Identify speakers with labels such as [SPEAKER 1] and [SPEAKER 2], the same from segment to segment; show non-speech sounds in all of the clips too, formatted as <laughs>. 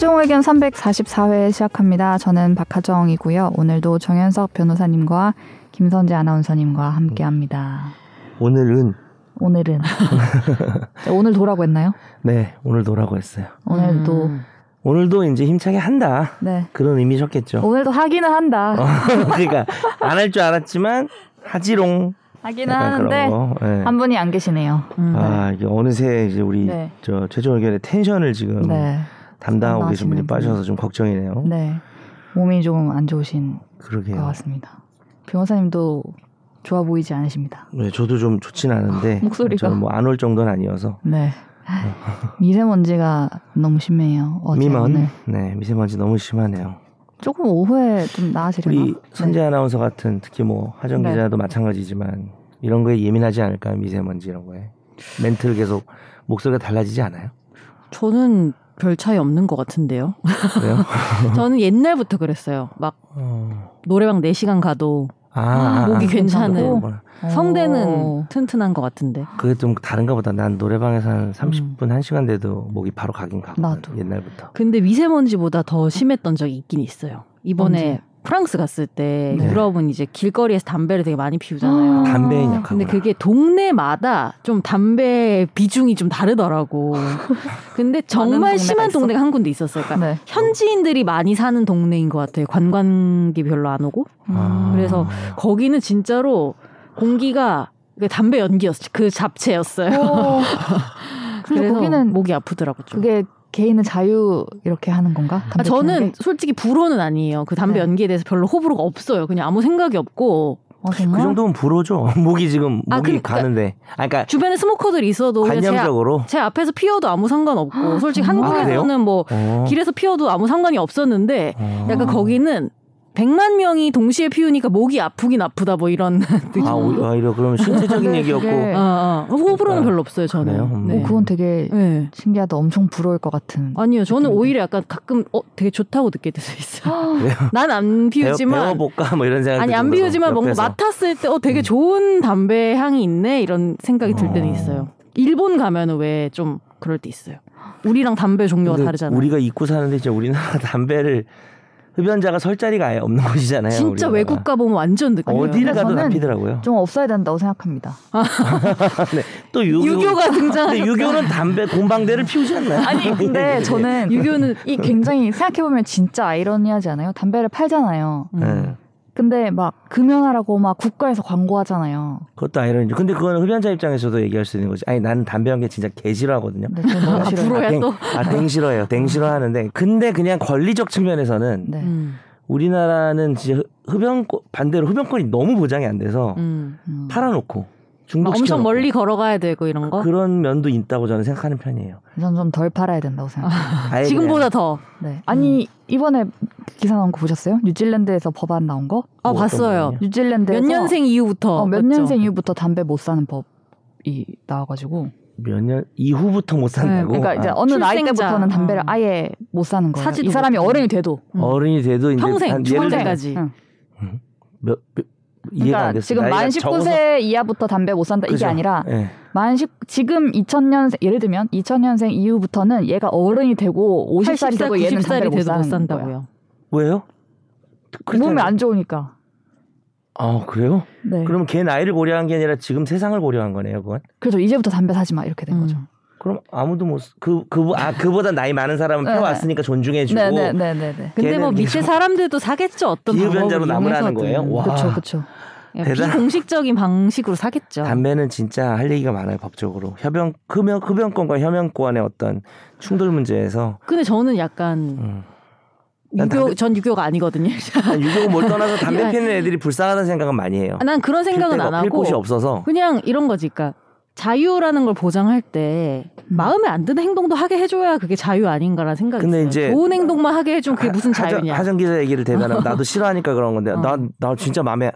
[SPEAKER 1] 최종 의견 344회 시작합니다. 저는 박하정이고요. 오늘도 정현석 변호사님과 김선재 아나운서님과 함께합니다.
[SPEAKER 2] 오늘은
[SPEAKER 1] 오늘은 오늘 도라고 했나요?
[SPEAKER 2] 네 오늘 도라고 했어요.
[SPEAKER 1] 오늘도
[SPEAKER 3] 음.
[SPEAKER 2] 오늘도 이제 힘차게 한다
[SPEAKER 1] 네
[SPEAKER 2] 그런 의미셨겠죠.
[SPEAKER 1] 오늘도 하기는 한다.
[SPEAKER 2] 어, <laughs> 그러니까 안 할 줄 알았지만 하지롱.
[SPEAKER 1] 하기는 하는데.
[SPEAKER 2] 네.
[SPEAKER 1] 한 분이 안 계시네요.
[SPEAKER 3] 음.
[SPEAKER 2] 아 이게 어느새 이제 우리
[SPEAKER 1] 네.
[SPEAKER 2] 저 최종 의견의 텐션을 지금
[SPEAKER 1] 네,
[SPEAKER 2] 담당하고 계신 분이 빠져서 좀 걱정이네요.
[SPEAKER 1] 네 몸이 조금 안 좋으신
[SPEAKER 2] 그러게요.
[SPEAKER 1] 것 같습니다. 변호사님도 좋아 보이지 않으십니다.
[SPEAKER 2] 네, 저도 좀 좋진 않은데 <laughs>
[SPEAKER 1] 목소리가.
[SPEAKER 2] 저는 뭐 안 올 정도는 아니어서
[SPEAKER 1] 네. 미세먼지가 너무 심해요. 어제
[SPEAKER 2] 미먼
[SPEAKER 1] 오늘.
[SPEAKER 2] 네 미세먼지 너무 심하네요.
[SPEAKER 1] 조금 오후에 좀 나아지려나?
[SPEAKER 2] 우리 선재 아나운서 같은 특히 뭐 하정
[SPEAKER 1] 네.
[SPEAKER 2] 기자도 마찬가지지만 이런 거에 예민하지 않을까요 미세먼지 이런 거에 멘트를 계속 목소리가 달라지지 않아요?
[SPEAKER 3] 저는 별 차이 없는 것 같은데요.
[SPEAKER 2] 그래요? <laughs>
[SPEAKER 3] 저는 옛날부터 그랬어요. 막
[SPEAKER 2] 어.
[SPEAKER 3] 노래방 4시간 가도
[SPEAKER 2] 아,
[SPEAKER 3] 목이
[SPEAKER 2] 아,
[SPEAKER 3] 괜찮은.
[SPEAKER 2] 그렇구나.
[SPEAKER 3] 성대는
[SPEAKER 1] 오.
[SPEAKER 3] 튼튼한 것 같은데.
[SPEAKER 2] 그게 좀 다른가 보다. 난 노래방에서 한 30분,
[SPEAKER 3] 음.
[SPEAKER 2] 1시간 돼도 목이 바로 가긴 가거든.
[SPEAKER 1] 나도.
[SPEAKER 2] 옛날부터.
[SPEAKER 3] 근데 미세먼지보다 더 심했던 적이 있긴 있어요. 이번에
[SPEAKER 1] 언제?
[SPEAKER 3] 프랑스 갔을 때
[SPEAKER 2] 네.
[SPEAKER 3] 유럽은 이제 길거리에서 담배를 되게 많이 피우잖아요. <gasps>
[SPEAKER 2] 담배에 약하구나.
[SPEAKER 3] 근데 그게 동네마다 좀 담배 비중이 좀 다르더라고. <laughs> 근데 정말
[SPEAKER 1] 동네가
[SPEAKER 3] 심한
[SPEAKER 1] 있어?
[SPEAKER 3] 동네가 한 군데 있었어요. 그러니까
[SPEAKER 1] 네.
[SPEAKER 3] 현지인들이 많이 사는 동네인 것 같아요. 관광객 별로 안 오고.
[SPEAKER 2] 아.
[SPEAKER 3] 그래서 거기는 진짜로 공기가 그 담배 연기였어. 그 잡채였어요. <laughs> 그래서
[SPEAKER 1] 거기는
[SPEAKER 3] 목이 아프더라고 좀.
[SPEAKER 1] 그게 개인의 자유 이렇게 하는 건가?
[SPEAKER 3] 아,
[SPEAKER 1] 담배 피우는
[SPEAKER 3] 저는
[SPEAKER 1] 게?
[SPEAKER 3] 솔직히 불호는 아니에요. 그 담배
[SPEAKER 1] 네.
[SPEAKER 3] 연기에 대해서 별로 호불호가 없어요. 그냥 아무 생각이 없고
[SPEAKER 1] 아, 정말?
[SPEAKER 2] 그 정도면 불호죠. <laughs> 목이 지금,
[SPEAKER 3] 아,
[SPEAKER 2] 목이
[SPEAKER 3] 그러니까
[SPEAKER 2] 가는데. 아, 그러니까
[SPEAKER 3] 주변에 스모커들이 있어도 그냥 제, 앞-
[SPEAKER 2] 관념적으로.
[SPEAKER 3] 제 앞에서 피워도 아무 상관 없고 솔직히
[SPEAKER 1] 정말?
[SPEAKER 3] 한국에서는 뭐
[SPEAKER 2] 어.
[SPEAKER 3] 길에서 피워도 아무 상관이 없었는데
[SPEAKER 2] 어.
[SPEAKER 3] 약간 거기는 100만 명이 동시에 피우니까 목이 아프긴 아프다 뭐 이런 <laughs>
[SPEAKER 2] 아, 오- 오히려 그러면 신체적인
[SPEAKER 1] 근데
[SPEAKER 2] 얘기였고.
[SPEAKER 1] 그게-
[SPEAKER 3] 어, 어. 호불호는
[SPEAKER 2] 아,
[SPEAKER 3] 별로 없어요 저는.
[SPEAKER 2] 그래요? 음.
[SPEAKER 3] 네.
[SPEAKER 1] 오, 그건 되게
[SPEAKER 3] 네.
[SPEAKER 1] 신기하다. 엄청 부러울 것 같은.
[SPEAKER 3] 아니요 저는
[SPEAKER 1] 느낌인데.
[SPEAKER 3] 오히려 약간 가끔 어 되게 좋다고 느낄 때도 있어요. <laughs>
[SPEAKER 2] 그래요?
[SPEAKER 3] 난안
[SPEAKER 2] 배워,
[SPEAKER 3] 피우지만
[SPEAKER 2] 배워 볼까? 뭐 이런 생각
[SPEAKER 3] 아니 안 피우지만 뭔가 맡았을 때어
[SPEAKER 2] 음.
[SPEAKER 3] 되게 좋은 담배 향이 있네 이런 생각이 들 때는
[SPEAKER 2] 어.
[SPEAKER 3] 있어요. 일본 가면은 왜 좀 그럴 때 있어요. 우리랑 담배 종류가 다르잖아요.
[SPEAKER 2] 우리가 입고 사는데 진짜 우리나라 <laughs> 담배를 흡연자가 설 자리가 아예 없는 곳이잖아요.
[SPEAKER 3] 진짜
[SPEAKER 2] 우리나라가.
[SPEAKER 3] 외국 가보면 완전 느껴요.
[SPEAKER 2] 어디를 가도 다
[SPEAKER 1] 저는
[SPEAKER 2] 피더라고요.
[SPEAKER 1] 좀 없어야 된다고 생각합니다. <laughs>
[SPEAKER 2] 네. 또 유교,
[SPEAKER 3] 유교가 등장하니까.
[SPEAKER 2] 근데 유교는 담배 곰방대를 피우지 않나요?
[SPEAKER 1] 아니 근데 <laughs> 저는
[SPEAKER 3] 유교는
[SPEAKER 1] 이 굉장히 생각해 보면 진짜 아이러니하지 않아요? 담배를 팔잖아요.
[SPEAKER 3] 음.
[SPEAKER 2] 네.
[SPEAKER 1] 근데 막 금연하라고 막 국가에서 광고하잖아요.
[SPEAKER 2] 그것도 아이러니죠. 근데 그거는 흡연자 입장에서도 얘기할 수 있는 거지. 아니 나는 담배 연기 진짜 개 싫어하거든요.
[SPEAKER 1] 너무
[SPEAKER 3] 아,
[SPEAKER 1] 싫어요.
[SPEAKER 3] 또.
[SPEAKER 2] 아, 댕 싫어해요. 댕 싫어하는데 근데 그냥 권리적 측면에서는
[SPEAKER 1] 네.
[SPEAKER 3] 음.
[SPEAKER 2] 우리나라는 진짜 흡연 반대로 흡연권이 너무 보장이 안 돼서
[SPEAKER 3] 음.
[SPEAKER 1] 음.
[SPEAKER 2] 팔아놓고
[SPEAKER 3] 막
[SPEAKER 2] 중독시켜
[SPEAKER 3] 엄청 멀리 걸어가야 되고 이런 거.
[SPEAKER 2] 그런 면도 있다고 저는 생각하는 편이에요.
[SPEAKER 1] 전 좀 덜 팔아야 된다고 생각해요. <laughs>
[SPEAKER 2] 아예
[SPEAKER 3] 지금보다 더.
[SPEAKER 1] 네. 아니 이번에 기사 나온 거 보셨어요? 뉴질랜드에서 법안 나온 거?
[SPEAKER 3] 아
[SPEAKER 2] 뭐
[SPEAKER 3] 봤어요.
[SPEAKER 1] 뉴질랜드에서
[SPEAKER 3] 몇 년생 이후부터.
[SPEAKER 1] 어, 몇
[SPEAKER 3] 맞죠?
[SPEAKER 1] 년생 이후부터 담배 못 사는 법이 나와가지고
[SPEAKER 2] 몇 년 이후부터 못 산다고.
[SPEAKER 1] 그러니까 이제
[SPEAKER 2] 아,
[SPEAKER 1] 어느 나이
[SPEAKER 3] 출생자.
[SPEAKER 1] 때부터는 담배를
[SPEAKER 3] 어.
[SPEAKER 1] 아예 못 사는 거예요. 이 사람이. 어른이 돼도
[SPEAKER 3] 음.
[SPEAKER 2] 어른이 돼도 이제
[SPEAKER 3] 평생.
[SPEAKER 1] 응.
[SPEAKER 2] 몇, 몇 이해가
[SPEAKER 1] 그러니까. 지금 만
[SPEAKER 2] 적어서-
[SPEAKER 1] 19세 이하부터 담배 못 산다 이게
[SPEAKER 2] 그죠?
[SPEAKER 1] 아니라
[SPEAKER 2] 예.
[SPEAKER 1] 만 10, 지금 2000년생 예를 들면 2000년생 이후부터는 얘가 어른이 되고 50살이
[SPEAKER 3] 80살,
[SPEAKER 1] 되고 얘는
[SPEAKER 3] 90살이
[SPEAKER 1] 담배를 못
[SPEAKER 3] 돼도 못. 산다고요.
[SPEAKER 2] 왜요?
[SPEAKER 1] 몸이 안 좋으니까.
[SPEAKER 2] 아 그래요?
[SPEAKER 1] 네.
[SPEAKER 2] 그러면 걔 나이를 고려한 게 아니라 지금 세상을 고려한 거네요, 그건.
[SPEAKER 1] 그래서 이제부터 담배 사지 마 이렇게 된
[SPEAKER 3] 음.
[SPEAKER 1] 거죠.
[SPEAKER 2] 그럼 아무도 못그그아 그보다 나이 많은 사람은
[SPEAKER 1] 네,
[SPEAKER 2] 펴왔으니까 존중해 주고
[SPEAKER 1] 네네네 네 네.
[SPEAKER 3] 근데 뭐 밑에 사람들도 사겠죠. 어떤 방법을
[SPEAKER 2] 남으라는 거예요? 와.
[SPEAKER 1] 그렇죠, 그렇죠.
[SPEAKER 3] 예,
[SPEAKER 2] 대단-
[SPEAKER 3] 비공식적인 방식으로 사겠죠.
[SPEAKER 2] 담배는 진짜 할 얘기가 많아요 법적으로 협연 흡연 흡연권과 혐연권의 어떤 충돌 문제에서
[SPEAKER 3] 근데 저는 약간
[SPEAKER 2] 음. 난
[SPEAKER 3] 유교
[SPEAKER 2] 담배-
[SPEAKER 3] 전 유교가 아니거든요. <laughs>
[SPEAKER 2] 아, 유교고 뭘 떠나서 담배
[SPEAKER 3] 야. <laughs>
[SPEAKER 2] 피는 애들이 불쌍하다는 생각은 많이 해요.
[SPEAKER 3] 아, 난 그런 생각은 필안 하고
[SPEAKER 2] 곳이 없어서
[SPEAKER 3] 그냥 이런 거지. 그러니까 자유라는 걸 보장할 때 마음에 안 드는 행동도 하게 해줘야 그게 자유 아닌가라는 생각이
[SPEAKER 2] 근데
[SPEAKER 3] 있어요.
[SPEAKER 2] 이제
[SPEAKER 3] 좋은 행동만 하게 해주면 그게 무슨
[SPEAKER 2] 하정-
[SPEAKER 3] 자유냐.
[SPEAKER 2] 하정 기자 얘기를 대변하면 나도 <laughs> 싫어하니까 그런 건데
[SPEAKER 3] 어.
[SPEAKER 2] 나나 진짜 마음에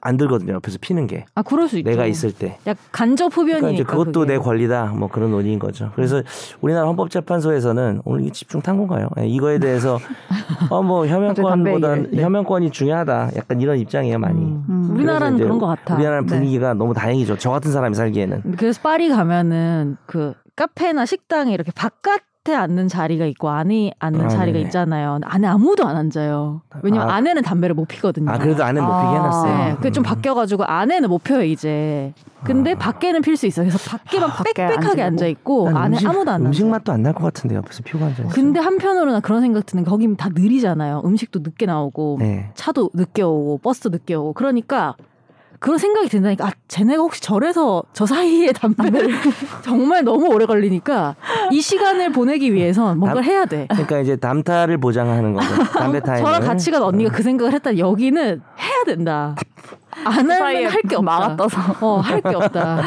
[SPEAKER 2] 안 들거든요. 옆에서 피는 게
[SPEAKER 3] 아 그럴 수 있죠.
[SPEAKER 2] 내가 있을 때.
[SPEAKER 3] 약 간접 흡연이니까
[SPEAKER 2] 그러니까 이제 그것도
[SPEAKER 3] 그게.
[SPEAKER 2] 내 권리다. 뭐 그런 논의인 거죠. 그래서 우리나라 헌법재판소에서는 오늘 이게 집중 탐구인가요? 예, 이거에 대해서 <laughs> 어뭐 혐연권보다
[SPEAKER 1] 얘기를, 네.
[SPEAKER 2] 혐연권이 중요하다. 약간 이런 입장이에요 많이.
[SPEAKER 3] 음.
[SPEAKER 1] 음.
[SPEAKER 3] 우리나라는 그런 것 같아.
[SPEAKER 2] 우리나라
[SPEAKER 1] 네.
[SPEAKER 2] 분위기가 너무 다행이죠. 저 같은 사람이 살기에는.
[SPEAKER 3] 그래서 파리 가면은 그 카페나 식당에 이렇게 바깥 겉에 앉는 자리가 있고 안에 앉는
[SPEAKER 2] 아,
[SPEAKER 3] 자리가
[SPEAKER 2] 네네.
[SPEAKER 3] 있잖아요. 안에 아무도 안 앉아요. 왜냐면
[SPEAKER 2] 아,
[SPEAKER 3] 안에는 담배를 못 피거든요.
[SPEAKER 2] 아 그래도 안에 못
[SPEAKER 1] 아.
[SPEAKER 2] 피게 해놨어요.
[SPEAKER 3] 네, 그게 좀
[SPEAKER 2] 음.
[SPEAKER 3] 바뀌어가지고 안에는 못 펴요 이제. 근데
[SPEAKER 2] 아.
[SPEAKER 3] 밖에는 필 수 있어요. 그래서 밖에만
[SPEAKER 1] 밖에
[SPEAKER 3] 빽빽하게? 앉아 있고
[SPEAKER 2] 난
[SPEAKER 3] 안에
[SPEAKER 2] 음식,
[SPEAKER 3] 아무도 안
[SPEAKER 2] 음식
[SPEAKER 3] 앉아요.
[SPEAKER 2] 맛도 안 날 것 같은데 옆에서 피고 앉아.
[SPEAKER 3] 근데 한편으로는 그런 생각 드는 게 거긴 다 느리잖아요. 음식도 늦게 나오고
[SPEAKER 2] 네.
[SPEAKER 3] 차도 늦게 오고 버스도 늦게 오고 그러니까 그런 생각이 든다니까 아 쟤네가 혹시 저래서 저 사이에 담배를 <laughs> 정말 너무 오래 걸리니까 이 시간을 보내기 위해선 뭔가를 해야 돼.
[SPEAKER 2] 그러니까 이제 담타를 보장하는 거죠. 담배 <laughs> 타임을.
[SPEAKER 3] 저랑 같이 간 언니가 그 생각을 했다. 여기는 해야 된다. 안
[SPEAKER 1] 사이에
[SPEAKER 3] 하면 할 게 없다.
[SPEAKER 1] 막아 떠서.
[SPEAKER 3] 어, 할 게 없다.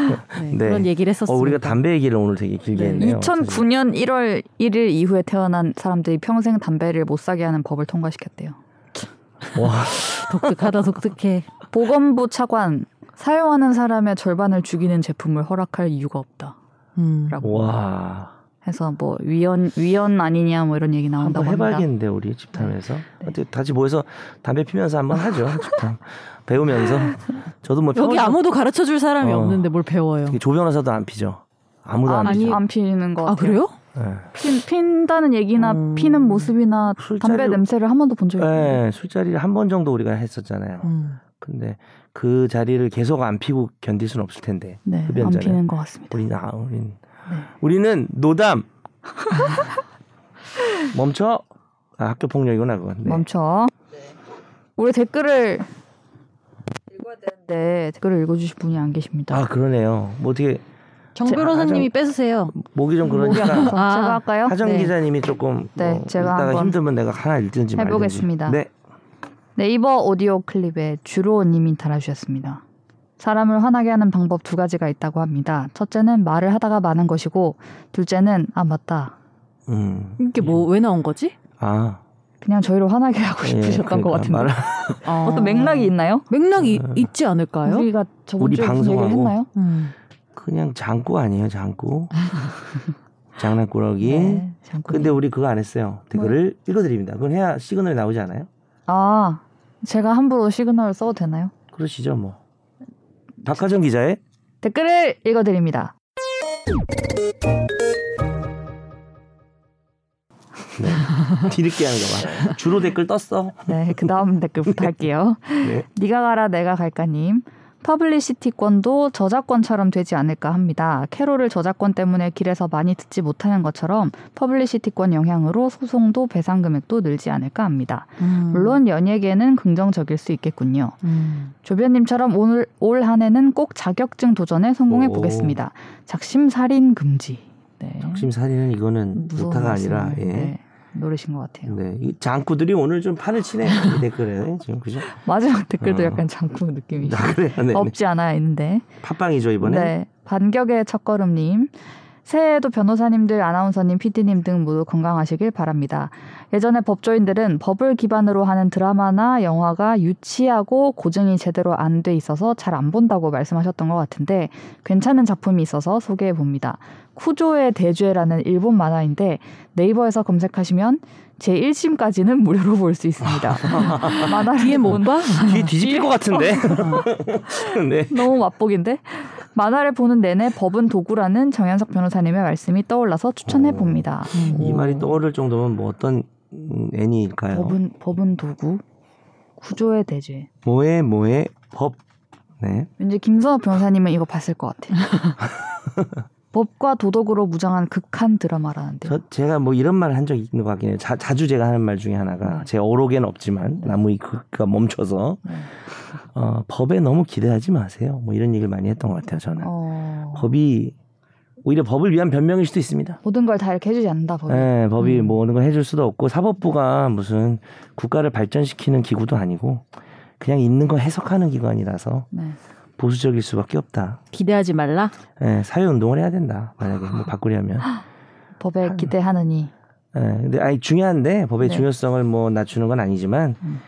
[SPEAKER 3] <laughs> 네,
[SPEAKER 2] 네.
[SPEAKER 3] 그런 얘기를 했었어요.
[SPEAKER 2] 어, 우리가 담배 얘기를 오늘 되게 길게
[SPEAKER 3] 네.
[SPEAKER 2] 했네요.
[SPEAKER 1] 2009년 1월 1일 이후에 태어난 사람들이 평생 담배를 못 사게 하는 법을 통과시켰대요.
[SPEAKER 2] 와, <laughs>
[SPEAKER 3] 독특하다, 독특해.
[SPEAKER 1] 보건부 차관 사용하는 사람의 절반을 죽이는 제품을 허락할 이유가 없다.
[SPEAKER 3] 음.
[SPEAKER 1] 라고
[SPEAKER 2] 와.
[SPEAKER 1] 해서 뭐 위헌 위헌 아니냐 뭐 이런 얘기 나온다고
[SPEAKER 2] 한번
[SPEAKER 1] 합니다.
[SPEAKER 2] 해봐야겠는데 우리 집탐에서 어떻게 같이 모여서 담배 피면서 한번 하죠 집탐 배우면서 저도 뭐
[SPEAKER 3] 여기
[SPEAKER 2] 평소-
[SPEAKER 3] 아무도 가르쳐 줄 사람이
[SPEAKER 2] 어.
[SPEAKER 3] 없는데 뭘 배워요.
[SPEAKER 2] 조 변호사도 안 피죠 아무도 안
[SPEAKER 1] 아니
[SPEAKER 2] 피죠
[SPEAKER 1] 안 피는 거
[SPEAKER 3] 아,
[SPEAKER 1] 같아요.
[SPEAKER 3] 그래요?
[SPEAKER 2] 네.
[SPEAKER 1] 핀, 핀다는 얘기나
[SPEAKER 3] 음.
[SPEAKER 1] 피는 모습이나 담배
[SPEAKER 2] 술자리를-
[SPEAKER 1] 냄새를 한 번도 본 적이 없어요.
[SPEAKER 2] 네, 술자리를 한 번 정도 우리가 했었잖아요
[SPEAKER 3] 음.
[SPEAKER 2] 근데 그 자리를 계속 안 피고 견딜 수는 없을 텐데
[SPEAKER 1] 네, 안
[SPEAKER 2] 흡연자는.
[SPEAKER 1] 피는 것 같습니다.
[SPEAKER 2] 우리는 아, 우리는
[SPEAKER 1] 네.
[SPEAKER 2] 우리는 노담 <laughs> 멈춰 아, 학교 폭력이구나 그건 네.
[SPEAKER 1] 멈춰. 우리 댓글을 읽어야 되는데 댓글을 읽어주실 분이 안 계십니다.
[SPEAKER 2] 아 그러네요 뭐 어떻게
[SPEAKER 3] 정
[SPEAKER 2] 제-
[SPEAKER 3] 변호사님이 뺏으세요.
[SPEAKER 2] 목이 좀 그러니까
[SPEAKER 1] 아, 제가 할까요?
[SPEAKER 2] 하정
[SPEAKER 1] 네.
[SPEAKER 2] 기자님이 조금
[SPEAKER 1] 네,
[SPEAKER 2] 뭐
[SPEAKER 1] 제가
[SPEAKER 2] 이따가
[SPEAKER 1] 한번
[SPEAKER 2] 힘들면 내가 하나 읽든지 말든지.
[SPEAKER 1] 해보겠습니다.
[SPEAKER 2] 네.
[SPEAKER 1] 네이버 오디오 클립에 주로님이 달아주셨습니다. 사람을 화나게 하는 방법 두 가지가 있다고 합니다. 첫째는 말을 하다가 마는 것이고, 둘째는 아 맞다.
[SPEAKER 2] 음.
[SPEAKER 3] 이게 뭐 왜 나온 거지?
[SPEAKER 2] 아.
[SPEAKER 1] 그냥 저희를 화나게 하고
[SPEAKER 2] 예,
[SPEAKER 1] 싶으셨던 것
[SPEAKER 2] 그러니까
[SPEAKER 1] 같은데.
[SPEAKER 2] 말- <laughs>
[SPEAKER 3] 어.
[SPEAKER 1] 어떤 맥락이 있나요?
[SPEAKER 3] 맥락이 있지 않을까요?
[SPEAKER 1] 우리가 저번
[SPEAKER 2] 우리
[SPEAKER 1] 주에 무슨 얘기를
[SPEAKER 2] 방송하고
[SPEAKER 1] 했나요?
[SPEAKER 3] 음.
[SPEAKER 2] 그냥 장구 아니에요, 장구. <laughs> 장난꾸러기.
[SPEAKER 1] 네.
[SPEAKER 2] 근데 우리 그거 안 했어요. 댓글을 읽어드립니다. 그건 해야 시그널이 나오지 않아요?
[SPEAKER 1] 아 제가 함부로 시그널 써도 되나요?
[SPEAKER 2] 그러시죠, 뭐. 박하정 기자의
[SPEAKER 1] 댓글을 읽어드립니다.
[SPEAKER 2] 네. 뒤늦게 하는 거 봐. 주로 댓글 떴어.
[SPEAKER 1] 네, 그 다음 댓글부터 할게요. <laughs>
[SPEAKER 2] 네.
[SPEAKER 1] 니가 가라 내가 갈까님. 퍼블리시티권도 저작권처럼 되지 않을까 합니다. 캐롤을 저작권 때문에 길에서 많이 듣지 못하는 것처럼 퍼블리시티권 영향으로 소송도 배상 금액도 늘지 않을까 합니다.
[SPEAKER 3] 음.
[SPEAKER 1] 물론 연예계는 긍정적일 수 있겠군요.
[SPEAKER 3] 음.
[SPEAKER 1] 조변님처럼 오늘 올 한 해는 꼭 자격증 도전에 성공해
[SPEAKER 2] 오.
[SPEAKER 1] 보겠습니다. 작심 살인 금지. 네.
[SPEAKER 2] 적심살인은 이거는
[SPEAKER 1] 무서운
[SPEAKER 2] 오타가 아니라 예.
[SPEAKER 1] 네, 노리신 것 같아요.
[SPEAKER 2] 네. 이 장구들이 오늘 좀 판을 치네. 이 댓글에 지금 그죠? <laughs>
[SPEAKER 1] 마지막 댓글도
[SPEAKER 2] 어.
[SPEAKER 1] 약간 장구 느낌이
[SPEAKER 2] 아, 그래요. 네. 네.
[SPEAKER 1] 없지 않아 있는데.
[SPEAKER 2] 팟빵이죠 이번에.
[SPEAKER 1] 네. 반격의 첫걸음님. 새해에도 변호사님들, 아나운서님, PD님 등 모두 건강하시길 바랍니다. 예전에 법조인들은 법을 기반으로 하는 드라마나 영화가 유치하고 고증이 제대로 안 돼 있어서 잘 안 본다고 말씀하셨던 것 같은데 괜찮은 작품이 있어서 소개해 봅니다. 쿠조의 대죄라는 일본 만화인데 네이버에서 검색하시면 제 1심까지는 <laughs> 무료로 볼 수 있습니다. <laughs> 만화
[SPEAKER 3] 뒤에 못 봐?
[SPEAKER 2] 뒤 뒤집힐 것 같은데. <laughs> 네.
[SPEAKER 1] 너무 맛보기인데 만화를 보는 내내 법은 도구라는 정현석 변호사님의 말씀이 떠올라서 추천해 봅니다.
[SPEAKER 2] 이 말이 떠오를 정도면 뭐 어떤 음, 애니일까요?
[SPEAKER 1] 법은 법은 도구 구조의 대죄.
[SPEAKER 2] 뭐에 뭐에 법. 네.
[SPEAKER 1] 왠지 김선호 변호사님은 이거 봤을 것 같아요. <laughs> 법과 도덕으로 무장한 극한 드라마라는데.
[SPEAKER 2] 저 제가 뭐 이런 말을 한 적이 있는 것 같긴 해요. 자, 자주 제가 하는 말 중에 하나가
[SPEAKER 1] 네.
[SPEAKER 2] 제 어록에는 없지만 나무의 그가 멈춰서
[SPEAKER 1] 네.
[SPEAKER 2] 어, 법에 너무 기대하지 마세요. 뭐 이런 얘기를 많이 했던 것 같아요. 저는
[SPEAKER 1] 어,
[SPEAKER 2] 법이 오히려 법을 위한 변명일 수도 있습니다.
[SPEAKER 1] 모든 걸 다 이렇게 해주지 않는다 법이.
[SPEAKER 2] 예, 법이
[SPEAKER 1] 음.
[SPEAKER 2] 뭐 어느 걸 해줄 수도 없고 사법부가 무슨 국가를 발전시키는 기구도 아니고 그냥 있는 거 해석하는 기관이라서
[SPEAKER 1] 네.
[SPEAKER 2] 보수적일 수밖에 없다.
[SPEAKER 3] 기대하지 말라.
[SPEAKER 2] 예, 사회 운동을 해야 된다. 만약에 뭐 바꾸려면. <gasps>
[SPEAKER 1] 법에 기대하느니.
[SPEAKER 2] 예, 근데 아니 중요한데 법의
[SPEAKER 1] 네.
[SPEAKER 2] 중요성을 뭐 낮추는 건 아니지만
[SPEAKER 1] 음.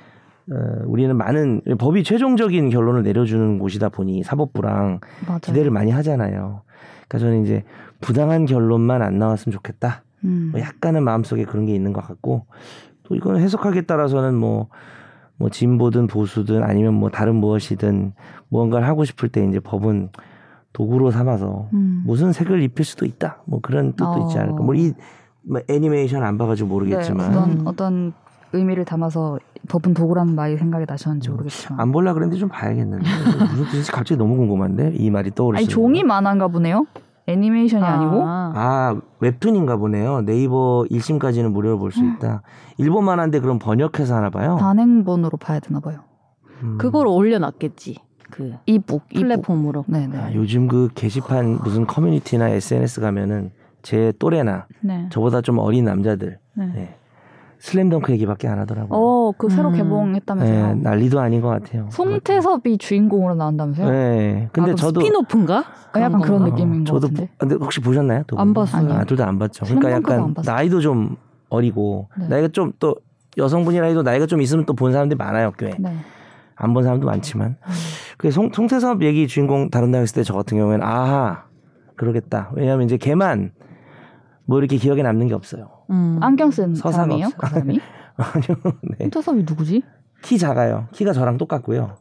[SPEAKER 2] 어, 우리는 많은 법이 최종적인 결론을 내려주는 곳이다 보니 사법부랑
[SPEAKER 1] 맞아요.
[SPEAKER 2] 기대를 많이 하잖아요. 그러니까 저는 이제 부당한 결론만 안 나왔으면 좋겠다.
[SPEAKER 1] 음.
[SPEAKER 2] 뭐 약간은 마음속에 그런 게 있는 것 같고 또 이거는 해석하기에 따라서는 뭐, 뭐 진보든 보수든 아니면 뭐 다른 무엇이든 무언가를 하고 싶을 때 이제 법은 도구로 삼아서
[SPEAKER 1] 음.
[SPEAKER 2] 무슨 색을 입힐 수도 있다. 뭐 그런 뜻도
[SPEAKER 1] 어.
[SPEAKER 2] 있지 않을까. 뭐이 뭐 애니메이션 안 봐가지고 모르겠지만
[SPEAKER 1] 네, 어떤
[SPEAKER 3] 음.
[SPEAKER 1] 어떤 의미를 담아서 법은 도구라는 말이 생각이 나셨는지
[SPEAKER 2] 음.
[SPEAKER 1] 모르겠지만
[SPEAKER 2] 안 볼라 그랬는데 좀 봐야겠는데 무슨 뜻인지 갑자기 너무 궁금한데 이 말이 떠오르시는
[SPEAKER 1] 아니 종이 만화인가 보네요. 애니메이션이 아 니고
[SPEAKER 2] 아 웹툰인가 보네요. 네이버 1심까지는 무료로 볼 수 있다. 일본 만화인데 그럼 번역해서 하나 봐요.
[SPEAKER 1] 단행본으로 봐야 되나 봐요.
[SPEAKER 2] 음.
[SPEAKER 3] 그걸 올려놨겠지. 그
[SPEAKER 1] e-book e-book.
[SPEAKER 3] 플랫폼으로.
[SPEAKER 1] 네네.
[SPEAKER 2] 아, 요즘 그 게시판 무슨 커뮤니티나 SNS 가면은 제 또래나
[SPEAKER 1] 네.
[SPEAKER 2] 저보다 좀 어린 남자들
[SPEAKER 1] 네.
[SPEAKER 2] 네. 슬램덩크 얘기밖에 안 하더라고요.
[SPEAKER 1] 어, 그 새로
[SPEAKER 3] 음.
[SPEAKER 1] 개봉했다면서요.
[SPEAKER 2] 네, 난리도 아닌 것 같아요.
[SPEAKER 1] 송태섭이 주인공으로 나온다면서요?
[SPEAKER 2] 네. 근데
[SPEAKER 3] 아,
[SPEAKER 2] 저도
[SPEAKER 3] spin-off인가?
[SPEAKER 1] 어, 약간 그런
[SPEAKER 3] 건가?
[SPEAKER 1] 느낌인 것
[SPEAKER 2] 저도
[SPEAKER 1] 같은데.
[SPEAKER 2] 보- 근데 혹시 보셨나요?
[SPEAKER 3] 두안
[SPEAKER 2] 분?
[SPEAKER 3] 봤어요.
[SPEAKER 1] 아니요.
[SPEAKER 2] 아, 둘 다 안 봤죠. 그러니까
[SPEAKER 1] 안
[SPEAKER 2] 약간
[SPEAKER 1] 봤어요.
[SPEAKER 2] 나이도 좀 어리고
[SPEAKER 1] 네.
[SPEAKER 2] 나이가 좀 또 여성분이라 해도 나이가 좀 있으면 또 본 사람들이 많아요, 꽤.
[SPEAKER 1] 네.
[SPEAKER 2] 안본 사람도 많지만. 그 송, 송태섭 얘기 주인공 다룬다 했을 때 저 같은 경우에는 아하 그러겠다. 왜냐하면 이제 걔만 뭐 이렇게 기억에 남는 게 없어요.
[SPEAKER 3] 음.
[SPEAKER 1] 안경 쓴?
[SPEAKER 2] 없어요.
[SPEAKER 1] 그 사람이? <laughs>
[SPEAKER 2] 아니요. 네.
[SPEAKER 1] 송태섭이 누구지?
[SPEAKER 2] 키 작아요. 키가 저랑 똑같고요.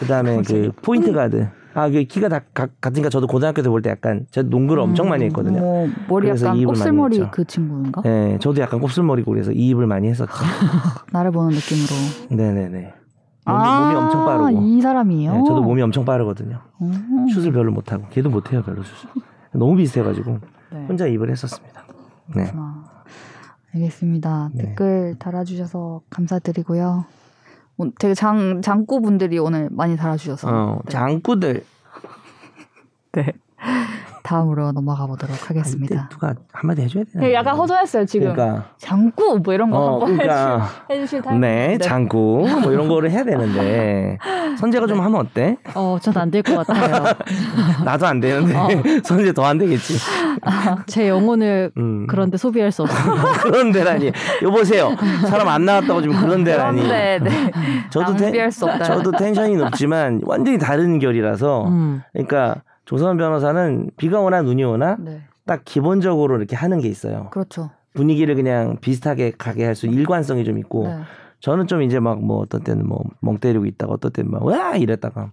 [SPEAKER 2] 그다음에 <laughs> 그 포인트 가드. 아, 그 키가 다 가- 같으니까 저도 고등학교 때 볼 때 약간 저 농구를 엄청 많이 했거든요.
[SPEAKER 1] 뭐 머리
[SPEAKER 2] 그래서
[SPEAKER 1] 약간 곱슬머리. 그 친구인가?
[SPEAKER 2] 네, 저도 약간 곱슬머리고 그래서 이입을 많이 했었죠. <laughs>
[SPEAKER 1] 나를 보는 느낌으로.
[SPEAKER 2] 네네네. 몸이, 몸이 엄청 빠르고.
[SPEAKER 1] 아, 이 사람이에요.
[SPEAKER 2] 네, 저도 몸이 엄청 빠르거든요.
[SPEAKER 1] 음.
[SPEAKER 2] 슛을 별로 못하고 걔도 못해요 별로 슛을. 너무 비슷해가지고
[SPEAKER 1] 네.
[SPEAKER 2] 혼자 입을 했었습니다. 네.
[SPEAKER 1] 아, 알겠습니다.
[SPEAKER 2] 네.
[SPEAKER 1] 댓글 달아주셔서 감사드리고요. 오- 되게 장 장구 분들이 오늘 많이 달아주셔서
[SPEAKER 2] 어,
[SPEAKER 1] 네.
[SPEAKER 2] 장구들.
[SPEAKER 1] 네. <laughs> 다음으로 넘어가 보도록 하겠습니다.
[SPEAKER 2] 누가 한마디 해줘야 되나?
[SPEAKER 1] 네, 약간 허전했어요 지금.
[SPEAKER 2] 그러니까.
[SPEAKER 1] 장구 뭐 이런 거
[SPEAKER 2] 어,
[SPEAKER 1] 한번
[SPEAKER 2] 그러니까.
[SPEAKER 1] 해주실 타임.
[SPEAKER 2] 네, 장구 뭐 이런 거를 해야 되는데 선재가 좀 하면 어때?
[SPEAKER 3] 어, 전 안 될 것 같아요. <laughs>
[SPEAKER 2] 나도 안 되는데
[SPEAKER 1] 어. <laughs>
[SPEAKER 2] 선재 더 안 되겠지. <laughs>
[SPEAKER 3] 제 영혼을
[SPEAKER 2] 음.
[SPEAKER 3] 그런데 소비할 수 없습니다.
[SPEAKER 2] 그런 데라니. 여보세요. 사람 안 나왔다고 지금 그런 데라니.
[SPEAKER 1] 그런데 네.
[SPEAKER 2] 저도
[SPEAKER 1] 낭비할 수 없다.
[SPEAKER 2] 저도 텐션이 높지만 완전히 다른 결이라서
[SPEAKER 3] 음.
[SPEAKER 2] 그러니까 조선 변호사는 비가 오나 눈이 오나
[SPEAKER 1] 네.
[SPEAKER 2] 딱 기본적으로 이렇게 하는 게 있어요.
[SPEAKER 1] 그렇죠.
[SPEAKER 2] 분위기를 그냥 비슷하게 가게 할 수 일관성이 좀 있고
[SPEAKER 1] 네.
[SPEAKER 2] 저는 좀 이제 막 뭐 어떤 때는 뭐 멍 때리고 있다가 어떤 때는 막 와 이랬다가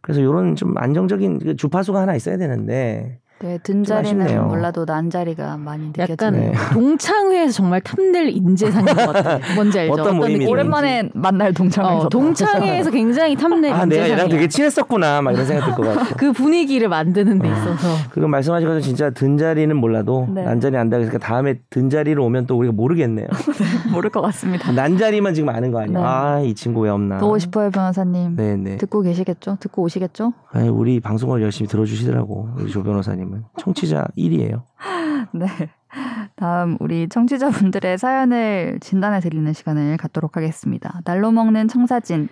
[SPEAKER 2] 그래서 요런 좀 안정적인 그 주파수가 하나 있어야 되는데
[SPEAKER 1] 네, 든 자리는. 몰라도 난 자리가 많이
[SPEAKER 3] 약간
[SPEAKER 1] 느껴지네요.
[SPEAKER 2] 네.
[SPEAKER 3] 동창회에서 정말 탐낼 인재상인 것 같아요. <laughs> 뭔지 알죠?
[SPEAKER 2] 어떤 모임이든.
[SPEAKER 3] 느낌인지.
[SPEAKER 1] 오랜만에 만날 동창회에서
[SPEAKER 3] 어, 동창회에서 굉장히 탐낼
[SPEAKER 2] 아 내가 얘랑
[SPEAKER 3] 인재상이야.
[SPEAKER 2] 되게 친했었구나 막 이런 생각 들 것 같고
[SPEAKER 3] 그 분위기를 만드는 데 있어서
[SPEAKER 2] 그리고 말씀하신 것처럼 진짜 든 자리는 몰라도
[SPEAKER 1] 네.
[SPEAKER 2] 난 자리 안다 그러니까 다음에 든 자리로 오면 또 우리가 모르겠네요. <laughs>
[SPEAKER 1] 모를 것 같습니다.
[SPEAKER 2] 난 자리만 지금 아는 거 아니에요?
[SPEAKER 1] 네.
[SPEAKER 2] 아이 친구 왜 없나?
[SPEAKER 1] 보고 싶어요 변호사님.
[SPEAKER 2] 네네.
[SPEAKER 1] 듣고 계시겠죠? 듣고 오시겠죠?
[SPEAKER 2] 아니, 우리 방송을 열심히 들어주시더라고 우리 조 변호사님 은 청취자 1위예요. <laughs>
[SPEAKER 1] 네. 다음 우리 청취자분들의 사연을 진단해 드리는 시간을 갖도록 하겠습니다. 날로 먹는 청사진.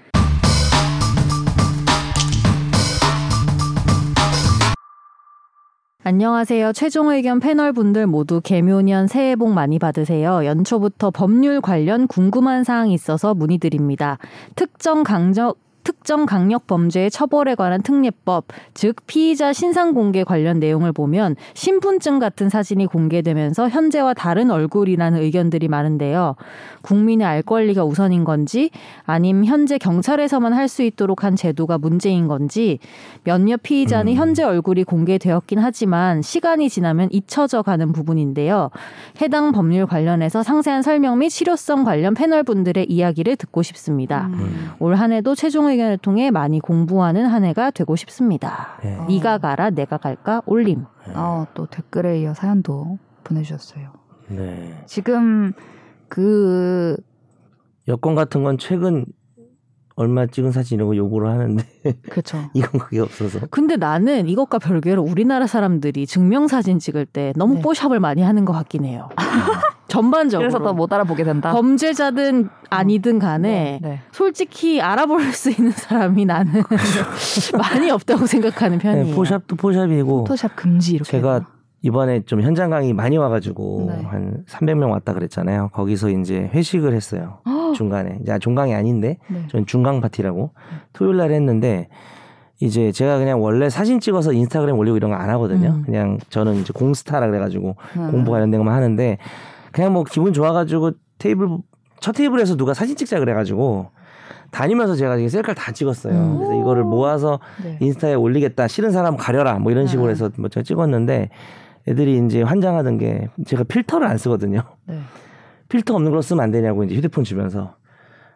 [SPEAKER 3] 안녕하세요. 최종 의견 패널 분들 모두 개묘년 새해 복 많이 받으세요. 연초부터 법률 관련 궁금한 사항이 있어서 문의드립니다. 특정 강적 특정 강력 범죄의 처벌에 관한 특례법, 즉 피의자 신상 공개 관련 내용을 보면 신분증 같은 사진이 공개되면서 현재와 다른 얼굴이라는 의견들이 많은데요. 국민의 알 권리가 우선인 건지 아님 현재 경찰에서만 할 수 있도록 한 제도가 문제인 건지 몇몇 피의자는
[SPEAKER 2] 음.
[SPEAKER 3] 현재 얼굴이 공개되었긴 하지만 시간이 지나면 잊혀져 가는 부분인데요. 해당 법률 관련해서 상세한 설명 및 실효성 관련 패널 분들의 이야기를 듣고 싶습니다.
[SPEAKER 1] 음.
[SPEAKER 3] 올 한해도 최종 의 견을 통해 많이 공부하는 한 해가 되고 싶습니다.
[SPEAKER 2] 네.
[SPEAKER 3] 네가 가라 내가 갈까 올림.
[SPEAKER 1] 아, 또 댓글에 이어 사연도 보내주셨어요.
[SPEAKER 2] 네.
[SPEAKER 1] 지금 그
[SPEAKER 2] 여권 같은 건 최근 얼마 찍은 사진이라고 요구를 하는데 <laughs>
[SPEAKER 1] 그렇죠.
[SPEAKER 2] 이건 그게 없어서
[SPEAKER 3] 근데 나는 이것과 별개로 우리나라 사람들이 증명 사진 찍을 때 너무
[SPEAKER 1] 네.
[SPEAKER 3] 뽀샵을 많이 하는 것 같긴 해요. <laughs> 전반적으로.
[SPEAKER 1] 그래서 더 못 알아보게 된다.
[SPEAKER 3] 범죄자든 아니든 간에
[SPEAKER 1] 네.
[SPEAKER 3] 솔직히 알아볼 <laughs> 수 있는 사람이 나는 많이 없다고 생각하는 편이에요.
[SPEAKER 2] 네, 포샵도 포샵이고
[SPEAKER 1] 포토샵 금지 이렇게.
[SPEAKER 2] 제가. 이번에 좀 현장 강의 많이 와가지고
[SPEAKER 1] 네.
[SPEAKER 2] 한 300명 왔다 그랬잖아요. 거기서 이제 회식을 했어요. 중간에 이제 종강이 아닌데
[SPEAKER 1] 네.
[SPEAKER 2] 전 중강 파티라고 토요일 날 했는데 이제 제가 그냥 원래 사진 찍어서 인스타그램 올리고 이런 거 안 하거든요.
[SPEAKER 3] 음.
[SPEAKER 2] 그냥 저는 이제 공스타라 그래가지고
[SPEAKER 1] 음.
[SPEAKER 2] 공부 관련된 것만 하는데 그냥 뭐 기분 좋아가지고 테이블 첫 테이블에서 누가 사진 찍자 그래가지고 다니면서 제가 이게 셀카를 다 찍었어요.
[SPEAKER 1] 음.
[SPEAKER 2] 그래서 이거를 모아서
[SPEAKER 1] 네.
[SPEAKER 2] 인스타에 올리겠다. 싫은 사람 가려라. 뭐 이런 식으로
[SPEAKER 1] 네.
[SPEAKER 2] 해서 뭐 제가 찍었는데 애들이 이제 환장하던 게 제가 필터를 안 쓰거든요.
[SPEAKER 1] 네.
[SPEAKER 2] 필터 없는 걸 쓰면 안 되냐고 이제 휴대폰 주면서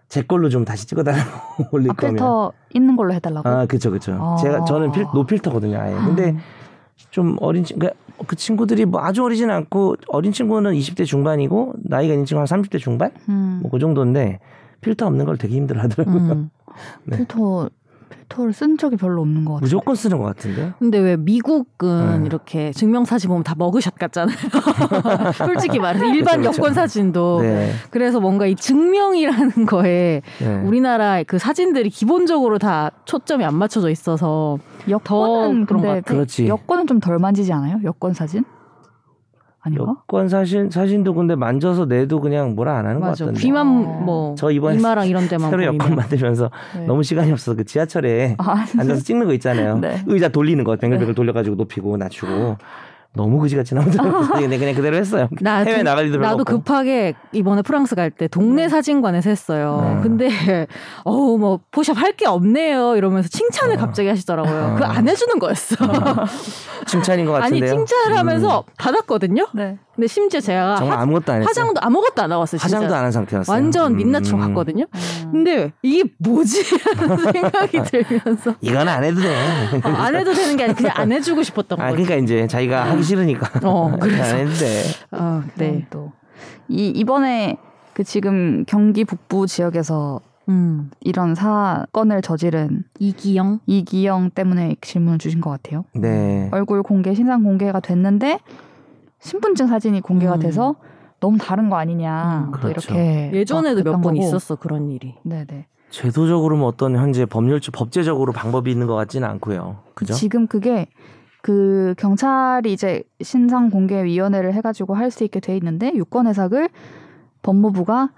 [SPEAKER 2] 제 걸로 좀 다시 찍어달라고 <laughs> 올릴
[SPEAKER 1] 아,
[SPEAKER 2] 거면.
[SPEAKER 1] 필터 있는 걸로 해달라고.
[SPEAKER 2] 아, 그쵸, 그쵸.
[SPEAKER 1] 아.
[SPEAKER 2] 제가 저는 필, 노필터거든요, 아예. 근데
[SPEAKER 1] 음.
[SPEAKER 2] 좀 어린 친구, 그 친구들이 뭐 아주 어리진 않고 어린 친구는 20대 중반이고 나이가 있는 친구 한 30대 중반?
[SPEAKER 1] 음.
[SPEAKER 2] 뭐그 정도인데 필터 없는 걸 되게 힘들어 하더라고요.
[SPEAKER 3] 음. <laughs>
[SPEAKER 2] 네.
[SPEAKER 1] 필터 필터를 쓴 적이 별로 없는 것 같아요.
[SPEAKER 2] 무조건 쓰는 것 같은데.
[SPEAKER 3] 근데 왜 미국은
[SPEAKER 2] 네.
[SPEAKER 3] 이렇게 증명사진 보면 다 머그샷 같잖아요. <laughs> 솔직히 말해서 일반
[SPEAKER 2] 그렇죠, 그렇죠.
[SPEAKER 3] 여권 사진도.
[SPEAKER 2] 네.
[SPEAKER 3] 그래서 뭔가 이 증명이라는 거에
[SPEAKER 2] 네.
[SPEAKER 3] 우리나라 그 사진들이 기본적으로 다 초점이 안 맞춰져 있어서
[SPEAKER 1] 여권은
[SPEAKER 3] 그런 것
[SPEAKER 1] 근데
[SPEAKER 3] 같아.
[SPEAKER 2] 그렇지.
[SPEAKER 1] 여권은 좀 덜 만지지 않아요? 여권 사진? 아닌가?
[SPEAKER 2] 여권 사진 사진도 근데 만져서 내도 그냥 뭐라 안 하는 것
[SPEAKER 3] 맞아.
[SPEAKER 2] 같던데.
[SPEAKER 3] 귀만
[SPEAKER 1] 어.
[SPEAKER 2] 뭐저 이번에
[SPEAKER 3] 이마랑 이런 데만
[SPEAKER 2] 새로
[SPEAKER 3] 보이면.
[SPEAKER 2] 여권 만들면서
[SPEAKER 1] 네.
[SPEAKER 2] 너무 시간이 없어서 그 지하철에
[SPEAKER 1] 아,
[SPEAKER 2] 앉아서 찍는 거 있잖아요.
[SPEAKER 1] 네.
[SPEAKER 2] 의자 돌리는 거 뱅글뱅글 돌려가지고 높이고 낮추고 너무 그지같이 나오더라고요. <laughs> 근데 그냥 그대로 했어요.
[SPEAKER 3] 나
[SPEAKER 2] 해외
[SPEAKER 3] 도-
[SPEAKER 2] 나갈 일도 별로
[SPEAKER 3] 나도
[SPEAKER 2] 없고.
[SPEAKER 3] 급하게 이번에 프랑스 갈 때 동네
[SPEAKER 1] 네.
[SPEAKER 3] 사진관에서 했어요.
[SPEAKER 2] 네.
[SPEAKER 3] 근데 <laughs> 어우 뭐 포샵 할 게 없네요 이러면서 칭찬을
[SPEAKER 2] 어.
[SPEAKER 3] 갑자기 하시더라고요.
[SPEAKER 2] 어.
[SPEAKER 3] 그거 안 해주는 거였어. <laughs>
[SPEAKER 2] 칭찬인 것
[SPEAKER 3] 아니
[SPEAKER 2] 같은데요.
[SPEAKER 3] 칭찬을 하면서
[SPEAKER 2] 음,
[SPEAKER 3] 받았거든요.
[SPEAKER 1] 네.
[SPEAKER 3] 근데 심지어 제가
[SPEAKER 2] 정말
[SPEAKER 3] 화,
[SPEAKER 2] 아무것도 안 했어요.
[SPEAKER 3] 화장도 아무것도 안 나왔어요. 진짜.
[SPEAKER 2] 화장도 안 한 상태였어요.
[SPEAKER 3] 완전
[SPEAKER 2] 음.
[SPEAKER 3] 민낯으로 갔거든요. 근데 이게 뭐지? 라는 <laughs> 생각이 들면서
[SPEAKER 2] 이건 안 해도 돼.
[SPEAKER 3] 어, 안 해도 되는 게 아니라 그냥 안 해주고 싶었던
[SPEAKER 2] 아
[SPEAKER 3] 거죠.
[SPEAKER 2] 그러니까 이제 자기가 하기 싫으니까
[SPEAKER 3] 어, 그래서.
[SPEAKER 2] 안 해도 돼.
[SPEAKER 3] 어, 네.
[SPEAKER 1] 또 이 이번에 그 지금 경기 북부 지역에서
[SPEAKER 3] 음.
[SPEAKER 1] 이런 사건을 저지른
[SPEAKER 3] 이기영.
[SPEAKER 1] 이기영 때문에 질문을 주신 것 같아요.
[SPEAKER 2] 네.
[SPEAKER 1] 얼굴 공개, 신상 공개가 됐는데 신분증 사진이 공개가
[SPEAKER 3] 음.
[SPEAKER 1] 돼서 너무 다른 거 아니냐.
[SPEAKER 3] 음.
[SPEAKER 1] 또
[SPEAKER 2] 그렇죠.
[SPEAKER 1] 이렇게
[SPEAKER 3] 예전에도 막몇
[SPEAKER 1] 그랬던
[SPEAKER 3] 번
[SPEAKER 1] 거고.
[SPEAKER 3] 있었어 그런 일이.
[SPEAKER 1] 네네.
[SPEAKER 2] 제도적으로 뭐 어떤 현재 법률적 법제적으로 방법이 있는 것 같지는 않고요. 그죠?
[SPEAKER 1] 지금 그게 그 경찰이 이제 신상 공개 위원회를 해가지고 할 수 있게 돼 있는데 유권 해석을 법무부가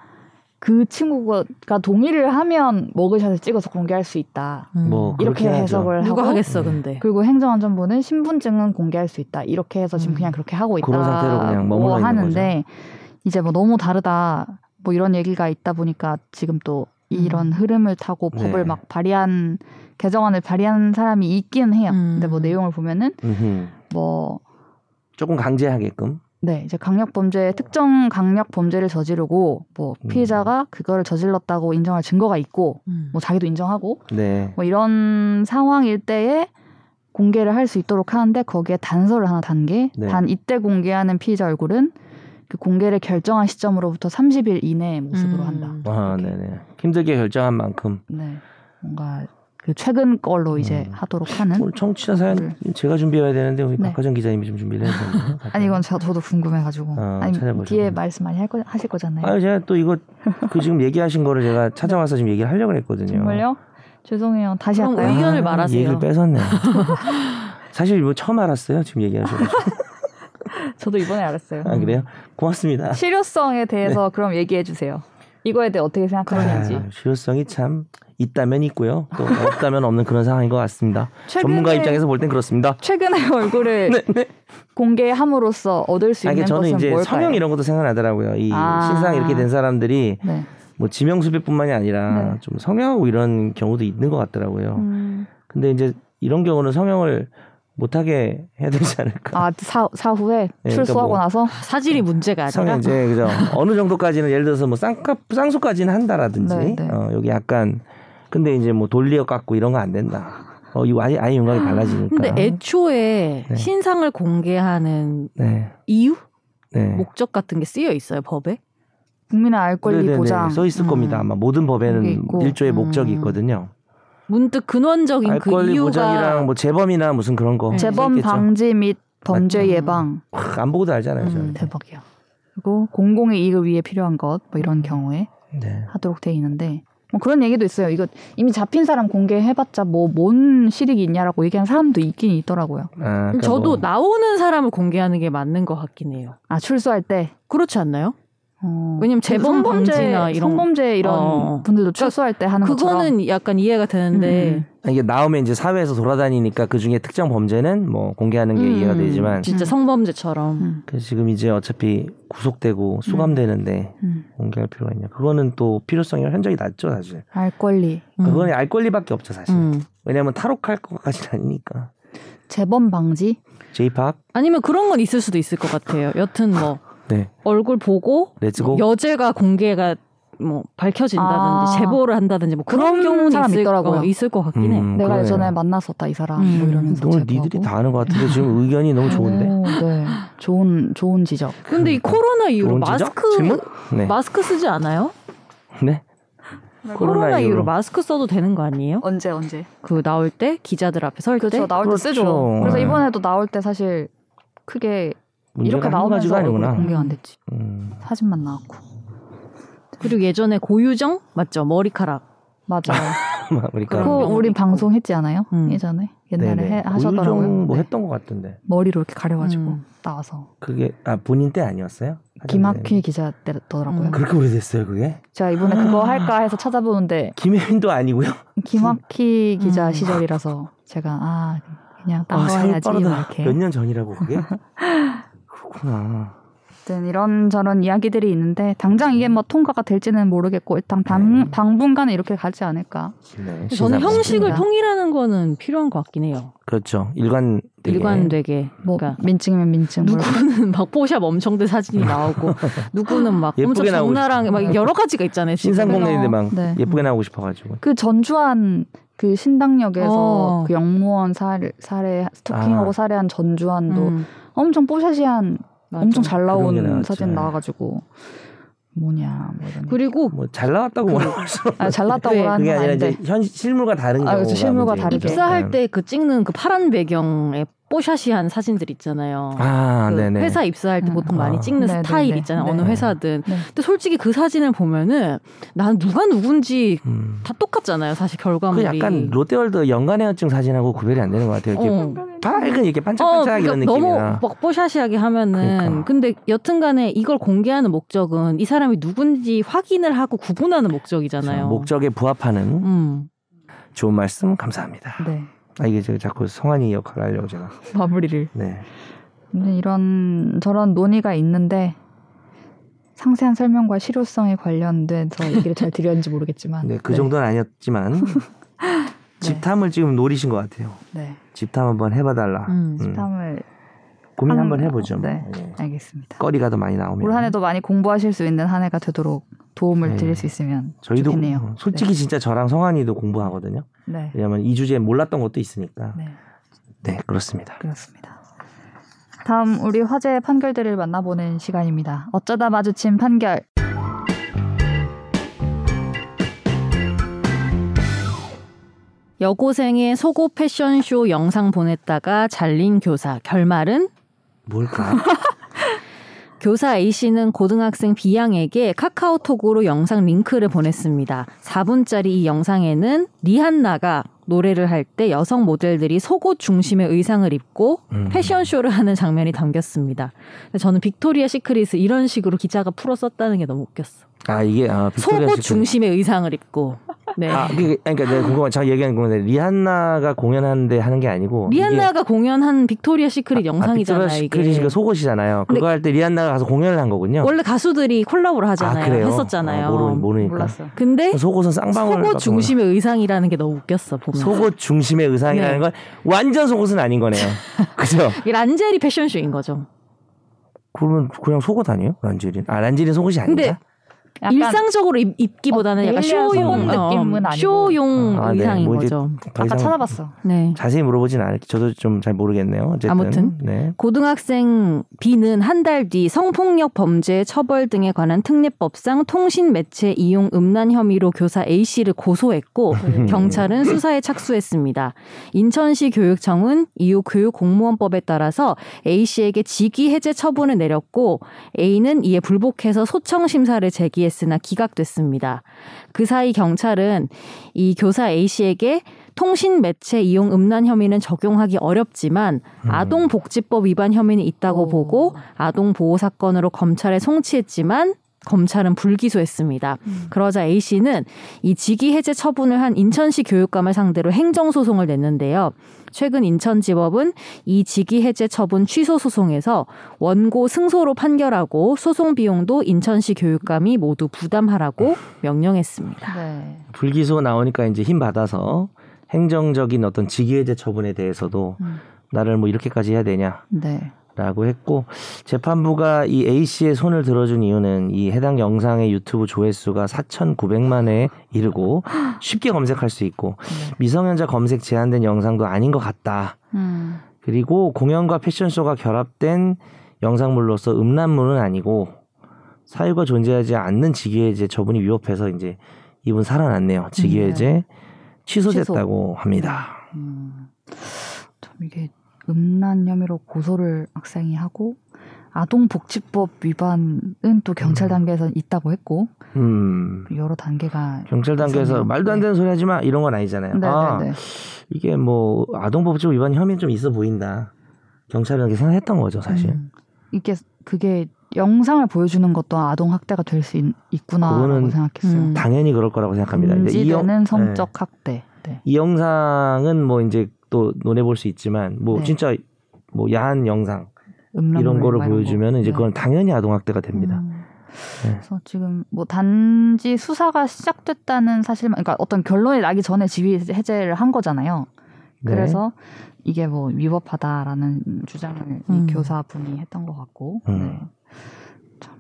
[SPEAKER 1] 그 친구가 동의를 하면 머그샷을 찍어서 공개할 수 있다.
[SPEAKER 3] 음.
[SPEAKER 2] 뭐
[SPEAKER 1] 이렇게
[SPEAKER 2] 하죠.
[SPEAKER 1] 해석을
[SPEAKER 3] 누가
[SPEAKER 1] 하고
[SPEAKER 3] 하겠어 근데.
[SPEAKER 1] 그리고 행정안전부는 신분증은 공개할 수 있다. 이렇게 해서 지금
[SPEAKER 3] 음.
[SPEAKER 1] 그냥 그렇게 하고 있다.
[SPEAKER 2] 그런 상태로 그냥 머물러 있는
[SPEAKER 1] 하는데 이제 뭐 너무 다르다. 뭐 이런 얘기가 있다 보니까 지금 또 이런 흐름을 타고
[SPEAKER 2] 네.
[SPEAKER 1] 법을 막 발의한 개정안을 발의한 사람이 있기는 해요.
[SPEAKER 3] 음.
[SPEAKER 1] 근데 뭐 내용을 보면은
[SPEAKER 2] 음흠.
[SPEAKER 1] 뭐
[SPEAKER 2] 조금 강제하게끔.
[SPEAKER 1] 네, 이제 강력 범죄 특정 강력 범죄를 저지르고 뭐
[SPEAKER 2] 음.
[SPEAKER 1] 피해자가 그거를 저질렀다고 인정할 증거가 있고
[SPEAKER 3] 음.
[SPEAKER 1] 뭐 자기도 인정하고
[SPEAKER 2] 네.
[SPEAKER 1] 뭐 이런 상황일 때에 공개를 할 수 있도록 하는데 거기에 단서를 하나 단게
[SPEAKER 2] 네.
[SPEAKER 1] 단 이때 공개하는 피의자 얼굴은 그 공개를 결정한 시점으로부터 30일 이내의 모습으로
[SPEAKER 3] 음.
[SPEAKER 1] 한다.
[SPEAKER 2] 아. 네네. 힘들게 결정한 만큼.
[SPEAKER 1] 네, 뭔가 그 최근 걸로 이제
[SPEAKER 2] 음.
[SPEAKER 1] 하도록 하는.
[SPEAKER 2] 오늘 청취자 사연
[SPEAKER 1] 네.
[SPEAKER 2] 제가 준비해야 되는데 우리
[SPEAKER 1] 네.
[SPEAKER 2] 박하정 기자님이 좀 준비를 해주셨네요. <laughs>
[SPEAKER 1] 아니 이건 저, 저도 궁금해가지고
[SPEAKER 2] 어,
[SPEAKER 1] 아니. 뒤에 말씀 많이 할 거, 하실 거잖아요.
[SPEAKER 2] 아유 제가 또 이거 그 지금 <laughs> 얘기하신 거를 제가 찾아와서 지금 얘기를 하려고 했거든요.
[SPEAKER 1] 정말요? 죄송해요. 다시
[SPEAKER 3] 그럼
[SPEAKER 1] 할까요?
[SPEAKER 3] 의견을 말하세요.
[SPEAKER 2] 얘기를 뺏었네. <laughs> 사실 뭐 처음 알았어요. 지금 얘기하셔가지고.
[SPEAKER 1] 저도 이번에 알았어요.
[SPEAKER 2] 아 그래요? 고맙습니다.
[SPEAKER 1] 실효성에 대해서 그럼 얘기해 주세요. 이거에 대해 어떻게 생각하시는지.
[SPEAKER 2] 아, 실효성이 참 있다면 있고요. 또 없다면 없는 그런 상황인 것 같습니다. 전문가 입장에서 볼 땐 그렇습니다.
[SPEAKER 1] 최근에 얼굴을 <laughs>
[SPEAKER 2] 네, 네.
[SPEAKER 1] 공개함으로써 얻을 수
[SPEAKER 2] 아니,
[SPEAKER 1] 있는
[SPEAKER 2] 저는
[SPEAKER 1] 것은
[SPEAKER 2] 이제
[SPEAKER 1] 뭘까요?
[SPEAKER 2] 성형 이런 것도 생각나더라고요. 이
[SPEAKER 1] 아.
[SPEAKER 2] 신상 이렇게 된 사람들이
[SPEAKER 1] 네.
[SPEAKER 2] 뭐 지명 수배뿐만이 아니라
[SPEAKER 1] 네.
[SPEAKER 2] 좀 성형하고 이런 경우도 있는 것 같더라고요.
[SPEAKER 1] 음.
[SPEAKER 2] 근데 이제 이런 경우는 성형을 못하게 해야 되지 않을까.
[SPEAKER 1] 아 사, 사후에
[SPEAKER 2] 네,
[SPEAKER 1] 출소하고
[SPEAKER 2] 그러니까
[SPEAKER 1] 나서
[SPEAKER 3] 사질이 문제가 아니라
[SPEAKER 2] 이제 그죠. 어느 정도까지는 예를 들어서 뭐 쌍꺼 쌍수까지는 한다라든지
[SPEAKER 1] 네, 네.
[SPEAKER 2] 어, 여기 약간 근데 이제 뭐 돌리어 깎고 이런 거 안 된다. 어 이거 아예 아예 윤곽이 달라지니까.
[SPEAKER 3] 근데 애초에
[SPEAKER 2] 네.
[SPEAKER 3] 신상을 공개하는
[SPEAKER 2] 네.
[SPEAKER 3] 이유,
[SPEAKER 2] 네.
[SPEAKER 3] 목적 같은 게 쓰여 있어요 법에.
[SPEAKER 1] 국민의 알 권리
[SPEAKER 2] 네네네.
[SPEAKER 1] 보장
[SPEAKER 2] 써 있을
[SPEAKER 3] 음.
[SPEAKER 2] 겁니다. 아마 모든 법에는. 일조의
[SPEAKER 3] 음.
[SPEAKER 2] 목적이 있거든요.
[SPEAKER 3] 문득 근원적인 알그
[SPEAKER 2] 권리
[SPEAKER 3] 이유가
[SPEAKER 2] 보장이랑 뭐 재범이나 무슨 그런 거
[SPEAKER 3] 네.
[SPEAKER 1] 재범
[SPEAKER 2] 있겠죠.
[SPEAKER 1] 방지 및 범죄
[SPEAKER 3] 맞죠.
[SPEAKER 1] 예방
[SPEAKER 2] 확, 안 보고도 알잖아요.
[SPEAKER 3] 음.
[SPEAKER 2] 저는.
[SPEAKER 1] 대박이야. 그리고 공공의 이익을 위해 필요한 것 뭐 이런
[SPEAKER 3] 음.
[SPEAKER 1] 경우에
[SPEAKER 2] 네.
[SPEAKER 1] 하도록 돼 있는데 뭐 그런 얘기도 있어요. 이거 이미 잡힌 사람 공개해봤자 뭐 뭔 실익이 있냐라고 얘기하는 사람도 있긴 있더라고요.
[SPEAKER 2] 아, 그러니까
[SPEAKER 3] 저도
[SPEAKER 2] 뭐
[SPEAKER 3] 나오는 사람을 공개하는 게 맞는 것 같긴 해요.
[SPEAKER 1] 아 출소할 때
[SPEAKER 3] 그렇지 않나요?
[SPEAKER 1] 어,
[SPEAKER 3] 왜냐면 재범 방지나 이런
[SPEAKER 1] 성범죄 이런
[SPEAKER 3] 어.
[SPEAKER 1] 분들도 출소할 때 하는 것처럼
[SPEAKER 3] 그거는 약간 이해가 되는데
[SPEAKER 1] 음.
[SPEAKER 2] 이게 나오면 이제 사회에서 돌아다니니까 그 중에 특정 범죄는 뭐 공개하는 게
[SPEAKER 3] 음,
[SPEAKER 2] 이해가 되지만
[SPEAKER 3] 진짜
[SPEAKER 1] 음.
[SPEAKER 3] 성범죄처럼
[SPEAKER 1] 음,
[SPEAKER 2] 그 지금 이제 어차피 구속되고 수감되는데
[SPEAKER 1] 음.
[SPEAKER 2] 공개할 필요가 있냐? 그거는 또 필요성이 현저히 낮죠 사실.
[SPEAKER 1] 알 권리
[SPEAKER 3] 음.
[SPEAKER 2] 그거는 알 권리밖에 없죠 사실.
[SPEAKER 3] 음.
[SPEAKER 2] 왜냐하면 탈옥할 것까지는 아니니까.
[SPEAKER 1] 재범 방지
[SPEAKER 2] J-팝,
[SPEAKER 3] 아니면 그런 건 있을 수도 있을 것 같아요. 여튼 뭐
[SPEAKER 2] 네,
[SPEAKER 3] 얼굴 보고
[SPEAKER 2] let's go.
[SPEAKER 3] 여죄가 공개가 뭐 밝혀진다든지
[SPEAKER 1] 아.
[SPEAKER 3] 제보를 한다든지 뭐 그런
[SPEAKER 1] 그런
[SPEAKER 3] 경우는
[SPEAKER 1] 사람
[SPEAKER 3] 있을,
[SPEAKER 1] 있더라고요.
[SPEAKER 3] 어, 있을 것 같긴 해.
[SPEAKER 2] 음,
[SPEAKER 1] 내가
[SPEAKER 2] 그러네요.
[SPEAKER 1] 예전에 만났었다 이 사람
[SPEAKER 3] 음.
[SPEAKER 1] 뭐 이러면서
[SPEAKER 2] 오늘
[SPEAKER 1] 제보하고.
[SPEAKER 2] 니들이 다 아는 것 같은데 지금 의견이 너무 좋은데.
[SPEAKER 1] 오, 네, 좋은 좋은 지적.
[SPEAKER 3] 근데 이 코로나 이후로? 마스크?
[SPEAKER 2] 네.
[SPEAKER 3] 마스크 쓰지 않아요?
[SPEAKER 2] 네.
[SPEAKER 3] 코로나, 이후로
[SPEAKER 2] 이후로.
[SPEAKER 3] 마스크 써도 되는 거 아니에요?
[SPEAKER 1] 언제 언제?
[SPEAKER 3] 그 나올 때 기자들 앞에 설 때.
[SPEAKER 1] 그렇죠 나올 때
[SPEAKER 2] 그렇죠.
[SPEAKER 1] 쓰죠. 그래서
[SPEAKER 2] 네.
[SPEAKER 1] 이번에도 나올 때 사실 크게 이렇게
[SPEAKER 2] 한
[SPEAKER 1] 나오면서. 공개가 안 됐지.
[SPEAKER 2] 음.
[SPEAKER 1] 사진만 나왔고.
[SPEAKER 3] 그리고 예전에 고유정 맞죠? 머리카락.
[SPEAKER 1] 맞아요. <laughs>
[SPEAKER 3] 그런
[SPEAKER 1] 그거 우리. 방송했지 않아요?
[SPEAKER 3] 음.
[SPEAKER 1] 예전에 옛날에. 해, 하셨더라고요.
[SPEAKER 2] 고유정 뭐
[SPEAKER 1] 네.
[SPEAKER 2] 했던 것 같던데.
[SPEAKER 1] 머리로 이렇게 가려가지고
[SPEAKER 3] 음.
[SPEAKER 1] 나와서
[SPEAKER 2] 그게 아 본인 때 아니었어요?
[SPEAKER 1] 김학휘 기자 때더라고요.
[SPEAKER 3] 음.
[SPEAKER 2] 그렇게 오래됐어요 그게?
[SPEAKER 1] 제가 이번에 그거 할까 해서 찾아보는데
[SPEAKER 2] 김혜민도 아니고요.
[SPEAKER 1] 김학휘 기자
[SPEAKER 3] 음.
[SPEAKER 1] 시절이라서 제가 아 그냥 딴
[SPEAKER 2] 아,
[SPEAKER 1] 거 해야지. 이렇게.
[SPEAKER 2] 몇 년 전이라고 그게? <laughs> 그렇구나.
[SPEAKER 1] 어쨌든 이런저런 이야기들이 있는데 당장 이게 뭐 통과가 될지는 모르겠고 일단 당,
[SPEAKER 2] 네.
[SPEAKER 1] 당분간은 이렇게 가지 않을까.
[SPEAKER 2] 네,
[SPEAKER 3] 저는 형식을
[SPEAKER 1] 맞습니다.
[SPEAKER 3] 통일하는 거는 필요한 것 같긴 해요.
[SPEAKER 2] 그렇죠. 일관 되게.
[SPEAKER 3] 일관 되게.
[SPEAKER 1] 뭐
[SPEAKER 3] 그러니까
[SPEAKER 1] 민증이면 민증. 뭐
[SPEAKER 3] 누구는 막 포샵 엄청 된 사진이 나오고 <laughs> 누구는 막
[SPEAKER 2] 예쁘게
[SPEAKER 3] 엄청
[SPEAKER 2] 나오고
[SPEAKER 3] 적나라하게 막 여러 가지가 있잖아요. 지금.
[SPEAKER 2] 신상공례인데 막
[SPEAKER 1] 네.
[SPEAKER 2] 예쁘게 나오고 싶어가지고.
[SPEAKER 1] 그 전주환 그 신당역에서
[SPEAKER 3] 어.
[SPEAKER 1] 그 영무원 살해, 살해 스토킹하고
[SPEAKER 2] 아.
[SPEAKER 1] 살해한 전주환도
[SPEAKER 3] 음,
[SPEAKER 1] 엄청 뽀샤시한
[SPEAKER 3] 맞아.
[SPEAKER 1] 엄청
[SPEAKER 2] 잘게
[SPEAKER 1] 나온. 사진 나와가지고 뭐냐 뭐 이런.
[SPEAKER 3] 그리고
[SPEAKER 2] 뭐 잘 나왔다고 뭐라고 수
[SPEAKER 1] 아, 잘 나왔다고
[SPEAKER 3] 네,
[SPEAKER 1] 하는
[SPEAKER 2] 그게
[SPEAKER 1] 건
[SPEAKER 2] 아니라
[SPEAKER 1] 아닌데
[SPEAKER 2] 이제 현 실물과 다른
[SPEAKER 1] 아,
[SPEAKER 2] 경우가
[SPEAKER 1] 그렇죠. 실물과.
[SPEAKER 2] 거죠.
[SPEAKER 3] 입사할
[SPEAKER 2] 네.
[SPEAKER 3] 때그 찍는 그 파란 배경에 뽀샤시한 사진들 있잖아요.
[SPEAKER 2] 아,
[SPEAKER 3] 그
[SPEAKER 2] 네네.
[SPEAKER 3] 회사 입사할 때
[SPEAKER 1] 음.
[SPEAKER 3] 보통 많이
[SPEAKER 2] 아.
[SPEAKER 3] 찍는
[SPEAKER 1] 네네네.
[SPEAKER 3] 스타일 있잖아요. 어느
[SPEAKER 1] 네.
[SPEAKER 3] 회사든.
[SPEAKER 1] 네.
[SPEAKER 3] 근데 솔직히 그 사진을 보면은 난 누가 누군지
[SPEAKER 2] 음.
[SPEAKER 3] 다 똑같잖아요. 사실
[SPEAKER 2] 그
[SPEAKER 3] 결과물이.
[SPEAKER 2] 약간 롯데월드 연간회원증 사진하고 구별이 안 되는 것 같아요. 이렇게
[SPEAKER 3] 어.
[SPEAKER 2] 밝은 이렇게
[SPEAKER 3] 어,
[SPEAKER 2] 반짝반짝 이런
[SPEAKER 3] 그러니까 너무. 막 뽀샤시하게 하면은
[SPEAKER 2] 그러니까.
[SPEAKER 3] 근데 여튼간에 이걸 공개하는 목적은 이 사람이 누군지 확인을 하고 구분하는 목적이잖아요.
[SPEAKER 2] 목적에 부합하는
[SPEAKER 3] 음.
[SPEAKER 2] 좋은 말씀 감사합니다.
[SPEAKER 1] 네.
[SPEAKER 2] 아 이게 제가 자꾸 성환이 역할을 하려고 제가. <laughs>
[SPEAKER 1] 마무리를.
[SPEAKER 2] 네.
[SPEAKER 1] 근데 이런 저런 논의가 있는데 상세한 설명과 실효성에 관련돼서 얘기를 잘 드렸는지 모르겠지만. <laughs>
[SPEAKER 2] 네, 그 정도는 아니었지만 <laughs> 집탐을 지금 노리신 것 같아요.
[SPEAKER 1] 네.
[SPEAKER 2] 집탐 한번 해봐달라.
[SPEAKER 3] 음.
[SPEAKER 2] 음.
[SPEAKER 1] 탐을
[SPEAKER 2] 고민
[SPEAKER 1] 한-
[SPEAKER 2] 한번 해보죠. 뭐.
[SPEAKER 1] 네.
[SPEAKER 2] 예.
[SPEAKER 1] 알겠습니다.
[SPEAKER 2] 거리가 더 많이 나오면.
[SPEAKER 1] 올 한해도 많이 공부하실 수 있는 한 해가 되도록 도움을
[SPEAKER 2] 네.
[SPEAKER 1] 드릴 수 있으면
[SPEAKER 2] 저희도
[SPEAKER 1] 좋겠네요.
[SPEAKER 2] 어, 솔직히 진짜 저랑 성환이도 공부하거든요.
[SPEAKER 1] 네.
[SPEAKER 2] 왜냐하면 이 주제에 몰랐던 것도 있으니까.
[SPEAKER 1] 네.
[SPEAKER 2] 네, 그렇습니다.
[SPEAKER 1] 그렇습니다. 다음 우리 화제의 판결들을 만나보는 시간입니다. 어쩌다 마주친 판결.
[SPEAKER 3] 여고생의 속옷 패션쇼 영상 보냈다가 잘린 교사. 결말은
[SPEAKER 2] 뭘까? <laughs>
[SPEAKER 3] 교사 A씨는 고등학생 B양에게 카카오톡으로 영상 링크를 보냈습니다. 4분짜리 이 영상에는 리한나가 노래를 할 때 여성 모델들이 속옷 중심의 의상을 입고
[SPEAKER 2] 음.
[SPEAKER 3] 패션쇼를 하는 장면이 담겼습니다. 저는 빅토리아 시크릿을 이런 식으로 기자가 풀어 썼다는 게 너무 웃겼어.
[SPEAKER 2] 아 이게 아, 빅토리아
[SPEAKER 3] 속옷
[SPEAKER 2] 시크릿.
[SPEAKER 3] 중심의 의상을 입고. 네.
[SPEAKER 2] 아, 그, 그러니까 내가 궁금한, 제가 얘기하는 건데 리한나가 공연하는데 하는 게 아니고
[SPEAKER 3] 리한나가 공연한 빅토리아 시크릿 영상이잖아요,
[SPEAKER 2] 빅토리아
[SPEAKER 3] 이게.
[SPEAKER 2] 시크릿이 그 속옷이잖아요. 그거 할 때 리한나가 가서 공연을 한 거군요.
[SPEAKER 3] 원래 가수들이 콜라보를 하잖아요.
[SPEAKER 2] 아, 그래요?
[SPEAKER 3] 했었잖아요.
[SPEAKER 2] 아, 모르, 모르니까.
[SPEAKER 1] 몰랐어요.
[SPEAKER 3] 근데
[SPEAKER 2] 속옷은 쌍방울
[SPEAKER 3] 속옷 중심의 의상이라는 게 너무 웃겼어 보면.
[SPEAKER 2] 속옷 중심의 의상이라는
[SPEAKER 3] 네.
[SPEAKER 2] 건 완전 속옷은 아닌 거네요. <laughs> 그죠?
[SPEAKER 3] 란제리 패션쇼인 거죠.
[SPEAKER 2] 그러면 그냥 속옷 아니에요? 란제린? 아 란제린 속옷이 아닌가?
[SPEAKER 3] 일상적으로 입, 기보다는
[SPEAKER 1] 어,
[SPEAKER 3] 약간 쇼용
[SPEAKER 1] 속옷 느낌은 아니고.
[SPEAKER 3] 쇼용
[SPEAKER 2] 아, 네.
[SPEAKER 3] 의상인
[SPEAKER 2] 뭐 이제
[SPEAKER 3] 거죠.
[SPEAKER 2] 더
[SPEAKER 1] 아까
[SPEAKER 2] 이상
[SPEAKER 1] 찾아봤어.
[SPEAKER 3] 네.
[SPEAKER 2] 자세히 물어보진 않을게. 저도 좀 잘 모르겠네요. 어쨌든.
[SPEAKER 3] 아무튼.
[SPEAKER 2] 네.
[SPEAKER 3] 고등학생 B는 한 달 뒤 성폭력 범죄 처벌 등에 관한 특례법상 통신 매체 이용 음란 혐의로 교사 A 씨를 고소했고
[SPEAKER 2] 음.
[SPEAKER 3] 경찰은 수사에 착수했습니다. 인천시 교육청은 이후 교육공무원법에 따라서 A 씨에게 직위 해제 처분을 내렸고 A는 이에 불복해서 소청 심사를 제기 했으나 기각됐습니다. 그 사이 경찰은 이 교사 A 씨에게 통신 매체 이용 음란 혐의는 적용하기 어렵지만
[SPEAKER 2] 음.
[SPEAKER 3] 아동복지법 위반 혐의는 있다고
[SPEAKER 1] 오.
[SPEAKER 3] 보고 아동 보호 사건으로 검찰에 송치했지만 검찰은 불기소했습니다.
[SPEAKER 1] 음.
[SPEAKER 3] 그러자 A 씨는 이 직위 해제 처분을 한 인천시 교육감을 상대로 행정 소송을 냈는데요. 최근 인천지법은 이 직위 해제 처분 취소 소송에서 원고 승소로 판결하고 소송 비용도 인천시 교육감이 모두 부담하라고 명령했습니다.
[SPEAKER 1] 네.
[SPEAKER 2] 불기소 나오니까 이제 힘 받아서 행정적인 어떤 직위 해제 처분에 대해서도
[SPEAKER 1] 음.
[SPEAKER 2] 나를 뭐 이렇게까지 해야 되냐
[SPEAKER 1] 네.
[SPEAKER 2] 라고 했고 재판부가 이 A 씨의 손을 들어준 이유는 이 해당 영상의 유튜브 조회수가 4,900만에 이르고 쉽게 검색할 수 있고
[SPEAKER 1] 네.
[SPEAKER 2] 미성년자 검색 제한된 영상도 아닌 것 같다.
[SPEAKER 1] 음.
[SPEAKER 2] 그리고 공연과 패션쇼가 결합된 영상물로서 음란물은 아니고 사유가 존재하지 않는 직위해제 처분이 위법해서 이제 이분 살아났네요. 직위해제 취소됐다고 합니다.
[SPEAKER 1] 음. 참 이게 음란 혐의로 고소를 학생이 하고 아동복지법 위반은 또 경찰
[SPEAKER 2] 음.
[SPEAKER 1] 단계에서 있다고 했고
[SPEAKER 2] 음.
[SPEAKER 1] 여러 단계가
[SPEAKER 2] 경찰 단계에서
[SPEAKER 1] 있었네요.
[SPEAKER 2] 말도 안 되는 소리 하지 마 이런 건 아니잖아요.
[SPEAKER 1] 네,
[SPEAKER 2] 아,
[SPEAKER 1] 네, 네.
[SPEAKER 2] 이게 뭐 아동법적 위반 혐의 좀 있어 보인다. 경찰은 그렇게 생각했던 거죠, 사실.
[SPEAKER 1] 음. 이게 그게 영상을 보여주는 것도 아동 학대가 될 수 있구나라고 생각했어요.
[SPEAKER 3] 음.
[SPEAKER 2] 당연히 그럴 거라고 생각합니다. 영,
[SPEAKER 1] 금지되는 성적 학대. 네.
[SPEAKER 2] 이 영상은 뭐 이제 또 논해 볼 수 있지만 뭐
[SPEAKER 1] 네.
[SPEAKER 2] 진짜 뭐 야한 영상 이런 거를 보여주면
[SPEAKER 1] 거.
[SPEAKER 2] 이제
[SPEAKER 1] 네.
[SPEAKER 2] 그건 당연히 아동 학대가 됩니다.
[SPEAKER 1] 음.
[SPEAKER 2] 네.
[SPEAKER 1] 그래서 지금 뭐 단지 수사가 시작됐다는 사실만, 그러니까 어떤 결론이 나기 전에 지휘 해제를 한 거잖아요.
[SPEAKER 2] 네.
[SPEAKER 1] 그래서 이게 뭐 위법하다라는 주장을
[SPEAKER 3] 음.
[SPEAKER 1] 이 교사분이 했던 것 같고,
[SPEAKER 2] 음.
[SPEAKER 1] 네. 참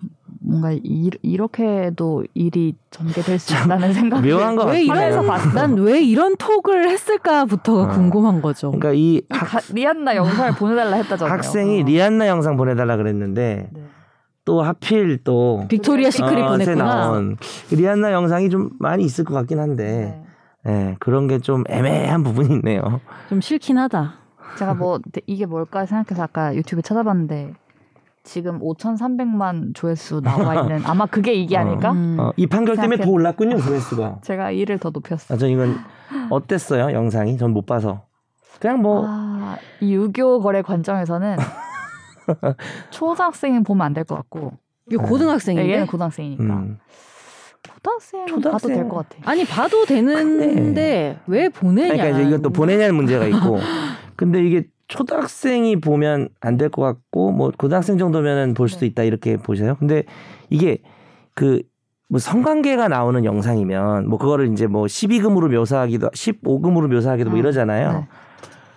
[SPEAKER 1] 뭔가 이, 이렇게도 일이 전개될 수 있다는 생각이
[SPEAKER 2] 묘한
[SPEAKER 3] 것왜
[SPEAKER 2] 같긴 해요.
[SPEAKER 3] 이런 난왜 이런 톡을 했을까부터가
[SPEAKER 2] 어.
[SPEAKER 3] 궁금한 거죠.
[SPEAKER 2] 그러니까
[SPEAKER 1] 이이
[SPEAKER 2] 학,
[SPEAKER 1] 가- 리안나 영상을 보내달라 했다잖아요.
[SPEAKER 2] 학생이
[SPEAKER 1] 어.
[SPEAKER 2] 리안나 영상 보내달라 그랬는데
[SPEAKER 1] 네.
[SPEAKER 2] 또 하필 또
[SPEAKER 3] 빅토리아 시크릿
[SPEAKER 2] 어, 새
[SPEAKER 3] 보냈구나.
[SPEAKER 2] 리안나 영상이 좀 많이 있을 것 같긴 한데
[SPEAKER 1] 네.
[SPEAKER 2] 예, 그런 게 좀 애매한 부분이 있네요.
[SPEAKER 3] 좀 싫긴 하다.
[SPEAKER 1] 제가 뭐 이게 뭘까 생각해서 아까 유튜브 찾아봤는데 지금 5,300만 조회수 나와 있는 <laughs> 아마 그게 이게
[SPEAKER 2] 어.
[SPEAKER 1] 아닐까?
[SPEAKER 3] 음.
[SPEAKER 2] 어, 이 판결 때문에
[SPEAKER 1] 생각해-
[SPEAKER 2] 더 올랐군요, 조회수가. <laughs>
[SPEAKER 1] 제가 이를 더 높였어요.
[SPEAKER 2] 아, 전 이건 어땠어요, 영상이? 전 못 봐서. 그냥 뭐
[SPEAKER 1] 아, 이 유교 거래 관점에서는 <laughs> 초등학생은 보면 안 될 것 같고
[SPEAKER 3] 이게 고등학생인데
[SPEAKER 1] 얘는 고등학생이니까
[SPEAKER 2] 음,
[SPEAKER 1] 고등학생은 봐도
[SPEAKER 2] 초등학생.
[SPEAKER 1] 될것 같아.
[SPEAKER 3] 아니 봐도 되는데 왜 보내냐?
[SPEAKER 2] 그러니까 이제 이것도 보내냐는 문제가 있고. 근데 이게 초등학생이 보면 안 될 것 같고 뭐 고등학생 정도면은 볼 수도
[SPEAKER 1] 네.
[SPEAKER 2] 있다 이렇게 보세요. 근데 이게 그 뭐 성관계가 나오는 영상이면 뭐 그거를 이제 뭐 12금으로 묘사하기도 15금으로 묘사하기도 뭐
[SPEAKER 1] 음,
[SPEAKER 2] 이러잖아요.
[SPEAKER 1] 네.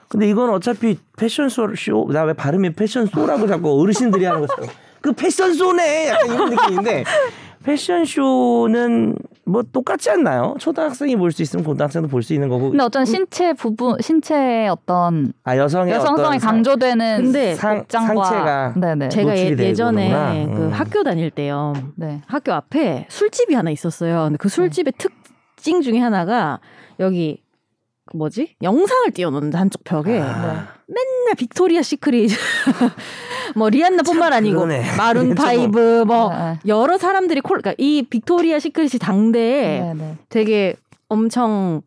[SPEAKER 2] 근데 이건 어차피 패션쇼 쇼 나 왜 발음이 패션쇼라고 자꾸 어르신들이 하는 것처럼 그 패션쇼네 약간 이런 느낌인데 <laughs> 패션쇼는 뭐 똑같지 않나요? 초등학생이 볼 수 있으면 고등학생도 볼 수 있는 거고
[SPEAKER 1] 근데 어떤 신체 부분, 신체의 어떤
[SPEAKER 2] 아 여성의
[SPEAKER 1] 여성성이 강조되는
[SPEAKER 3] 근데
[SPEAKER 2] 상, 상체가
[SPEAKER 1] 네네
[SPEAKER 3] 제가 예,
[SPEAKER 2] 노출이 되고
[SPEAKER 3] 예전에
[SPEAKER 2] 그러는구나.
[SPEAKER 3] 그
[SPEAKER 2] 음.
[SPEAKER 3] 학교 다닐 때요.
[SPEAKER 1] 네.
[SPEAKER 3] 학교 앞에 술집이 하나 있었어요. 근데 그 술집의 특징 중에 하나가 여기 그 뭐지? 영상을 띄워놓는데 한쪽 벽에
[SPEAKER 2] 아,
[SPEAKER 3] 맨날 빅토리아 시크릿 <laughs> 뭐 리안나뿐만 아니고. <laughs> 마룬. 파이브 뭐
[SPEAKER 1] 네,
[SPEAKER 3] 여러 사람들이 콜 그러니까 이 빅토리아 시크릿이 당대에
[SPEAKER 1] 네, 네.
[SPEAKER 3] 되게 엄청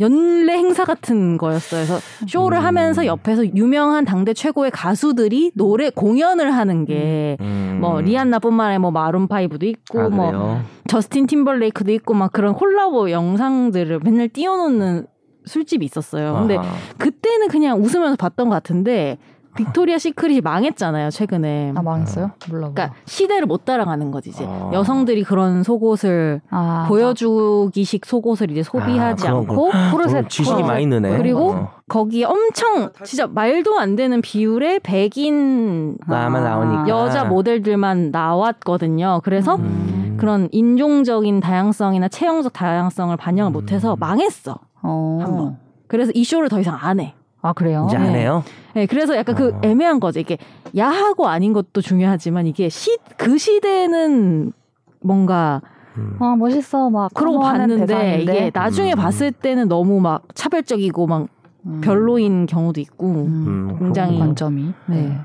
[SPEAKER 3] 연례 행사 같은 거였어요. 그래서 쇼를
[SPEAKER 2] 음.
[SPEAKER 3] 하면서 옆에서 유명한 당대 최고의 가수들이 노래 공연을 하는 게
[SPEAKER 2] 음.
[SPEAKER 3] 뭐 리안나뿐만 아니라 뭐 마룬 파이브도 있고
[SPEAKER 2] 아,
[SPEAKER 3] 뭐
[SPEAKER 2] 그래요?
[SPEAKER 3] 저스틴 팀벌레이크도 있고 막 그런 콜라보 영상들을 맨날 띄워놓는 술집이 있었어요. 근데
[SPEAKER 2] 아하.
[SPEAKER 3] 그때는 그냥 웃으면서 봤던 것 같은데 빅토리아 시크릿이 망했잖아요 최근에.
[SPEAKER 1] 아 망했어요? 몰라. 몰라.
[SPEAKER 3] 그러니까 시대를 못 따라가는 거지 이제
[SPEAKER 2] 아.
[SPEAKER 3] 여성들이 그런 속옷을
[SPEAKER 1] 아,
[SPEAKER 3] 보여주기식 속옷을 이제 소비하지
[SPEAKER 2] 아,
[SPEAKER 3] 않고
[SPEAKER 1] 코르셋
[SPEAKER 2] 지식이
[SPEAKER 3] 어.
[SPEAKER 2] 많이 느네.
[SPEAKER 3] 그리고
[SPEAKER 2] 어.
[SPEAKER 3] 거기에 엄청 진짜 말도 안 되는 비율의 백인
[SPEAKER 2] 나오니까.
[SPEAKER 3] 여자 모델들만 나왔거든요. 그래서
[SPEAKER 2] 음.
[SPEAKER 3] 그런 인종적인 다양성이나 체형적 다양성을 반영을
[SPEAKER 2] 음.
[SPEAKER 3] 못해서 망했어.
[SPEAKER 1] 어.
[SPEAKER 3] 한번. 그래서 이 쇼를 더 이상 안 해.
[SPEAKER 1] 아 그래요?
[SPEAKER 2] 이제 안
[SPEAKER 3] 네.
[SPEAKER 2] 해요?
[SPEAKER 3] 네, 그래서 약간 그
[SPEAKER 2] 어.
[SPEAKER 3] 애매한 거죠. 이게 야하고 아닌 것도 중요하지만 이게 시, 그 시대는 뭔가
[SPEAKER 2] 음.
[SPEAKER 1] 아 멋있어 막
[SPEAKER 3] 그러고 봤는데
[SPEAKER 1] 대상인데.
[SPEAKER 3] 이게 나중에
[SPEAKER 2] 음.
[SPEAKER 3] 봤을 때는 너무 막 차별적이고 막
[SPEAKER 1] 음.
[SPEAKER 3] 별로인 경우도 있고
[SPEAKER 1] 음.
[SPEAKER 2] 음,
[SPEAKER 3] 굉장히.
[SPEAKER 1] 관점이 네.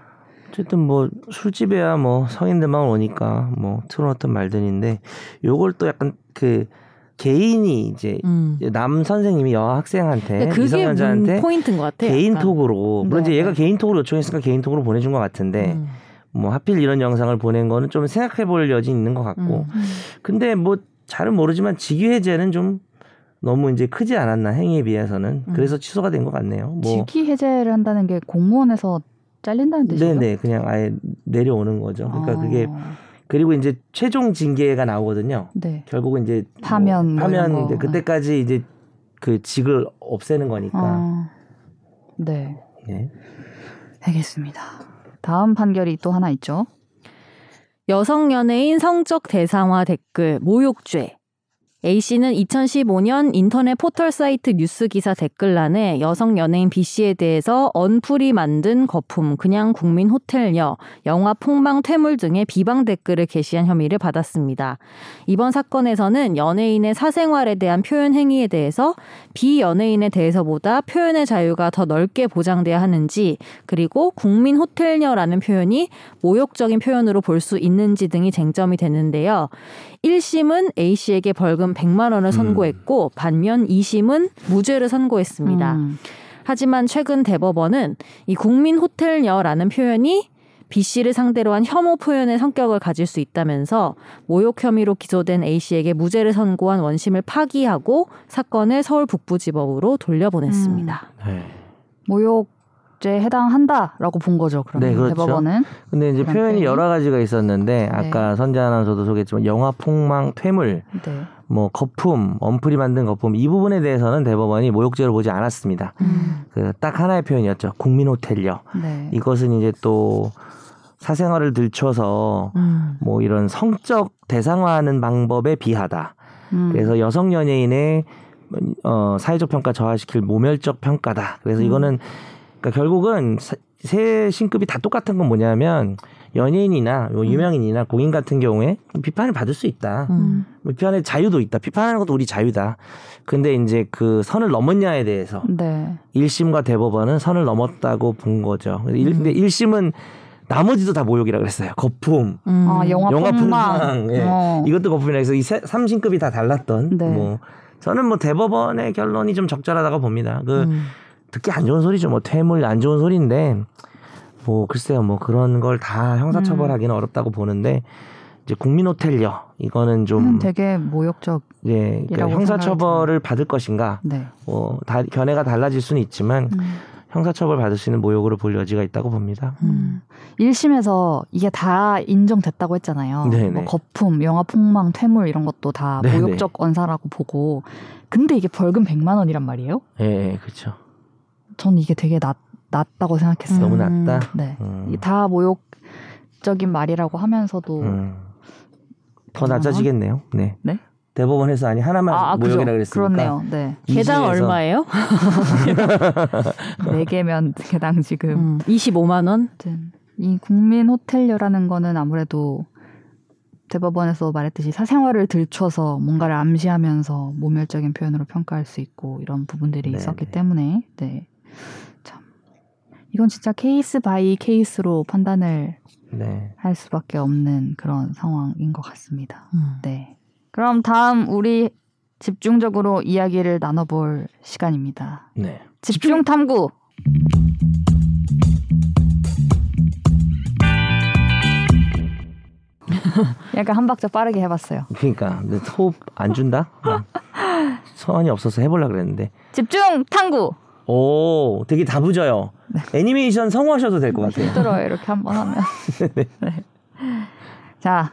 [SPEAKER 2] 어쨌든 뭐 술집에야 뭐 성인들만 오니까 뭐 틀어놓던 말들인데 요걸 또 약간 그 개인이 이제
[SPEAKER 3] 음.
[SPEAKER 2] 남 선생님이 여 학생한테
[SPEAKER 3] 그게
[SPEAKER 2] 미성년자한테
[SPEAKER 3] 문 포인트인 것 같아요.
[SPEAKER 2] 개인
[SPEAKER 3] 약간.
[SPEAKER 2] 톡으로 물론
[SPEAKER 1] 네,
[SPEAKER 2] 이제 얘가
[SPEAKER 1] 네.
[SPEAKER 2] 개인 톡으로 요청했으니까 개인 톡으로 보내준 것 같은데
[SPEAKER 3] 음.
[SPEAKER 2] 뭐 하필 이런 영상을 보낸 거는 좀 생각해 볼 여지 있는 것 같고.
[SPEAKER 3] 음.
[SPEAKER 2] 근데 뭐 잘은 모르지만 직위 해제는 좀 너무 이제 크지 않았나 행위에 비해서는
[SPEAKER 3] 음.
[SPEAKER 2] 그래서 취소가 된 것 같네요. 뭐
[SPEAKER 1] 직위 해제를 한다는 게 공무원에서 잘린다는 뜻이에요?
[SPEAKER 2] 네네 그냥 아예 내려오는 거죠. 그러니까
[SPEAKER 1] 아,
[SPEAKER 2] 그게 그리고 이제 최종 징계가 나오거든요.
[SPEAKER 1] 네.
[SPEAKER 2] 결국은 이제
[SPEAKER 1] 파면 뭐뭐 이런
[SPEAKER 2] 파면
[SPEAKER 1] 거.
[SPEAKER 2] 이제 그때까지 이제 그 직을 없애는 거니까.
[SPEAKER 1] 아, 네.
[SPEAKER 2] 네.
[SPEAKER 1] 알겠습니다. 다음 판결이 또 하나 있죠.
[SPEAKER 3] 여성 연예인 성적 대상화 댓글 모욕죄. A씨는 2015년 인터넷 포털 사이트 뉴스 기사 댓글란에 여성 연예인 B씨에 대해서 언플이 만든 거품, 그냥 국민 호텔녀, 영화 폭망 퇴물 등의 비방 댓글을 게시한 혐의를 받았습니다. 이번 사건에서는 연예인의 사생활에 대한 표현 행위에 대해서 비연예인에 대해서보다 표현의 자유가 더 넓게 보장돼야 하는지, 그리고 국민 호텔녀라는 표현이 모욕적인 표현으로 볼 수 있는지 등이 쟁점이 됐는데요. 1심은 A씨에게 벌금 100만 원을 선고했고 반면 2심은 무죄를 선고했습니다.
[SPEAKER 1] 음,
[SPEAKER 3] 하지만 최근 대법원은 이 국민 호텔녀라는 표현이 B씨를 상대로 한 혐오 표현의 성격을 가질 수 있다면서 모욕 혐의로 기소된 A씨에게 무죄를 선고한 원심을 파기하고 사건을 서울 북부지법으로 돌려보냈습니다.
[SPEAKER 2] 네.
[SPEAKER 1] 모욕 죄에 해당한다라고 본 거죠. 그러면
[SPEAKER 2] 네, 그렇죠.
[SPEAKER 1] 대법원은
[SPEAKER 2] 근데 이제 표현이? 여러 가지가 있었는데
[SPEAKER 1] 네.
[SPEAKER 2] 아까 선재 아나운서도 소개했지만 영화 폭망 퇴물
[SPEAKER 1] 네.
[SPEAKER 2] 뭐 거품 언플이 만든 거품 이 부분에 대해서는 대법원이 모욕죄로 보지 않았습니다.
[SPEAKER 1] 음,
[SPEAKER 2] 그딱 하나의 표현이었죠. 국민 호텔요.
[SPEAKER 1] 네.
[SPEAKER 2] 이것은 이제 또 사생활을 들춰서
[SPEAKER 3] 음.
[SPEAKER 2] 뭐 이런 성적 대상화하는 방법에 비하다.
[SPEAKER 1] 음,
[SPEAKER 2] 그래서 여성 연예인의 어, 사회적 평가 저하시킬 모멸적 평가다. 그래서
[SPEAKER 1] 음.
[SPEAKER 2] 이거는 그러니까 결국은 사- 세 신급이 다 똑같은 건 뭐냐면 연예인이나 뭐 유명인이나 공인 같은 경우에 비판을 받을 수 있다.
[SPEAKER 3] 음.
[SPEAKER 2] 뭐 비판의 자유도 있다. 비판하는 것도 우리 자유다. 근데 이제 그 선을 넘었냐에 대해서
[SPEAKER 1] 네.
[SPEAKER 2] 1심과 대법원은 선을 넘었다고 본 거죠.
[SPEAKER 1] 음.
[SPEAKER 2] 근데 1심은 나머지도 다 모욕이라 그랬어요. 거품,
[SPEAKER 3] 음.
[SPEAKER 1] 아, 영화,
[SPEAKER 2] 영화.
[SPEAKER 1] 폭망,
[SPEAKER 2] 예.
[SPEAKER 1] 어.
[SPEAKER 2] 이것도 거품이라 해서 이 3신급이 다 달랐던
[SPEAKER 1] 네.
[SPEAKER 2] 뭐 저는 뭐 대법원의 결론이 좀 적절하다고 봅니다. 그
[SPEAKER 3] 음.
[SPEAKER 2] 듣기 안 좋은 소리죠. 뭐 퇴물 안 좋은 소리인데 뭐 글쎄요. 뭐 그런 걸 다 형사처벌하기는 어렵다고 보는데 이제 국민 호텔요. 이거는 좀
[SPEAKER 1] 음, 되게 모욕적.
[SPEAKER 2] 예, 그러니까 형사처벌을 받을 것인가?
[SPEAKER 1] 네.
[SPEAKER 2] 뭐 다, 견해가 달라질 수는 있지만
[SPEAKER 1] 음.
[SPEAKER 2] 형사처벌 받을 수 있는 모욕으로 볼 여지가 있다고 봅니다.
[SPEAKER 3] 음.
[SPEAKER 1] 1심에서 이게 다 인정됐다고 했잖아요.
[SPEAKER 2] 네네.
[SPEAKER 1] 뭐 거품, 영화 폭망, 퇴물 이런 것도 다
[SPEAKER 2] 네네.
[SPEAKER 1] 모욕적 언사라고 보고. 근데 이게 벌금 100만 원이란 말이에요?
[SPEAKER 2] 예, 예 그렇죠.
[SPEAKER 1] 전 이게 되게 낮, 낮다고 생각했어요.
[SPEAKER 2] 너무
[SPEAKER 3] 음.
[SPEAKER 2] 낮다.
[SPEAKER 1] 네.
[SPEAKER 2] 음.
[SPEAKER 1] 다 모욕적인 말이라고 하면서도
[SPEAKER 2] 음. 더
[SPEAKER 1] 100만 원?
[SPEAKER 2] 낮아지겠네요. 네.
[SPEAKER 1] 네?
[SPEAKER 2] 대법원에서 아니 하나만
[SPEAKER 1] 아, 아.
[SPEAKER 2] 모욕이라 그랬으니까.
[SPEAKER 1] 그렇네요. 네.
[SPEAKER 3] 개당 얼마예요? <laughs>
[SPEAKER 1] 네 개면 개당 지금
[SPEAKER 3] 음. 25만 원?
[SPEAKER 1] 아무튼 이 국민 호텔료라는 거는 아무래도 대법원에서 말했듯이 사생활을 들춰서 뭔가를 암시하면서 모멸적인 표현으로 평가할 수 있고 이런 부분들이
[SPEAKER 2] 네네.
[SPEAKER 1] 있었기 때문에 네. 참 이건 진짜 case by case로 판단을
[SPEAKER 2] 네.
[SPEAKER 1] 할 수밖에 없는 그런 상황인 것 같습니다.
[SPEAKER 3] 음.
[SPEAKER 1] 네. 그럼 다음 우리 집중적으로 이야기를 나눠볼 시간입니다.
[SPEAKER 2] 네.
[SPEAKER 1] 집중 탐구. 약간 한 박자 빠르게 해봤어요.
[SPEAKER 2] 그러니까 호흡 안 준다? <laughs> 음. 소원이 없어서 해보려 그랬는데.
[SPEAKER 1] 집중 탐구.
[SPEAKER 2] 오, 되게 다부져요. 애니메이션 성우하셔도 될 것 같아요.
[SPEAKER 1] 힘들어요 이렇게 한번 하면. <laughs> 네. 자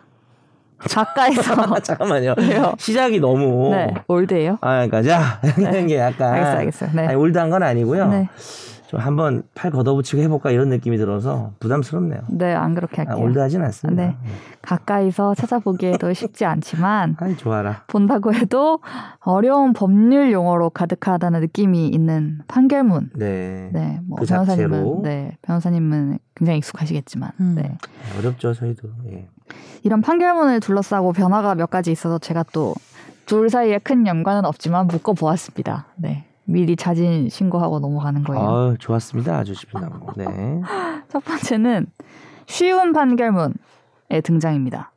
[SPEAKER 1] 가까이서 <laughs>
[SPEAKER 2] 잠깐만요.
[SPEAKER 1] 왜요?
[SPEAKER 2] 시작이 너무.
[SPEAKER 1] 네 올드예요.
[SPEAKER 2] 아, 그러니까 자, <laughs> 이런 게 약간.
[SPEAKER 1] 알겠어요, 알겠어요. 네.
[SPEAKER 2] 아니, 올드한 건 아니고요.
[SPEAKER 1] 네,
[SPEAKER 2] 좀 한번 팔 걷어붙이고 해볼까 이런 느낌이 들어서 부담스럽네요.
[SPEAKER 1] 네 안 그렇게
[SPEAKER 2] 아,
[SPEAKER 1] 할게요.
[SPEAKER 2] 올드하진 않습니다.
[SPEAKER 1] 네. 가까이서 찾아보기에도 <laughs> 쉽지 않지만
[SPEAKER 2] 아이 좋아라.
[SPEAKER 1] 본다고 해도 어려운 법률 용어로 가득하다는 느낌이 있는 판결문.
[SPEAKER 2] 네.
[SPEAKER 1] 네, 뭐
[SPEAKER 2] 그
[SPEAKER 1] 변호사님은
[SPEAKER 2] 자체로.
[SPEAKER 1] 네 변호사님은 굉장히 익숙하시겠지만,
[SPEAKER 3] 음.
[SPEAKER 1] 네
[SPEAKER 2] 어렵죠 저희도. 예.
[SPEAKER 1] 이런 판결문을 둘러싸고 변화가 몇 가지 있어서 제가 또 둘 사이에 큰 연관은 없지만 묶어 보았습니다. 네, 미리 자진 신고하고 넘어가는 거예요.
[SPEAKER 2] 아 좋았습니다. 아주 쉽나고. 네. <laughs>
[SPEAKER 1] 첫 번째는 쉬운 판결문의 등장입니다.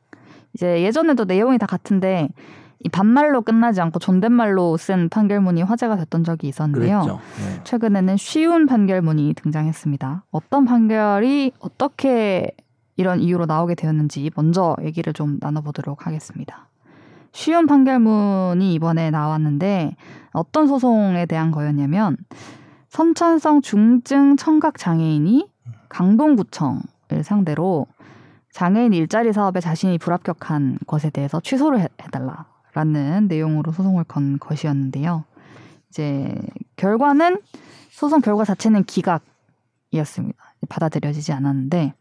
[SPEAKER 1] 이제 예전에도 내용이 다 같은데 이 반말로 끝나지 않고 존댓말로 쓴 판결문이 화제가 됐던 적이 있었는데요.
[SPEAKER 2] 네.
[SPEAKER 1] 최근에는 쉬운 판결문이 등장했습니다. 어떤 판결이 어떻게 이런 이유로 나오게 되었는지 먼저 얘기를 좀 나눠보도록 하겠습니다. 쉬운 판결문이 이번에 나왔는데 어떤 소송에 대한 거였냐면 선천성 중증 청각 장애인이 강동구청을 상대로 장애인 일자리 사업에 자신이 불합격한 것에 대해서 취소를 해- 해달라라는 내용으로 소송을 건 것이었는데요. 이제 결과는 소송 결과 자체는 기각이었습니다. 받아들여지지 않았는데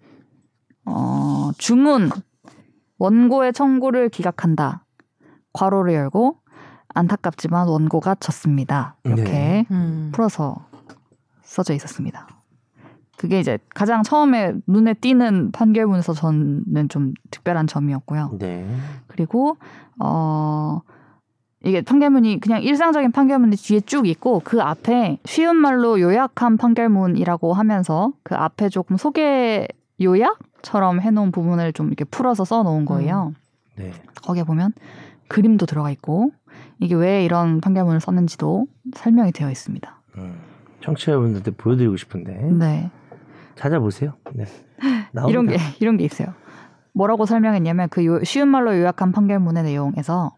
[SPEAKER 1] 어, 주문 원고의 청구를 기각한다. 괄호를 열고 안타깝지만 원고가 졌습니다. 이렇게
[SPEAKER 2] 네.
[SPEAKER 3] 음.
[SPEAKER 1] 풀어서 써져 있었습니다. 그게 이제 가장 처음에 눈에 띄는 판결문에서 저는 좀 특별한 점이었고요.
[SPEAKER 2] 네.
[SPEAKER 1] 그리고 어 이게 판결문이 그냥 일상적인 판결문이 뒤에 쭉 있고 그 앞에 쉬운 말로 요약한 판결문이라고 하면서 그 앞에 조금 소개 요약처럼 해놓은 부분을 좀 이렇게 풀어서 써놓은 거예요.
[SPEAKER 2] 네.
[SPEAKER 1] 거기에 보면 그림도 들어가 있고 이게 왜 이런 판결문을 썼는지도 설명이 되어 있습니다.
[SPEAKER 2] 음. 청취자분들한테 보여드리고 싶은데
[SPEAKER 1] 네.
[SPEAKER 2] 찾아보세요. 네.
[SPEAKER 1] 이런 게 이런 게 있어요. 뭐라고 설명했냐면 그 요- 쉬운 말로 요약한 판결문의 내용에서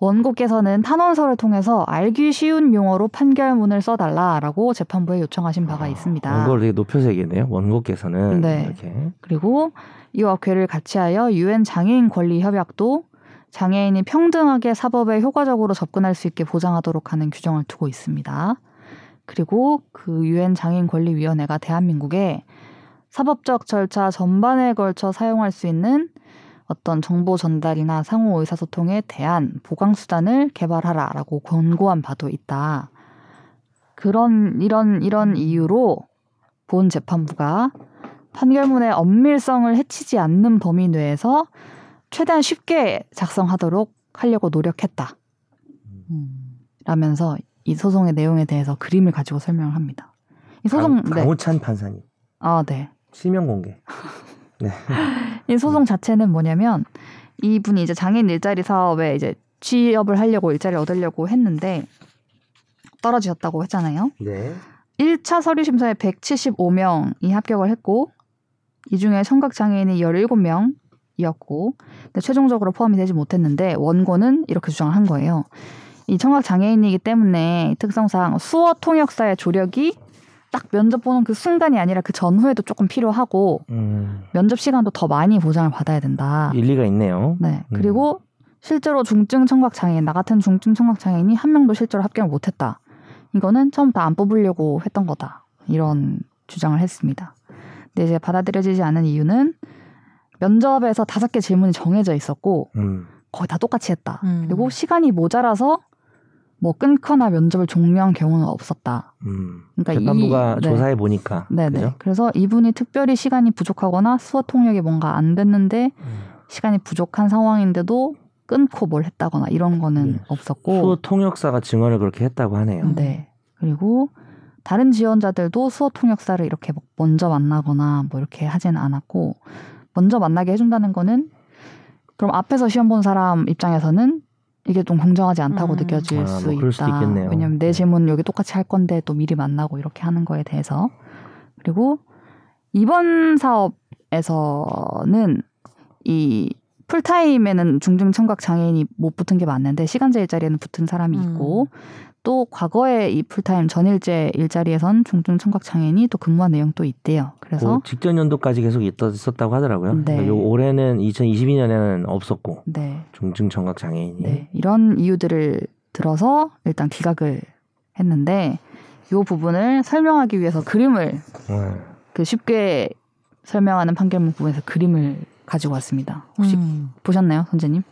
[SPEAKER 1] 원고께서는 탄원서를 통해서 알기 쉬운 용어로 판결문을 써달라라고 재판부에 요청하신 바가 있습니다.
[SPEAKER 2] 원고를 되게 높여서 얘기했네요. 원고께서는
[SPEAKER 1] 네.
[SPEAKER 2] 이렇게
[SPEAKER 1] 그리고 이와 괴를 같이하여 유엔 장애인 권리 협약도 장애인이 평등하게 사법에 효과적으로 접근할 수 있게 보장하도록 하는 규정을 두고 있습니다. 그리고 그 유엔 장애인 권리 위원회가 대한민국에 사법적 절차 전반에 걸쳐 사용할 수 있는 어떤 정보 전달이나 상호 의사소통에 대한 보강 수단을 개발하라라고 권고한 바도 있다. 그런 이런 이런 이유로 본 재판부가 판결문의 엄밀성을 해치지 않는 범위 내에서 최대한 쉽게 작성하도록 하려고 노력했다.
[SPEAKER 3] 음.
[SPEAKER 1] 라면서 이 소송의 내용에 대해서 그림을 가지고 설명을 합니다. 이 소송
[SPEAKER 2] 강,
[SPEAKER 1] 네.
[SPEAKER 2] 강우찬 판사님
[SPEAKER 1] 아, 네.
[SPEAKER 2] 실명 공개. <laughs> 네.
[SPEAKER 1] 이 소송 자체는 뭐냐면 이분이 이제 장애인 일자리 사업에 이제 취업을 하려고 일자리를 얻으려고 했는데 떨어지셨다고 했잖아요.
[SPEAKER 2] 네.
[SPEAKER 1] 1차 서류 심사에 175명이 합격을 했고 이 중에 청각 장애인이 17명 이었고 근데 최종적으로 포함이 되지 못했는데 원고는 이렇게 주장을 한 거예요. 이 청각 장애인이기 때문에 특성상 수어 통역사의 조력이 딱 면접 보는 그 순간이 아니라 그 전후에도 조금 필요하고
[SPEAKER 2] 음,
[SPEAKER 1] 면접 시간도 더 많이 보장을 받아야 된다.
[SPEAKER 2] 일리가 있네요.
[SPEAKER 1] 네.
[SPEAKER 2] 음.
[SPEAKER 1] 그리고 실제로 중증 청각 장애인 나 같은 중증 청각 장애인이 한 명도 실제로 합격을 못했다. 이거는 처음부터 안 뽑으려고 했던 거다. 이런 주장을 했습니다. 근데 이제 받아들여지지 않은 이유는 면접에서 다섯 개 질문이 정해져 있었고
[SPEAKER 2] 음,
[SPEAKER 1] 거의 다 똑같이 했다.
[SPEAKER 3] 음.
[SPEAKER 1] 그리고 시간이 모자라서 뭐 끊거나 면접을 종료한 경우는 없었다.
[SPEAKER 2] 음.
[SPEAKER 1] 그러니까
[SPEAKER 2] 재판부가
[SPEAKER 1] 이- 네.
[SPEAKER 2] 조사해 보니까
[SPEAKER 1] 네네.
[SPEAKER 2] 그죠?
[SPEAKER 1] 그래서 이분이 특별히 시간이 부족하거나 수어 통역이 뭔가 안 됐는데
[SPEAKER 2] 음.
[SPEAKER 1] 시간이 부족한 상황인데도 끊고 뭘 했다거나 이런 거는
[SPEAKER 2] 네.
[SPEAKER 1] 없었고
[SPEAKER 2] 수어 통역사가 증언을 그렇게 했다고 하네요.
[SPEAKER 1] 네 그리고 다른 지원자들도 수어 통역사를 이렇게 뭐 먼저 만나거나 뭐 이렇게 하지는 않았고 먼저 만나게 해준다는 거는 그럼 앞에서 시험 본 사람 입장에서는 이게 좀 공정하지 않다고
[SPEAKER 3] 음.
[SPEAKER 1] 느껴질
[SPEAKER 2] 아,
[SPEAKER 1] 수
[SPEAKER 2] 뭐
[SPEAKER 1] 있다.
[SPEAKER 2] 그럴 수도 있겠네요.
[SPEAKER 1] 왜냐면 내
[SPEAKER 2] 네.
[SPEAKER 1] 질문 여기 똑같이 할 건데 또 미리 만나고 이렇게 하는 거에 대해서 그리고 이번 사업에서는 이 풀타임에는 중증 청각 장애인이 못 붙은 게 맞는데 시간제 일자리에는 붙은 사람이
[SPEAKER 3] 음.
[SPEAKER 1] 있고 또 과거에 이 풀타임 전일제 일자리에선 중증 청각 장애인이 또 근무한 내용도 있대요. 그래서
[SPEAKER 2] 그 직전 연도까지 계속 있- 있었다고 하더라고요.
[SPEAKER 1] 네.
[SPEAKER 2] 그러니까 요 올해는 2022년에는 없었고
[SPEAKER 1] 네,
[SPEAKER 2] 중증 청각 장애인이
[SPEAKER 1] 네 이런 이유들을 들어서 일단 기각을 했는데 이 부분을 설명하기 위해서 그림을
[SPEAKER 2] 네.
[SPEAKER 1] 그 쉽게 설명하는 판결문 부분에서 그림을 가지고 왔습니다. 혹시
[SPEAKER 3] 음.
[SPEAKER 1] 보셨나요, 선재님?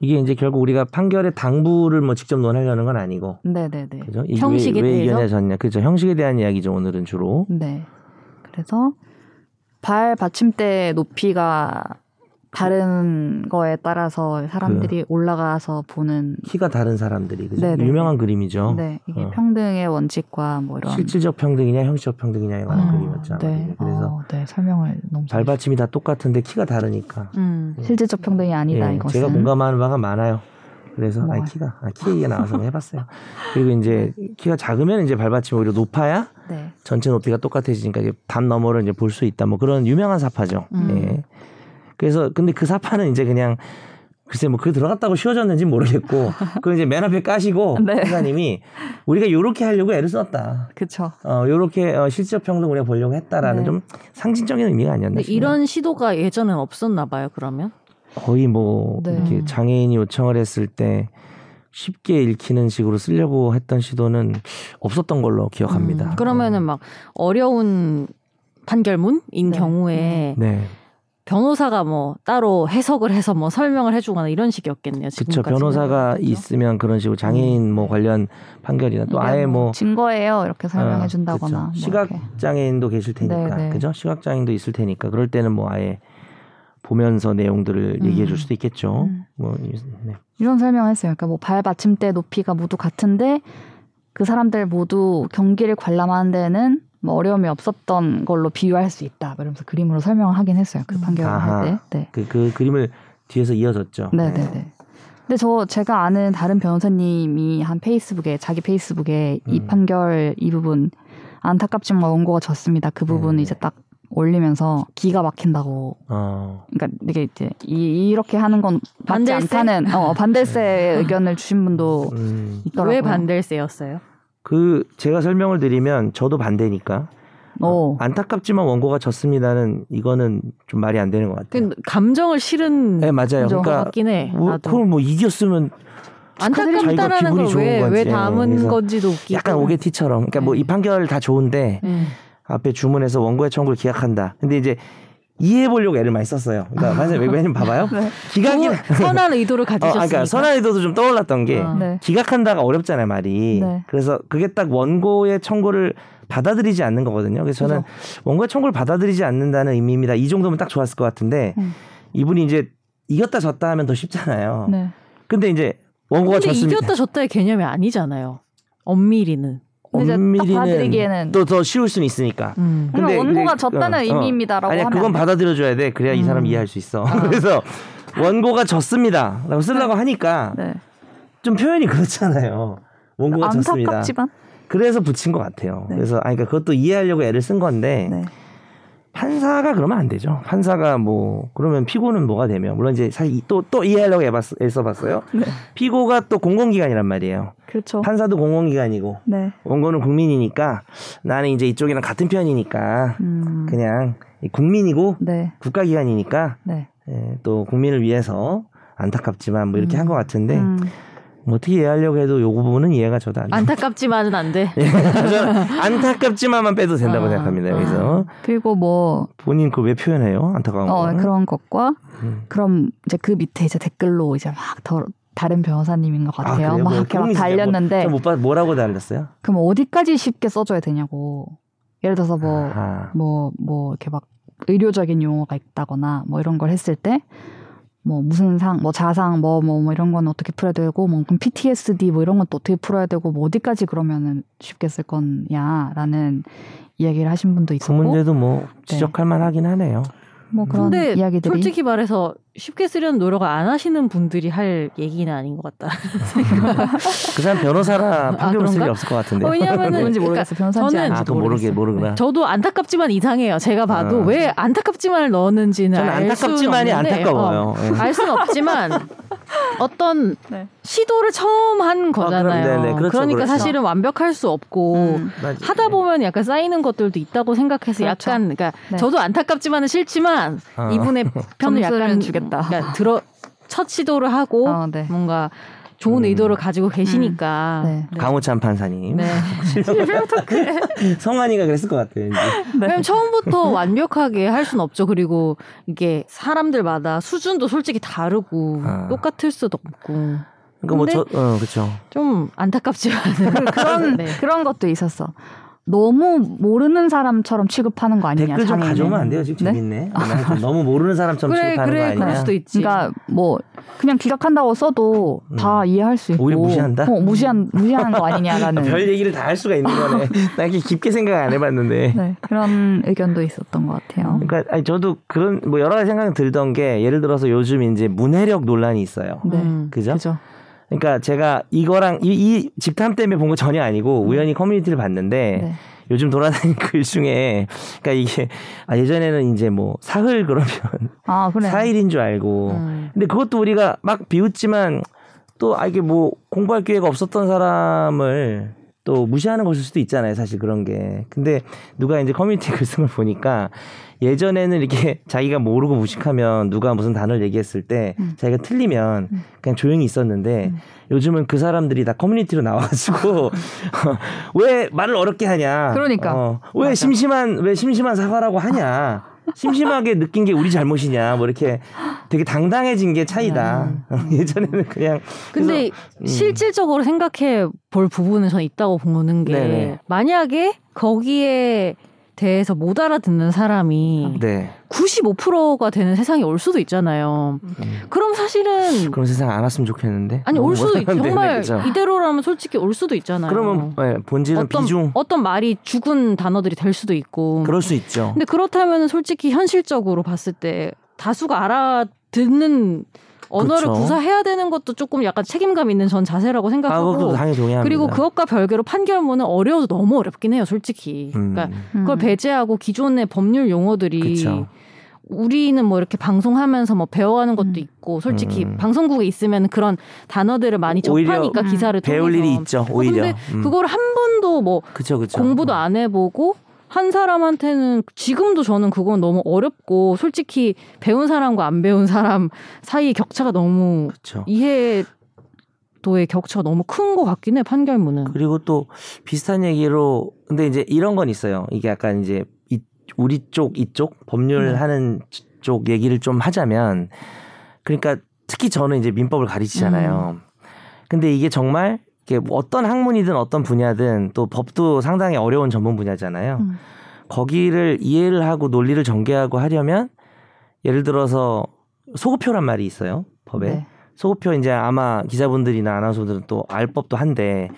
[SPEAKER 2] 이게 이제 결국 우리가 판결의 당부를 뭐 직접 논하려는 건 아니고
[SPEAKER 1] 네네네.
[SPEAKER 2] 그죠?
[SPEAKER 3] 형식에
[SPEAKER 2] 왜, 왜
[SPEAKER 3] 대해서?
[SPEAKER 2] 이겨내졌냐? 그죠? 형식에 대한 이야기죠. 오늘은 주로.
[SPEAKER 1] 네. 그래서 발 받침대 높이가 다른 거에 따라서 사람들이 올라가서 보는
[SPEAKER 2] 키가 다른 사람들이 그죠? 유명한 그림이죠.
[SPEAKER 1] 네 이게
[SPEAKER 2] 어.
[SPEAKER 1] 평등의 원칙과 뭐 이런
[SPEAKER 2] 실질적 평등이냐 형식적 평등이냐에 관한
[SPEAKER 3] 어,
[SPEAKER 2] 그림이었죠. 아마
[SPEAKER 1] 네.
[SPEAKER 2] 그래서
[SPEAKER 1] 어, 네 설명을 너무 잘
[SPEAKER 2] 발받침이 다 똑같은데 키가 다르니까.
[SPEAKER 3] 음.
[SPEAKER 1] 실질적 평등이 아니다
[SPEAKER 2] 예,
[SPEAKER 1] 이것은
[SPEAKER 2] 제가 공감하는 바가 많아요. 그래서
[SPEAKER 1] 뭐.
[SPEAKER 2] 아니 키가 아, 키 얘기가 나와서 해봤어요. 그리고 이제 키가 작으면 이제 발받침이 오히려 높아야
[SPEAKER 1] 네.
[SPEAKER 2] 전체 높이가 똑같아지니까 이제 담 너머를 이제 볼 수 있다. 뭐 그런 유명한 사파죠.
[SPEAKER 3] 음.
[SPEAKER 2] 예. 그래서 근데 그 사파는 이제 그냥 글쎄 뭐 그게 들어갔다고 쉬워졌는지 모르겠고 <laughs> 그 이제 맨 앞에 까시고
[SPEAKER 1] 네.
[SPEAKER 2] 회장님이 우리가 요렇게 하려고 애를 썼다.
[SPEAKER 1] 그쵸.
[SPEAKER 2] 어 요렇게 어, 실질적 평등 우리가 보려고 했다라는
[SPEAKER 1] 네.
[SPEAKER 2] 좀 상징적인 의미가 아니었나 싶네요.
[SPEAKER 3] 이런 시도가 예전엔 없었나 봐요. 그러면
[SPEAKER 2] 거의 뭐
[SPEAKER 1] 네.
[SPEAKER 2] 이렇게 장애인이 요청을 했을 때 쉽게 읽히는 식으로 쓰려고 했던 시도는 없었던 걸로 기억합니다.
[SPEAKER 3] 음, 그러면은 막 어려운 판결문인
[SPEAKER 1] 네.
[SPEAKER 3] 경우에
[SPEAKER 2] 네.
[SPEAKER 3] 변호사가 뭐 따로 해석을 해서 뭐 설명을 해주거나 이런 식이었겠네요.
[SPEAKER 2] 그렇죠. 변호사가
[SPEAKER 3] 그죠?
[SPEAKER 2] 있으면 그런 식으로 장애인 뭐 관련 판결이나 또 아예 뭐
[SPEAKER 1] 증거예요 이렇게 설명해
[SPEAKER 2] 어,
[SPEAKER 1] 준다거나
[SPEAKER 2] 그쵸.
[SPEAKER 1] 뭐
[SPEAKER 2] 시각. 장애인도 계실 테니까
[SPEAKER 1] 네, 네.
[SPEAKER 2] 그죠? 시각 장애인도 있을 테니까 그럴 때는 뭐 아예 보면서 내용들을
[SPEAKER 3] 음.
[SPEAKER 2] 얘기해 줄 수도 있겠죠.
[SPEAKER 1] 음.
[SPEAKER 2] 뭐 이- 네.
[SPEAKER 1] 이런 설명을 했어요. 그러니까 뭐 발 받침대 높이가 모두 같은데 그 사람들 모두 경기를 관람하는 데는 뭐 어려움이 없었던 걸로 비유할 수 있다. 이러면서 그림으로 설명을 하긴 했어요. 그
[SPEAKER 3] 음.
[SPEAKER 1] 판결을
[SPEAKER 2] 아하.
[SPEAKER 1] 할 때. 네.
[SPEAKER 2] 그, 그 그림을 뒤에서 이어졌죠.
[SPEAKER 1] 네네 네. 근데 저 제가 아는 다른 변호사님이 한 페이스북에 자기 페이스북에 이
[SPEAKER 2] 음.
[SPEAKER 1] 판결 이 부분 안타깝지만 원고가 졌습니다. 그 부분
[SPEAKER 2] 네.
[SPEAKER 1] 이제 딱 올리면서 기가 막힌다고.
[SPEAKER 2] 어.
[SPEAKER 1] 그러니까 이게 이제 이, 이렇게 하는 건 맞지
[SPEAKER 3] 반댈세?
[SPEAKER 1] 않다는 어, 반댈세 <laughs> 의견을 주신 분도
[SPEAKER 2] 음.
[SPEAKER 1] 있더라고요.
[SPEAKER 3] 왜 반댈세였어요?
[SPEAKER 2] 그 제가 설명을 드리면 저도 반대니까
[SPEAKER 1] 어.
[SPEAKER 2] 안타깝지만 원고가 졌습니다는 이거는 좀 말이 안 되는 것 같아요.
[SPEAKER 3] 그 감정을 실은
[SPEAKER 2] 네 맞아요. 그러니까
[SPEAKER 3] 같긴 해.
[SPEAKER 2] 뭐. 그걸 뭐 이겼으면
[SPEAKER 3] 안타깝다라는 걸왜왜. 담은 건지도 웃기고.
[SPEAKER 2] 약간 오게티처럼. 그러니까 뭐
[SPEAKER 3] 네.
[SPEAKER 2] 이 판결 다 좋은데
[SPEAKER 3] 음.
[SPEAKER 2] 앞에 주문해서 원고의 청구를 기각한다. 근데 이제 이해해 보려고 애를 많이 썼어요. 그러니까 맞아요. 왜냐면 봐봐요. 기각이
[SPEAKER 3] 그 선한 의도를
[SPEAKER 2] 어, 아,
[SPEAKER 3] 가지셨으니까.
[SPEAKER 2] 그러니까 선한 의도도 좀 떠올랐던 게
[SPEAKER 3] 어.
[SPEAKER 1] 네.
[SPEAKER 2] 기각한다가 어렵잖아요 말이.
[SPEAKER 1] 네.
[SPEAKER 2] 그래서 그게 딱 원고의 청구를 받아들이지 않는 거거든요. 그래서 저는 원고의 청구를 받아들이지 않는다는 의미입니다. 이 정도면 딱 좋았을 것 같은데
[SPEAKER 1] 음.
[SPEAKER 2] 이분이 이제 이겼다 졌다 하면 더 쉽잖아요.
[SPEAKER 1] 네.
[SPEAKER 2] 근데 이제 원고가
[SPEAKER 3] 근데
[SPEAKER 2] 졌습니다.
[SPEAKER 3] 이겼다 졌다의 개념이 아니잖아요. 엄밀히는.
[SPEAKER 2] 엄밀히는
[SPEAKER 1] 받아들이기에는
[SPEAKER 2] 또 더 쉬울 수는 있으니까.
[SPEAKER 3] 음.
[SPEAKER 2] 근데
[SPEAKER 1] 원고가 졌다는
[SPEAKER 2] 어, 어.
[SPEAKER 1] 의미입니다라고
[SPEAKER 2] 아니야
[SPEAKER 1] 하면
[SPEAKER 2] 그건? 받아들여줘야 돼. 그래야 이 사람
[SPEAKER 3] 음.
[SPEAKER 2] 이해할 수 있어. <laughs> 그래서 원고가 졌습니다라고 쓰려고 하니까
[SPEAKER 1] 네.
[SPEAKER 2] 좀 표현이 그렇잖아요. 원고가 졌습니다.
[SPEAKER 1] 안타깝지만
[SPEAKER 2] 그래서 붙인 것 같아요.
[SPEAKER 1] 네.
[SPEAKER 2] 그래서 아니 그러니까 그것도 이해하려고 애를 쓴 건데
[SPEAKER 1] 네.
[SPEAKER 2] 판사가 그러면 안 되죠. 판사가 뭐 그러면 피고는 뭐가 되며 물론 이제 사실 또또 이해하려고 애봤, 애써봤어요. <laughs>
[SPEAKER 1] 네.
[SPEAKER 2] 피고가 또 공공기관이란 말이에요.
[SPEAKER 1] 그렇죠.
[SPEAKER 2] 판사도 공공기관이고
[SPEAKER 1] 네.
[SPEAKER 2] 원고는 국민이니까 나는 이제 이쪽이랑 같은 편이니까
[SPEAKER 1] 음.
[SPEAKER 2] 그냥 국민이고
[SPEAKER 1] 네.
[SPEAKER 2] 국가기관이니까
[SPEAKER 1] 네.
[SPEAKER 2] 예, 또 국민을 위해서 안타깝지만 뭐 이렇게 한것 같은데
[SPEAKER 1] 음.
[SPEAKER 2] 뭐 어떻게 이해하려고 해도 요 부분은 이해가 저도 안 돼요.
[SPEAKER 3] 안타깝지만은 안 돼.
[SPEAKER 2] 예, 안타깝지만만 빼도 된다고
[SPEAKER 3] 아,
[SPEAKER 2] 생각합니다.
[SPEAKER 3] 아.
[SPEAKER 2] 그래서
[SPEAKER 1] 그리고 뭐
[SPEAKER 2] 본인 그왜 표현해요? 안타까운
[SPEAKER 1] 어,
[SPEAKER 2] 거.
[SPEAKER 1] 그런 것과
[SPEAKER 2] 음.
[SPEAKER 1] 그럼 이제 그 밑에 이제 댓글로 이제 막 더 다른 변호사님인 것 같아요.
[SPEAKER 2] 그래요? 막뭐
[SPEAKER 1] 이렇게 막
[SPEAKER 2] 있어요?
[SPEAKER 1] 달렸는데
[SPEAKER 2] 뭐, 저못 뭐라고 달렸어요?
[SPEAKER 1] 그럼 어디까지 쉽게 써줘야 되냐고. 예를 들어서 뭐
[SPEAKER 2] 아하.
[SPEAKER 1] 뭐, 뭐, 이렇게 막 의료적인 용어가 있다거나 뭐 이런 걸 했을 때 뭐 무슨 상, 뭐 자상, 뭐, 뭐, 뭐 이런 건 어떻게 풀어야 되고, 뭐 그럼 PTSD 뭐 이런 건또 어떻게 풀어야 되고, 뭐 어디까지 그러면은 쉽게 쓸 거냐라는 이야기를 하신 분도
[SPEAKER 2] 그
[SPEAKER 1] 있었고,
[SPEAKER 2] 문제도 뭐 지적할 만하긴 하네요.
[SPEAKER 1] 뭐 그런
[SPEAKER 3] 근데
[SPEAKER 1] 이야기들이
[SPEAKER 3] 솔직히 말해서 쉽게 쓰려는 노력을 안 하시는 분들이 할 얘기는 아닌 것 같다. <laughs>
[SPEAKER 2] 그 사람 변호사라 판결을 쓸 일이
[SPEAKER 3] 그런가?
[SPEAKER 2] 없을 것 같은데.
[SPEAKER 3] 어, 왜냐면은
[SPEAKER 1] 뭔지 모르겠어. 변호사인지
[SPEAKER 3] 저는-
[SPEAKER 1] 아,
[SPEAKER 2] 그 모르게. 모르구나.
[SPEAKER 3] 저도 안타깝지만 이상해요. 제가 봐도
[SPEAKER 2] 아.
[SPEAKER 3] 왜 안타깝지만을 넣었는지는
[SPEAKER 2] 저는 안타깝지만이 안타까워요. 예.
[SPEAKER 3] 어, 알 수는 없지만 <laughs> 어떤
[SPEAKER 1] 네.
[SPEAKER 3] 시도를 처음 한 거잖아요.
[SPEAKER 2] 그럼, 네네. 그렇죠,
[SPEAKER 3] 러니까
[SPEAKER 2] 그렇죠.
[SPEAKER 3] 사실은 완벽할 수 없고
[SPEAKER 1] 음.
[SPEAKER 3] 하다 보면 약간 쌓이는 것들도 있다고 생각해서
[SPEAKER 1] 그렇죠.
[SPEAKER 3] 약간 그러니까
[SPEAKER 1] 네.
[SPEAKER 3] 저도 안타깝지만은 싫지만
[SPEAKER 2] 어.
[SPEAKER 3] 이분의 <laughs> 편을 약간
[SPEAKER 1] 주겠다.
[SPEAKER 3] 그러니까 들어 첫 시도를 하고
[SPEAKER 1] 어, 네.
[SPEAKER 3] 뭔가 좋은
[SPEAKER 2] 음.
[SPEAKER 3] 의도를 가지고 계시니까
[SPEAKER 1] 네.
[SPEAKER 2] 강우찬 판사님.
[SPEAKER 3] 네. <laughs>
[SPEAKER 2] 성환이가 그랬을 것 같아요. 이제.
[SPEAKER 3] 왜냐면 처음부터 완벽하게 할 수는 없죠. 그리고 이게 사람들마다 수준도 솔직히 다르고
[SPEAKER 2] 아.
[SPEAKER 3] 똑같을 수도 없고
[SPEAKER 2] 그러니까 뭐 저, 어, 그렇죠.
[SPEAKER 3] 좀 안타깝지만
[SPEAKER 1] 그런 <laughs>
[SPEAKER 3] 네.
[SPEAKER 1] 그런 것도 있었어. 너무 모르는 사람처럼 취급하는 거 아니냐.
[SPEAKER 2] 댓글 좀
[SPEAKER 1] 장애인을.
[SPEAKER 2] 가져오면 안 돼요. 지금
[SPEAKER 1] 네?
[SPEAKER 2] 재밌네. 난 너무 모르는 사람처럼
[SPEAKER 3] 그래
[SPEAKER 2] 취급하는
[SPEAKER 3] 그래
[SPEAKER 2] 거
[SPEAKER 3] 그럴
[SPEAKER 2] 아니냐.
[SPEAKER 3] 수도 있지.
[SPEAKER 1] 그러니까 뭐 그냥 기각한다고 써도 다 이해할 수 있고
[SPEAKER 2] 오히려 무시한다?
[SPEAKER 1] 어, 무시한 무시하는 거 아니냐라는 <laughs>
[SPEAKER 2] 별 얘기를 다 할 수가 있는 거네. <laughs> 나 이렇게 깊게 생각 안 해봤는데.
[SPEAKER 1] 네, 그런 의견도 있었던 것 같아요.
[SPEAKER 2] 그러니까 아니, 저도 그런 뭐 여러 가지 생각이 들던 게 예를 들어서 요즘 이제 문해력 논란이 있어요.
[SPEAKER 1] 네,
[SPEAKER 3] 음.
[SPEAKER 2] 그죠?
[SPEAKER 1] 그죠.
[SPEAKER 2] 그러니까 제가 이거랑 이, 이 집탐 때문에 본 거 전혀 아니고 우연히 커뮤니티를 봤는데
[SPEAKER 1] 네.
[SPEAKER 2] 요즘 돌아다니는 글 중에 그러니까 이게 아 예전에는 이제 뭐 사흘 그러면
[SPEAKER 1] 아 그래.
[SPEAKER 2] 사일인 줄 알고
[SPEAKER 3] 음.
[SPEAKER 2] 근데 그것도 우리가 막 비웃지만 또 아 이게 뭐 공부할 기회가 없었던 사람을 또 무시하는 것일 수도 있잖아요 사실 그런 게 근데 누가 이제 커뮤니티 글쓴 걸 보니까 예전에는 이렇게 <laughs> 자기가 모르고 무식하면 누가 무슨 단어를 얘기했을 때
[SPEAKER 1] 음.
[SPEAKER 2] 자기가 틀리면
[SPEAKER 1] 음.
[SPEAKER 2] 그냥 조용히 있었는데
[SPEAKER 1] 음.
[SPEAKER 2] 요즘은 그 사람들이 다 커뮤니티로 나와가지고 <laughs> 왜 말을 어렵게 하냐
[SPEAKER 1] 그러니까.
[SPEAKER 2] 어, 왜
[SPEAKER 1] 맞아.
[SPEAKER 2] 심심한 왜 심심한 사과라고 하냐 심심하게 느낀 게 우리 잘못이냐 뭐 이렇게 되게 당당해진 게 차이다 <laughs> 예전에는 그냥
[SPEAKER 3] 근데
[SPEAKER 2] 음.
[SPEAKER 3] 실질적으로 생각해 볼 부분은 저는 있다고 보는 게
[SPEAKER 2] 네네.
[SPEAKER 3] 만약에 거기에 대해서 못 알아듣는 사람이
[SPEAKER 2] 네
[SPEAKER 3] 95%가 되는 세상이 올 수도 있잖아요.
[SPEAKER 2] 음.
[SPEAKER 3] 그럼 사실은
[SPEAKER 2] 그런 세상 안 왔으면 좋겠는데
[SPEAKER 3] 아니 올 수도 있,
[SPEAKER 2] 못하는데, <laughs>
[SPEAKER 3] 정말
[SPEAKER 2] 그죠?
[SPEAKER 3] 이대로라면 솔직히 올 수도 있잖아요.
[SPEAKER 2] 그러면 네, 본질은
[SPEAKER 3] 어떤
[SPEAKER 2] 비중
[SPEAKER 3] 어떤 말이 죽은 단어들이 될 수도 있고.
[SPEAKER 2] 그럴 수 있죠
[SPEAKER 3] 근데 그렇다면 솔직히 현실적으로 봤을 때 다수가 알아듣는 언어를
[SPEAKER 2] 그쵸.
[SPEAKER 3] 구사해야 되는 것도 조금 약간 책임감 있는 전 자세라고
[SPEAKER 2] 아
[SPEAKER 3] 생각하고
[SPEAKER 2] 동의합니다
[SPEAKER 3] 그리고 그것과 별개로 판결문은 어려워도 너무 어렵긴 해요, 솔직히.
[SPEAKER 2] 음,
[SPEAKER 3] 그러니까
[SPEAKER 1] 음.
[SPEAKER 3] 그걸 배제하고 기존의 법률 용어들이
[SPEAKER 2] 그쵸.
[SPEAKER 3] 우리는 뭐 이렇게 방송하면서 뭐 배워가는 것도
[SPEAKER 1] 음.
[SPEAKER 3] 있고 솔직히
[SPEAKER 2] 음.
[SPEAKER 3] 방송국에 있으면 그런 단어들을 많이 접하니까
[SPEAKER 1] 음.
[SPEAKER 3] 기사를
[SPEAKER 2] 배울
[SPEAKER 3] 통해서.
[SPEAKER 2] 일이 있죠 오히려
[SPEAKER 3] 근데
[SPEAKER 2] 음.
[SPEAKER 3] 그걸 한 번도 뭐
[SPEAKER 2] 그쵸 그쵸
[SPEAKER 3] 공부도 안 해보고 한 사람한테는 지금도 저는 그건 너무 어렵고 솔직히 배운 사람과 안 배운 사람 사이 격차가 너무
[SPEAKER 2] 그쵸
[SPEAKER 3] 이해도의 격차가 너무 큰 것 같긴 해 판결문은.
[SPEAKER 2] 그리고 또 비슷한 얘기로 근데 이제 이런 건 있어요. 이게 약간 이제 이, 우리 쪽 이쪽 법률
[SPEAKER 3] 네.
[SPEAKER 2] 하는 쪽 얘기를 좀 하자면 그러니까 특히 저는 이제 민법을 가르치잖아요.
[SPEAKER 3] 음.
[SPEAKER 2] 근데 이게 정말 뭐 어떤 학문이든 어떤 분야든 또 법도 상당히 어려운 전문 분야잖아요.
[SPEAKER 1] 음.
[SPEAKER 2] 거기를 이해를 하고 논리를 전개하고 하려면 예를 들어서 소급표란 말이 있어요. 법에.
[SPEAKER 1] 네.
[SPEAKER 2] 소급표 이제 아마 기자분들이나 아나운서들은 또 알 법도 한데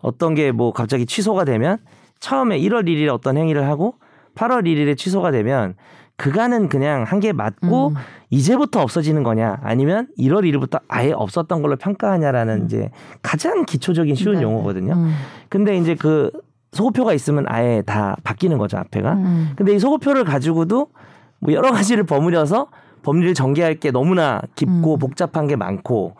[SPEAKER 2] 어떤 게 뭐 갑자기 취소가 되면 처음에 1월 1일에 어떤 행위를 하고 8월 1일에 취소가 되면 그간은 그냥 한 개 맞고
[SPEAKER 3] 음.
[SPEAKER 2] 이제부터 없어지는 거냐 아니면 1월 1일부터 아예 없었던 걸로 평가하냐라는 이제 가장 기초적인 쉬운
[SPEAKER 1] 네, 네.
[SPEAKER 2] 용어거든요.
[SPEAKER 3] 음.
[SPEAKER 2] 근데 이제 그 소급표가 있으면 아예 다 바뀌는 거죠 앞에가.
[SPEAKER 3] 음.
[SPEAKER 2] 근데 이 소급표를 가지고도 뭐 여러 가지를 버무려서 법률을 전개할 게 너무나 깊고
[SPEAKER 3] 음.
[SPEAKER 2] 복잡한 게 많고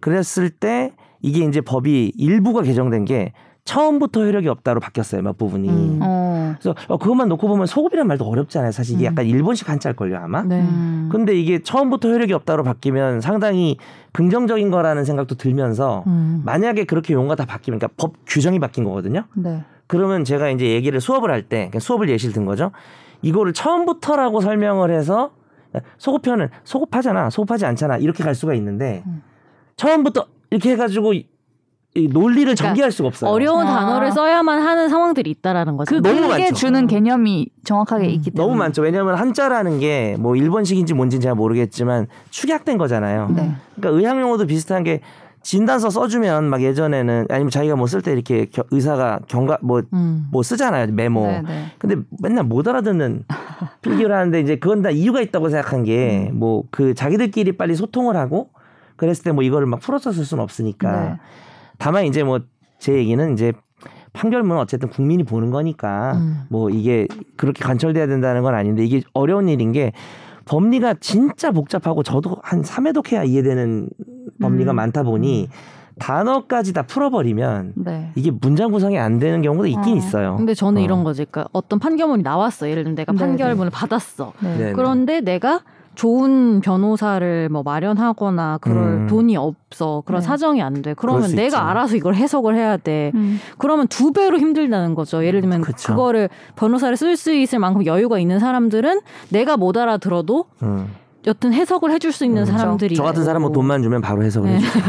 [SPEAKER 2] 그랬을 때 이게 이제 법이 일부가 개정된 게 처음부터 효력이 없다로 바뀌었어요 몇 부분이.
[SPEAKER 3] 음.
[SPEAKER 1] 어.
[SPEAKER 2] 그래서 어, 그것만 놓고 보면 소급이란 말도 어렵잖아요. 사실 이게
[SPEAKER 3] 음.
[SPEAKER 2] 약간 일본식 한자일 걸요 아마.
[SPEAKER 3] 네.
[SPEAKER 1] 음.
[SPEAKER 2] 근데 이게 처음부터 효력이 없다로 바뀌면 상당히 긍정적인 거라는 생각도 들면서
[SPEAKER 3] 음.
[SPEAKER 2] 만약에 그렇게 용어가 다 바뀌면 그러니까 법 규정이 바뀐 거거든요.
[SPEAKER 1] 네.
[SPEAKER 2] 그러면 제가 이제 얘기를 수업을 할 때 수업을 예시를 든 거죠. 이거를 처음부터라고 설명을 해서 소급표는 소급하잖아, 소급하지 않잖아 이렇게 갈 수가 있는데
[SPEAKER 1] 음.
[SPEAKER 2] 처음부터 이렇게 해가지고 이, 이 논리를 전개할 수가 없어요.
[SPEAKER 3] 어려운
[SPEAKER 1] 아.
[SPEAKER 3] 단어를 써야만 하는 상황들이 있다라는 거죠.
[SPEAKER 1] 그
[SPEAKER 2] 너무
[SPEAKER 1] 그게
[SPEAKER 2] 많죠.
[SPEAKER 1] 주는 개념이 정확하게
[SPEAKER 3] 음.
[SPEAKER 1] 있기 때문에
[SPEAKER 2] 너무 많죠. 왜냐하면 한자라는 게 뭐 일본식인지 뭔지는 잘 모르겠지만 축약된 거잖아요.
[SPEAKER 1] 네.
[SPEAKER 2] 그러니까 의학 용어도 비슷한 게 진단서 써주면 막 예전에는 아니면 자기가 뭐 쓸 때 이렇게 겨- 의사가 경과 뭐뭐
[SPEAKER 3] 음.
[SPEAKER 2] 쓰잖아요 메모.
[SPEAKER 1] 네, 네.
[SPEAKER 2] 근데 맨날 못 알아듣는 <laughs> 필기를 하는데 이제 그건 다 이유가 있다고 생각한 게 뭐그 자기들끼리 빨리 소통을 하고 그랬을 때 뭐 이거를 막 풀어서 쓸 수는 없으니까
[SPEAKER 1] 네.
[SPEAKER 2] 다만 이제 뭐 제 얘기는 이제 판결문은 어쨌든 국민이 보는 거니까
[SPEAKER 3] 음.
[SPEAKER 2] 뭐 이게 그렇게 관철돼야 된다는 건 아닌데 이게 어려운 일인 게 법리가 진짜 복잡하고 저도 한 3회독 해야 이해되는 법리가
[SPEAKER 1] 음.
[SPEAKER 2] 많다 보니 단어까지 다 풀어버리면
[SPEAKER 1] 네.
[SPEAKER 2] 이게 문장 구성이 안 되는 경우도 있긴
[SPEAKER 1] 어.
[SPEAKER 2] 있어요.
[SPEAKER 3] 근데 저는
[SPEAKER 2] 어.
[SPEAKER 3] 이런 거지. 그러니까 어떤 판결문이 나왔어. 예를 들면 내가
[SPEAKER 1] 네,
[SPEAKER 3] 판결문을 받았어.
[SPEAKER 1] 네.
[SPEAKER 2] 네.
[SPEAKER 3] 그런데 내가 좋은 변호사를 뭐 마련하거나 그럴
[SPEAKER 2] 음.
[SPEAKER 3] 돈이 없어. 그런
[SPEAKER 1] 네.
[SPEAKER 3] 사정이 안 돼. 그러면
[SPEAKER 2] 수
[SPEAKER 3] 내가
[SPEAKER 2] 있죠.
[SPEAKER 3] 알아서 이걸 해석을 해야 돼.
[SPEAKER 1] 음.
[SPEAKER 3] 그러면 두 배로 힘들다는 거죠. 예를 들면
[SPEAKER 2] 그쵸.
[SPEAKER 3] 그거를 변호사를 쓸 수 있을 만큼 여유가 있는 사람들은 내가 못 알아들어도
[SPEAKER 2] 음.
[SPEAKER 3] 여튼 해석을 해줄 수 있는
[SPEAKER 2] 음,
[SPEAKER 3] 사람들이
[SPEAKER 2] 저 같은 사람은 돈만 주면 바로 해석을
[SPEAKER 3] 네.
[SPEAKER 2] 해주죠.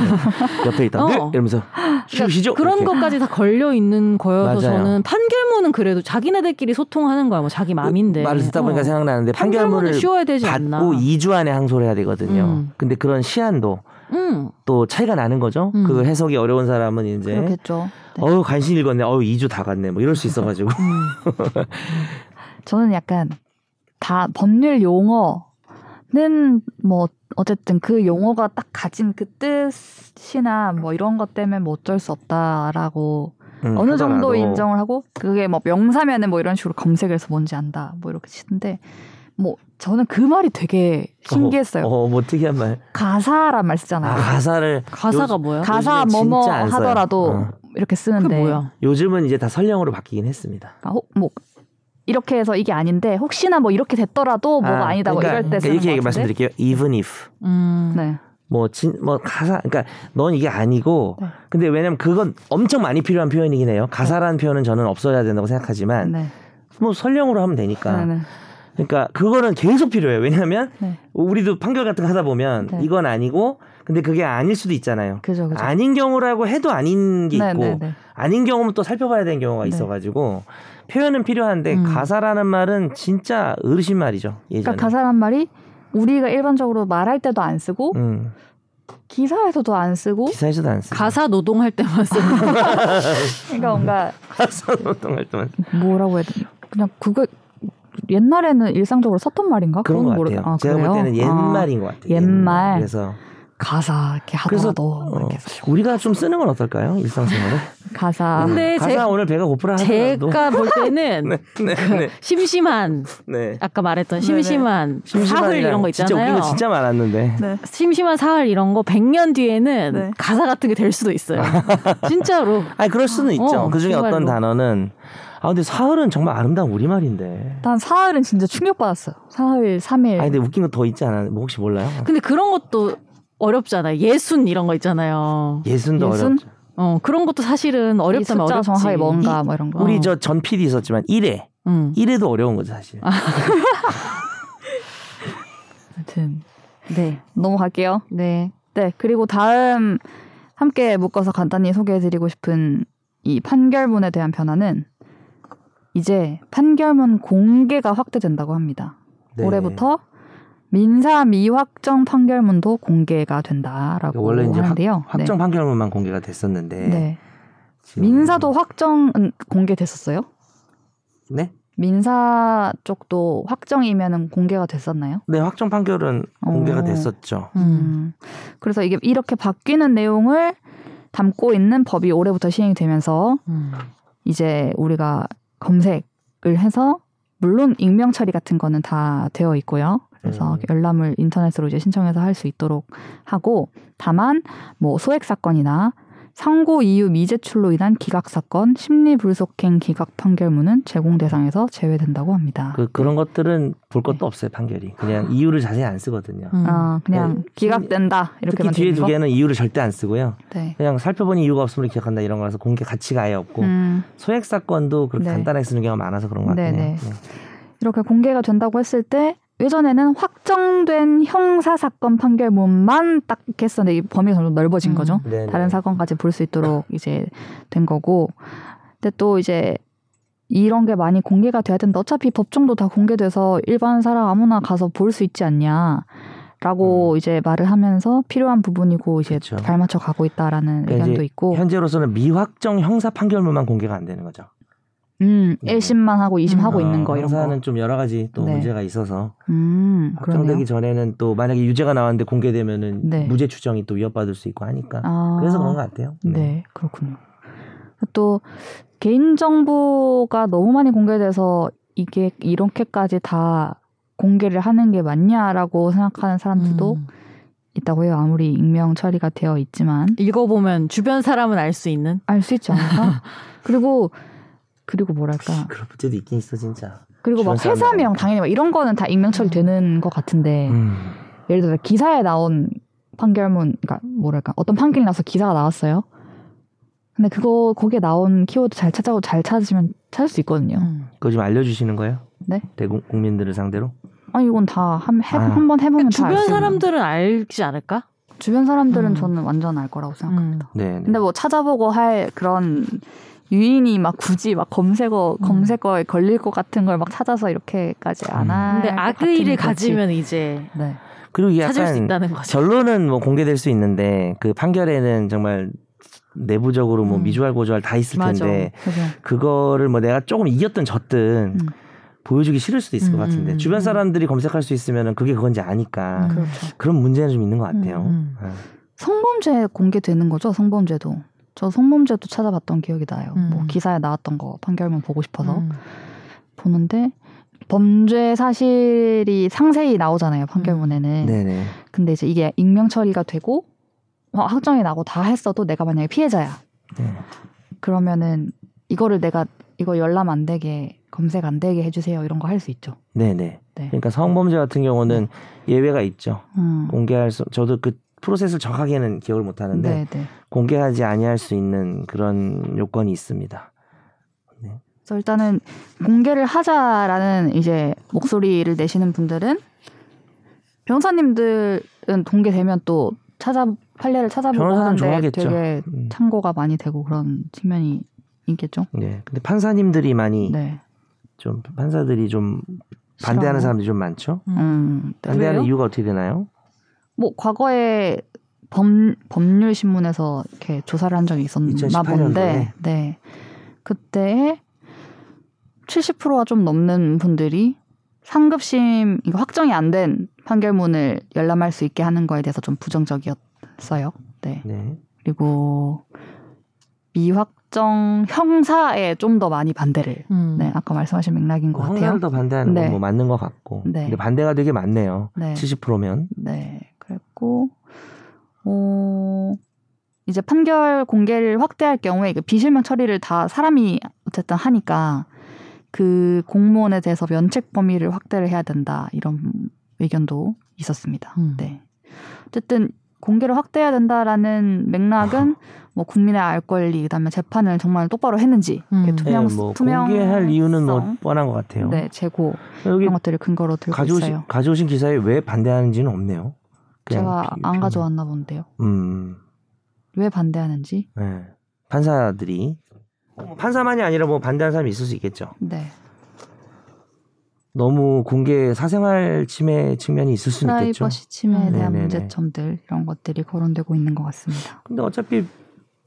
[SPEAKER 2] <laughs> 옆에 있다.
[SPEAKER 3] 어.
[SPEAKER 2] 네? 이러면서 쉬우시죠?
[SPEAKER 3] 그런
[SPEAKER 2] 이렇게.
[SPEAKER 3] 것까지 다 걸려 있는 거여서
[SPEAKER 2] 맞아요.
[SPEAKER 3] 저는 판결문은 그래도 자기네들끼리 소통하는 거야. 뭐 자기 마음인데.
[SPEAKER 2] 말을 듣다 보니까
[SPEAKER 3] 어.
[SPEAKER 2] 생각나는데
[SPEAKER 3] 판결문을 쉬워야 되지 않나.
[SPEAKER 2] 받고 2주 안에 항소를 해야 되거든요.
[SPEAKER 3] 음.
[SPEAKER 2] 근데 그런 시한도
[SPEAKER 3] 음.
[SPEAKER 2] 또 차이가 나는 거죠.
[SPEAKER 3] 음.
[SPEAKER 2] 그 해석이 어려운 사람은 이제
[SPEAKER 1] 그렇겠죠. 네.
[SPEAKER 2] 어우 간신히 읽었네. 어우 2주 다 갔네. 뭐 이럴 수 있어가지고.
[SPEAKER 3] 음. <laughs>
[SPEAKER 1] 저는 약간 다 법률 용어 는뭐 어쨌든 그 용어가 딱 가진 그 뜻이나 뭐 이런 것 때문에 뭐 어쩔 수 없다라고
[SPEAKER 2] 음,
[SPEAKER 1] 어느 정도
[SPEAKER 2] 하더라도
[SPEAKER 1] 인정을 하고 그게 뭐 명사면은 뭐 이런 식으로 검색해서 뭔지 안다 뭐 이렇게 치는데 뭐 저는 그 말이 되게 신기했어요.
[SPEAKER 2] 어, 어, 뭐 특이한 말.
[SPEAKER 1] 가사란 말 쓰잖아요.
[SPEAKER 2] 아, 가사를
[SPEAKER 3] 가사가
[SPEAKER 2] 요-
[SPEAKER 3] 뭐야?
[SPEAKER 1] 가사 뭐뭐. 하더라도
[SPEAKER 2] 어.
[SPEAKER 1] 이렇게 쓰는데
[SPEAKER 3] 뭐야?
[SPEAKER 2] 요즘은 이제 다 설령으로 바뀌긴 했습니다.
[SPEAKER 1] 그러니까 혹- 뭐 이렇게 해서 이게 아닌데 혹시나 뭐 이렇게 됐더라도 뭐가 아, 니다 뭐
[SPEAKER 2] 그러니까,
[SPEAKER 1] 이럴 때
[SPEAKER 2] 그러니까
[SPEAKER 1] 쓰는
[SPEAKER 2] 이렇게
[SPEAKER 1] 것
[SPEAKER 2] 얘기
[SPEAKER 1] 같은데.
[SPEAKER 2] 말씀드릴게요. Even if
[SPEAKER 3] 음.
[SPEAKER 1] 네.
[SPEAKER 2] 뭐 진 뭐 가사 그러니까 넌 이게 아니고
[SPEAKER 1] 네.
[SPEAKER 2] 근데 왜냐면 그건 엄청 많이 필요한 표현이긴 해요. 가사라는 표현은 저는 없어야 된다고 생각하지만
[SPEAKER 1] 네.
[SPEAKER 2] 뭐 설령으로 하면 되니까.
[SPEAKER 1] 네. 네.
[SPEAKER 2] 그러니까 그거는 계속 필요해요. 왜냐하면
[SPEAKER 1] 네.
[SPEAKER 2] 우리도 판결 같은 거 하다 보면
[SPEAKER 1] 네.
[SPEAKER 2] 이건 아니고 근데 그게 아닐 수도 있잖아요.
[SPEAKER 1] 그죠, 그죠.
[SPEAKER 2] 아닌 경우라고 해도 아닌 게
[SPEAKER 1] 네,
[SPEAKER 2] 있고
[SPEAKER 1] 네, 네.
[SPEAKER 2] 아닌 경우면 또 살펴봐야 되는 경우가
[SPEAKER 1] 네.
[SPEAKER 2] 있어가지고 표현은 필요한데
[SPEAKER 1] 음.
[SPEAKER 2] 가사라는 말은 진짜 어르신 말이죠. 예전에.
[SPEAKER 1] 그러니까 가사란 말이 우리가 일반적으로 말할 때도 안 쓰고
[SPEAKER 2] 음,
[SPEAKER 1] 기사에서도 안 쓰고
[SPEAKER 2] 기사에서도 안 쓰고
[SPEAKER 3] 가사 노동할 때만 쓰는 거. <laughs>
[SPEAKER 1] 그러니까 뭔가
[SPEAKER 2] 가사 노동할 때만
[SPEAKER 1] 뭐라고 해야 되나 그냥 그거 옛날에는 일상적으로 썼던 말인가
[SPEAKER 2] 그런 것
[SPEAKER 1] 그건
[SPEAKER 2] 같아요.
[SPEAKER 1] 모르- 아,
[SPEAKER 2] 제가
[SPEAKER 1] 그래요?
[SPEAKER 2] 볼 때는 옛말인 것 같아요.
[SPEAKER 1] 옛말.
[SPEAKER 2] 그래서
[SPEAKER 1] 가사 이렇게
[SPEAKER 2] 어,
[SPEAKER 1] 이렇게 해서.
[SPEAKER 2] 우리가 좀 쓰는 건 어떨까요? 일상생활에. <laughs>
[SPEAKER 1] 가사
[SPEAKER 3] 근데
[SPEAKER 2] 가사
[SPEAKER 3] 제-
[SPEAKER 2] 오늘 배가 고프라 하더라도.
[SPEAKER 3] 제가 볼 때는 <laughs>
[SPEAKER 2] 네, 네, 네.
[SPEAKER 3] 심심한
[SPEAKER 2] 네.
[SPEAKER 3] 아까 말했던. 심심한 사흘 이런 거
[SPEAKER 2] 진짜 웃긴
[SPEAKER 3] 있잖아요.
[SPEAKER 2] 거 진짜 많았는데.
[SPEAKER 1] 네.
[SPEAKER 3] 심심한 사흘 이런 거 100년 뒤에는
[SPEAKER 1] 네.
[SPEAKER 3] 가사 같은 게 될 수도 있어요. <laughs> 진짜로.
[SPEAKER 2] 아니 그럴 수는 있죠.
[SPEAKER 3] 어,
[SPEAKER 2] 그 중에 어떤
[SPEAKER 3] 정말로.
[SPEAKER 2] 단어는 아 근데 사흘은 정말 아름다운 우리말인데.
[SPEAKER 1] 난 사흘은 진짜 충격받았어요 사흘 삼일
[SPEAKER 2] 아니 근데 웃긴 거 더 있지 않아? 뭐 혹시 몰라요?
[SPEAKER 3] 근데 그런 것도 어렵잖아요. 예순 이런 거 있잖아요.
[SPEAKER 2] 예순도
[SPEAKER 1] 예순?
[SPEAKER 2] 어렵죠.
[SPEAKER 3] 어, 그런 것도 사실은
[SPEAKER 1] 이
[SPEAKER 3] 어렵다면
[SPEAKER 1] 숫자
[SPEAKER 3] 어렵지.
[SPEAKER 1] 정확하게 뭔가 뭐 이런 거
[SPEAKER 2] 우리
[SPEAKER 3] 어.
[SPEAKER 2] 저전 PD 있었지만 1회.
[SPEAKER 3] 음.
[SPEAKER 2] 1회도 어려운 거죠, 사실. <laughs>
[SPEAKER 1] 아무튼
[SPEAKER 3] 네.
[SPEAKER 1] 넘어갈게요
[SPEAKER 3] 네.
[SPEAKER 1] 네 그리고 다음 함께 묶어서 간단히 소개해드리고 싶은 이 판결문에 대한 변화는 이제 판결문 공개가 확대된다고 합니다
[SPEAKER 2] 네.
[SPEAKER 1] 올해부터 민사 미확정 판결문도 공개가 된다라고
[SPEAKER 2] 원래 이제 확,
[SPEAKER 1] 하는데요.
[SPEAKER 2] 확정 판결문만 공개가 됐었는데.
[SPEAKER 1] 네. 네. 민사도 확정은 공개됐었어요?
[SPEAKER 2] 네?
[SPEAKER 1] 민사 쪽도 확정이면은 공개가 됐었나요?
[SPEAKER 2] 네, 확정 판결은 공개가
[SPEAKER 1] 어.
[SPEAKER 2] 됐었죠.
[SPEAKER 3] 음.
[SPEAKER 1] 음. 그래서 이게 이렇게 바뀌는 내용을 담고 있는 법이 올해부터 시행이 되면서
[SPEAKER 3] 음.
[SPEAKER 1] 이제 우리가 검색을 해서 물론 익명 처리 같은 거는 다 되어 있고요. 그래서
[SPEAKER 2] 음.
[SPEAKER 1] 열람을 인터넷으로 이제 신청해서 할 수 있도록 하고 다만 뭐 소액 사건이나 상고 이유 미제출로 인한 기각 사건, 심리 불속행 기각 판결문은 제공 대상에서 제외된다고 합니다.
[SPEAKER 2] 그 그런 것들은 볼 것도 없어요, 판결이. 그냥 이유를 자세히 안 쓰거든요.
[SPEAKER 3] 음.
[SPEAKER 1] 아, 그냥
[SPEAKER 2] 네.
[SPEAKER 1] 기각된다
[SPEAKER 2] 특히
[SPEAKER 1] 이렇게만
[SPEAKER 2] 뒤에 두
[SPEAKER 1] 거?
[SPEAKER 2] 개는 이유를 절대 안 쓰고요.
[SPEAKER 1] 네.
[SPEAKER 2] 그냥 살펴보니 이유가 없으면 기억한다 이런 거라서 공개 가치가 아예 없고
[SPEAKER 1] 음,
[SPEAKER 2] 소액 사건도 그렇게
[SPEAKER 1] 네.
[SPEAKER 2] 간단하게 쓰는 경우가 많아서 그런 것 같아요.
[SPEAKER 1] 네, 네. 이렇게 공개가 된다고 했을 때 예전에는 확정된 형사 사건 판결문만 딱 했었는데 이 범위가 점점 넓어진
[SPEAKER 3] 음.
[SPEAKER 1] 거죠.
[SPEAKER 2] 네, 네.
[SPEAKER 1] 다른 사건까지 볼 수 있도록 <laughs> 이제 된 거고. 근데 또 이제 이런 게 많이 공개가 돼야 된다. 어차피 법정도 다 공개돼서 일반 사람 아무나 가서 볼 수 있지 않냐. 라고 이제 말을 하면서 필요한 부분이고 이제
[SPEAKER 2] 음. 그렇죠.
[SPEAKER 1] 발맞춰 가고 있다라는
[SPEAKER 2] 그러니까
[SPEAKER 1] 의견도 있고.
[SPEAKER 2] 현재로서는 미확정 형사 판결문만 공개가 안 되는 거죠.
[SPEAKER 1] 음,
[SPEAKER 2] 네.
[SPEAKER 1] 1심만 하고 2심
[SPEAKER 3] 음.
[SPEAKER 1] 하고
[SPEAKER 2] 어,
[SPEAKER 1] 있는 거 이런 거.
[SPEAKER 2] 좀 여러 가지 또
[SPEAKER 1] 네.
[SPEAKER 2] 문제가 있어서
[SPEAKER 1] 음, 그러네요.
[SPEAKER 2] 확정되기 전에는 또 만약에 유죄가 나왔는데 공개되면은
[SPEAKER 1] 네.
[SPEAKER 2] 무죄 추정이 또 위협받을 수 있고 하니까
[SPEAKER 1] 아,
[SPEAKER 2] 그래서 그런 것 같아요.
[SPEAKER 1] 네, 그렇군요. 또 개인 정보가 너무 많이 공개돼서 이게 이렇게까지 다 공개를 하는 게 맞냐라고 생각하는 사람들도
[SPEAKER 3] 음.
[SPEAKER 1] 있다고 해요. 아무리 익명 처리가 되어 있지만
[SPEAKER 3] 읽어보면 주변 사람은 알 수 있는.
[SPEAKER 1] 알 수 있지 않을까? <laughs> 그리고 그리고 뭐랄까? <laughs>
[SPEAKER 2] 그럴 때도 있긴 있어 진짜.
[SPEAKER 1] 그리고 막 회사명 당연히 막 이런 거는 다 익명 처리되는 것 같은데
[SPEAKER 2] 음.
[SPEAKER 1] 예를 들어 기사에 나온 판결문, 그러니까 뭐랄까 어떤 판결이 나서 기사가 나왔어요. 근데 그거 거기에 나온 키워드 잘 찾아고 잘 찾으시면 찾을 수 있거든요.
[SPEAKER 3] 음.
[SPEAKER 2] 그거 좀 알려주시는 거예요?
[SPEAKER 1] 네?
[SPEAKER 2] 대국 국민들을 상대로?
[SPEAKER 1] 아니 이건 다한번
[SPEAKER 2] 아.
[SPEAKER 1] 한번 해보면 다
[SPEAKER 3] 주변 사람들은 알지 않을까?
[SPEAKER 1] 주변 사람들은
[SPEAKER 3] 음.
[SPEAKER 1] 저는 완전 알 거라고 생각합니다.
[SPEAKER 3] 음.
[SPEAKER 2] 네. 네.
[SPEAKER 1] 근데 뭐 찾아보고 할 그런 유인이 막 굳이 막 검색어
[SPEAKER 3] 음.
[SPEAKER 1] 검색어에 걸릴 것 같은 걸 막 찾아서 이렇게까지 안
[SPEAKER 2] 음.
[SPEAKER 1] 할.
[SPEAKER 3] 근데
[SPEAKER 1] 것
[SPEAKER 3] 악의를. 가지면 이제
[SPEAKER 1] 네.
[SPEAKER 2] 그리고 이게
[SPEAKER 3] 찾을 수
[SPEAKER 2] 약간
[SPEAKER 3] 있다는 거죠.
[SPEAKER 2] 결론은 뭐 공개될 수 있는데 그 판결에는 정말 내부적으로 뭐
[SPEAKER 3] 음.
[SPEAKER 2] 미주알 고주알 다 있을
[SPEAKER 3] 맞아.
[SPEAKER 2] 텐데
[SPEAKER 1] 그죠.
[SPEAKER 2] 그거를 뭐 내가 조금 이겼든 졌든
[SPEAKER 1] 음.
[SPEAKER 2] 보여주기 싫을 수도 있을 것
[SPEAKER 3] 음,
[SPEAKER 2] 같은데
[SPEAKER 3] 음,
[SPEAKER 2] 주변
[SPEAKER 3] 음.
[SPEAKER 2] 사람들이 검색할 수 있으면 그게 그건지 아니까
[SPEAKER 3] 음.
[SPEAKER 1] 그렇죠.
[SPEAKER 2] 그런 문제는 좀 있는 것 같아요.
[SPEAKER 3] 음,
[SPEAKER 2] 예.
[SPEAKER 1] 성범죄 공개되는 거죠. 성범죄도. 저 성범죄도 찾아봤던 기억이 나요.
[SPEAKER 3] 음.
[SPEAKER 1] 뭐 기사에 나왔던 거 판결문 보고 싶어서
[SPEAKER 3] 음.
[SPEAKER 1] 보는데 범죄 사실이 상세히 나오잖아요. 판결문에는.
[SPEAKER 2] 네네.
[SPEAKER 1] 근데 이제 이게 익명 처리가 되고 어, 확정이 나고 다 했어도 내가 만약에 피해자야.
[SPEAKER 2] 네.
[SPEAKER 1] 그러면은 이거를 내가 이거 열람 안 되게 검색 안 되게 해주세요. 이런 거 할 수 있죠.
[SPEAKER 2] 네네.
[SPEAKER 1] 네.
[SPEAKER 2] 그러니까 성범죄 같은 경우는 예외가 있죠.
[SPEAKER 1] 음.
[SPEAKER 2] 공개할 수 저도 그 프로세스를 정확하게는 기억을 못 하는데
[SPEAKER 1] 네, 네.
[SPEAKER 2] 공개하지 아니할 수 있는 그런 요건이 있습니다.
[SPEAKER 1] 그래서 일단은 공개를 하자라는 이제 목소리를 내시는 분들은 변호사님들은 공개되면 또 찾아 판례를 찾아보고 하는데
[SPEAKER 2] 좋아하겠죠.
[SPEAKER 1] 되게
[SPEAKER 2] 음.
[SPEAKER 1] 참고가 많이 되고 그런 측면이 있겠죠.
[SPEAKER 2] 네. 근데 판사님들이 많이
[SPEAKER 1] 네.
[SPEAKER 2] 좀 판사들이 좀 반대하는? 사람들이 좀 많죠.
[SPEAKER 1] 음. 네.
[SPEAKER 2] 반대하는
[SPEAKER 3] 왜요?
[SPEAKER 2] 이유가 어떻게 되나요?
[SPEAKER 1] 뭐 과거에 법, 법률 신문에서 이렇게 조사를 한 적이 있었나
[SPEAKER 2] 2018
[SPEAKER 1] 본데? 네 그때 70%가 좀 넘는 분들이 상급심 이거 확정이 안 된 판결문을 열람할 수 있게 하는 거에 대해서 좀 부정적이었어요. 네
[SPEAKER 2] 네.
[SPEAKER 1] 그리고 미확정 형사에 좀 더 많이 반대를.
[SPEAKER 3] 음.
[SPEAKER 1] 네 아까 말씀하신 맥락인
[SPEAKER 2] 것뭐
[SPEAKER 1] 같아요.
[SPEAKER 2] 형사를 더 반대하는
[SPEAKER 1] 네.
[SPEAKER 2] 건뭐 맞는 것 같고.
[SPEAKER 1] 네.
[SPEAKER 2] 근데 반대가 되게 많네요.
[SPEAKER 1] 네.
[SPEAKER 2] 70%면.
[SPEAKER 1] 네, 그랬고, 어, 이제 판결 공개를 확대할 경우에 그 비실명 처리를 다 사람이 어쨌든 하니까 그 공무원에 대해서 면책 범위를 확대를 해야 된다 이런 의견도 있었습니다.
[SPEAKER 3] 음.
[SPEAKER 1] 네, 어쨌든 공개를 확대해야 된다라는 맥락은 뭐 국민의 알 권리 그다음에 재판을 정말 똑바로 했는지
[SPEAKER 3] 음.
[SPEAKER 1] 이렇게
[SPEAKER 2] 네,
[SPEAKER 1] 투명
[SPEAKER 2] 뭐
[SPEAKER 1] 투명
[SPEAKER 2] 공개할 이유는 뭐 뻔한 것 같아요.
[SPEAKER 1] 네 재고 이런 것들을 근거로 들고
[SPEAKER 2] 가져오신,
[SPEAKER 1] 있어요.
[SPEAKER 2] 가져오신 기사에 왜 반대하는지는 없네요. 그냥
[SPEAKER 1] 제가
[SPEAKER 2] 비-
[SPEAKER 1] 안
[SPEAKER 2] 비-
[SPEAKER 1] 가져왔나 본데요.
[SPEAKER 2] 음,
[SPEAKER 1] 왜 반대하는지.
[SPEAKER 2] 네. 판사들이 뭐 판사만이 아니라 뭐 반대하는 사람이 있을 수 있겠죠.
[SPEAKER 1] 네.
[SPEAKER 2] 너무 공개 사생활 침해 측면이 있을 수는 있겠죠.
[SPEAKER 1] 프라이버시 침해에
[SPEAKER 3] 음.
[SPEAKER 1] 대한
[SPEAKER 2] 네네네.
[SPEAKER 1] 문제점들 이런 것들이 거론되고 있는 것 같습니다.
[SPEAKER 2] 근데 어차피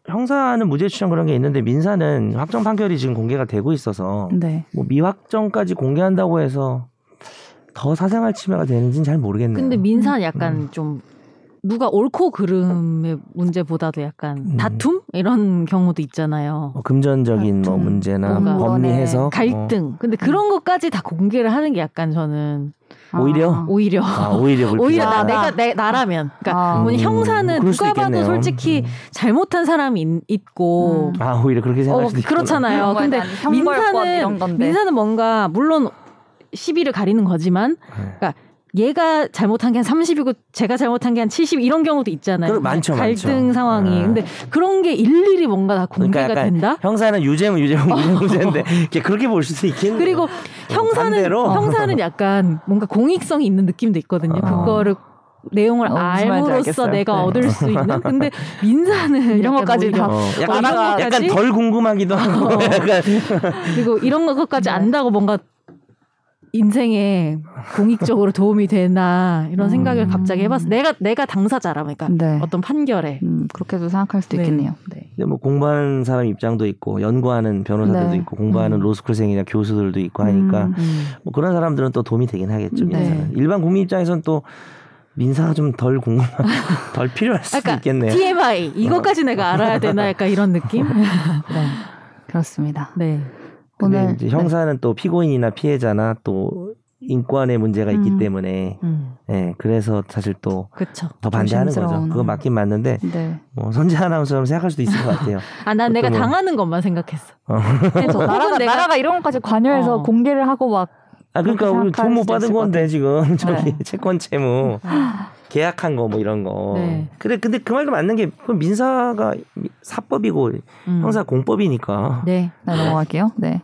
[SPEAKER 2] 형사는 무죄 추정 그런 게 있는데 민사는 확정 판결이 지금 공개가 되고 있어서
[SPEAKER 1] 네.
[SPEAKER 2] 뭐 미확정까지 공개한다고 해서 더 사생활 침해가 되는지는 잘 모르겠네요.
[SPEAKER 3] 근데 민사는 약간
[SPEAKER 2] 음.
[SPEAKER 3] 좀 누가 옳고 그름의 문제보다도 약간
[SPEAKER 2] 음.
[SPEAKER 3] 다툼 이런 경우도 있잖아요.
[SPEAKER 2] 뭐 금전적인 뭐 문제나 법리 해석
[SPEAKER 3] 갈등. 근데 그런 것까지 다 공개를 하는 게 약간 저는
[SPEAKER 2] 오히려?
[SPEAKER 1] 아,
[SPEAKER 3] 오히려
[SPEAKER 2] 아, 오히려.
[SPEAKER 3] 오히려 나,
[SPEAKER 1] 아.
[SPEAKER 3] 내가 내, 나라면 그러니까
[SPEAKER 1] 아,
[SPEAKER 2] 음,
[SPEAKER 3] 형사는 누가 봐도. 솔직히
[SPEAKER 2] 음.
[SPEAKER 3] 잘못한 사람이 있, 있고
[SPEAKER 1] 음.
[SPEAKER 2] 아 오히려 그렇게 생각할
[SPEAKER 3] 어,
[SPEAKER 2] 수도 있구나.
[SPEAKER 3] 그렇잖아요. 근데 민사는. 민사는 뭔가 물론 시비를 가리는 거지만
[SPEAKER 2] 네.
[SPEAKER 3] 얘가 잘못한 게 한 30이고 제가 잘못한 게 한 70 이런 경우도 있잖아요.
[SPEAKER 2] 그럼 많죠,
[SPEAKER 3] 갈등
[SPEAKER 2] 많죠.
[SPEAKER 3] 상황이.
[SPEAKER 2] 네.
[SPEAKER 3] 근데 그런 게 일일이 뭔가 다
[SPEAKER 2] 그러니까
[SPEAKER 3] 공개가
[SPEAKER 2] 약간
[SPEAKER 3] 된다.
[SPEAKER 2] 형사는 유죄면 유죄면 무죄 무죄인데 이렇게 그렇게 볼 수도 있겠네요. <laughs>
[SPEAKER 3] 그리고 형사는
[SPEAKER 2] 반대로?
[SPEAKER 3] 형사는 약간 뭔가 공익성이 있는 느낌도 있거든요.
[SPEAKER 2] 어.
[SPEAKER 3] 그거를 내용을
[SPEAKER 1] 어,
[SPEAKER 3] 알므로써. 내가
[SPEAKER 1] 네.
[SPEAKER 3] 얻을 수 있는. 근데 민사는 <laughs>
[SPEAKER 1] 이런 것까지 다
[SPEAKER 2] 어, 약간,
[SPEAKER 3] 나라가
[SPEAKER 2] 약간? 덜 궁금하기도 하고
[SPEAKER 3] 어. <laughs> 그리고 이런 것까지
[SPEAKER 1] 네.
[SPEAKER 3] 안다고 뭔가 인생에 공익적으로 도움이 되나 이런 생각을
[SPEAKER 2] 음.
[SPEAKER 3] 갑자기 해봤어. 내가 내가 당사자라 그러니까
[SPEAKER 1] 네.
[SPEAKER 3] 어떤 판결에.
[SPEAKER 1] 음, 그렇게도 생각할 수도
[SPEAKER 3] 네.
[SPEAKER 1] 있겠네요. 네.
[SPEAKER 2] 근데 뭐 공부하는 사람 입장도 있고 연구하는 변호사들도
[SPEAKER 1] 네.
[SPEAKER 2] 있고 공부하는
[SPEAKER 3] 음.
[SPEAKER 2] 로스쿨생이나 교수들도 있고 하니까
[SPEAKER 1] 음.
[SPEAKER 3] 음.
[SPEAKER 2] 뭐 그런 사람들은 또 도움이 되긴 하겠죠.
[SPEAKER 1] 네.
[SPEAKER 2] 민사는. 일반 국민 입장에서는 또 민사가 좀 덜 궁금, <laughs> 덜 필요할 수도
[SPEAKER 3] 약간
[SPEAKER 2] 있겠네요.
[SPEAKER 3] TMI 이것까지 내가 알아야 되나 약간 이런 느낌. <laughs>
[SPEAKER 1] 네. 그렇습니다.
[SPEAKER 3] 네.
[SPEAKER 2] 근데
[SPEAKER 1] 오늘
[SPEAKER 2] 이제 형사는 또 피고인이나 피해자나 또 인권의 문제가 있기
[SPEAKER 1] 음.
[SPEAKER 2] 때문에
[SPEAKER 3] 음.
[SPEAKER 2] 예 그래서 사실 또 더. 반대하는 거죠. 그거 맞긴 맞는데
[SPEAKER 1] 네. 네.
[SPEAKER 2] 뭐 선재 아나운서처럼 생각할 수도 있을 것 같아요. <laughs>
[SPEAKER 3] 아 난 내가
[SPEAKER 2] 뭐-
[SPEAKER 3] 당하는 것만 생각했어.
[SPEAKER 2] 어.
[SPEAKER 1] 그래서 <laughs> 나라가,
[SPEAKER 3] 내가-
[SPEAKER 1] 나라가 이런 것까지 관여해서
[SPEAKER 3] 어.
[SPEAKER 1] 공개를 하고 막
[SPEAKER 2] 아 그러니까 우리 돈 못 받은 건데 지금 <laughs> 저기
[SPEAKER 1] 네.
[SPEAKER 2] 채권 채무 계약한 거 뭐 이런 거.
[SPEAKER 3] 네.
[SPEAKER 2] 그래 근데 그 말도 맞는 게그 민사가 사법이고
[SPEAKER 3] 음.
[SPEAKER 2] 형사 공법이니까.
[SPEAKER 3] 네.
[SPEAKER 1] 네, 넘어갈게요. 네.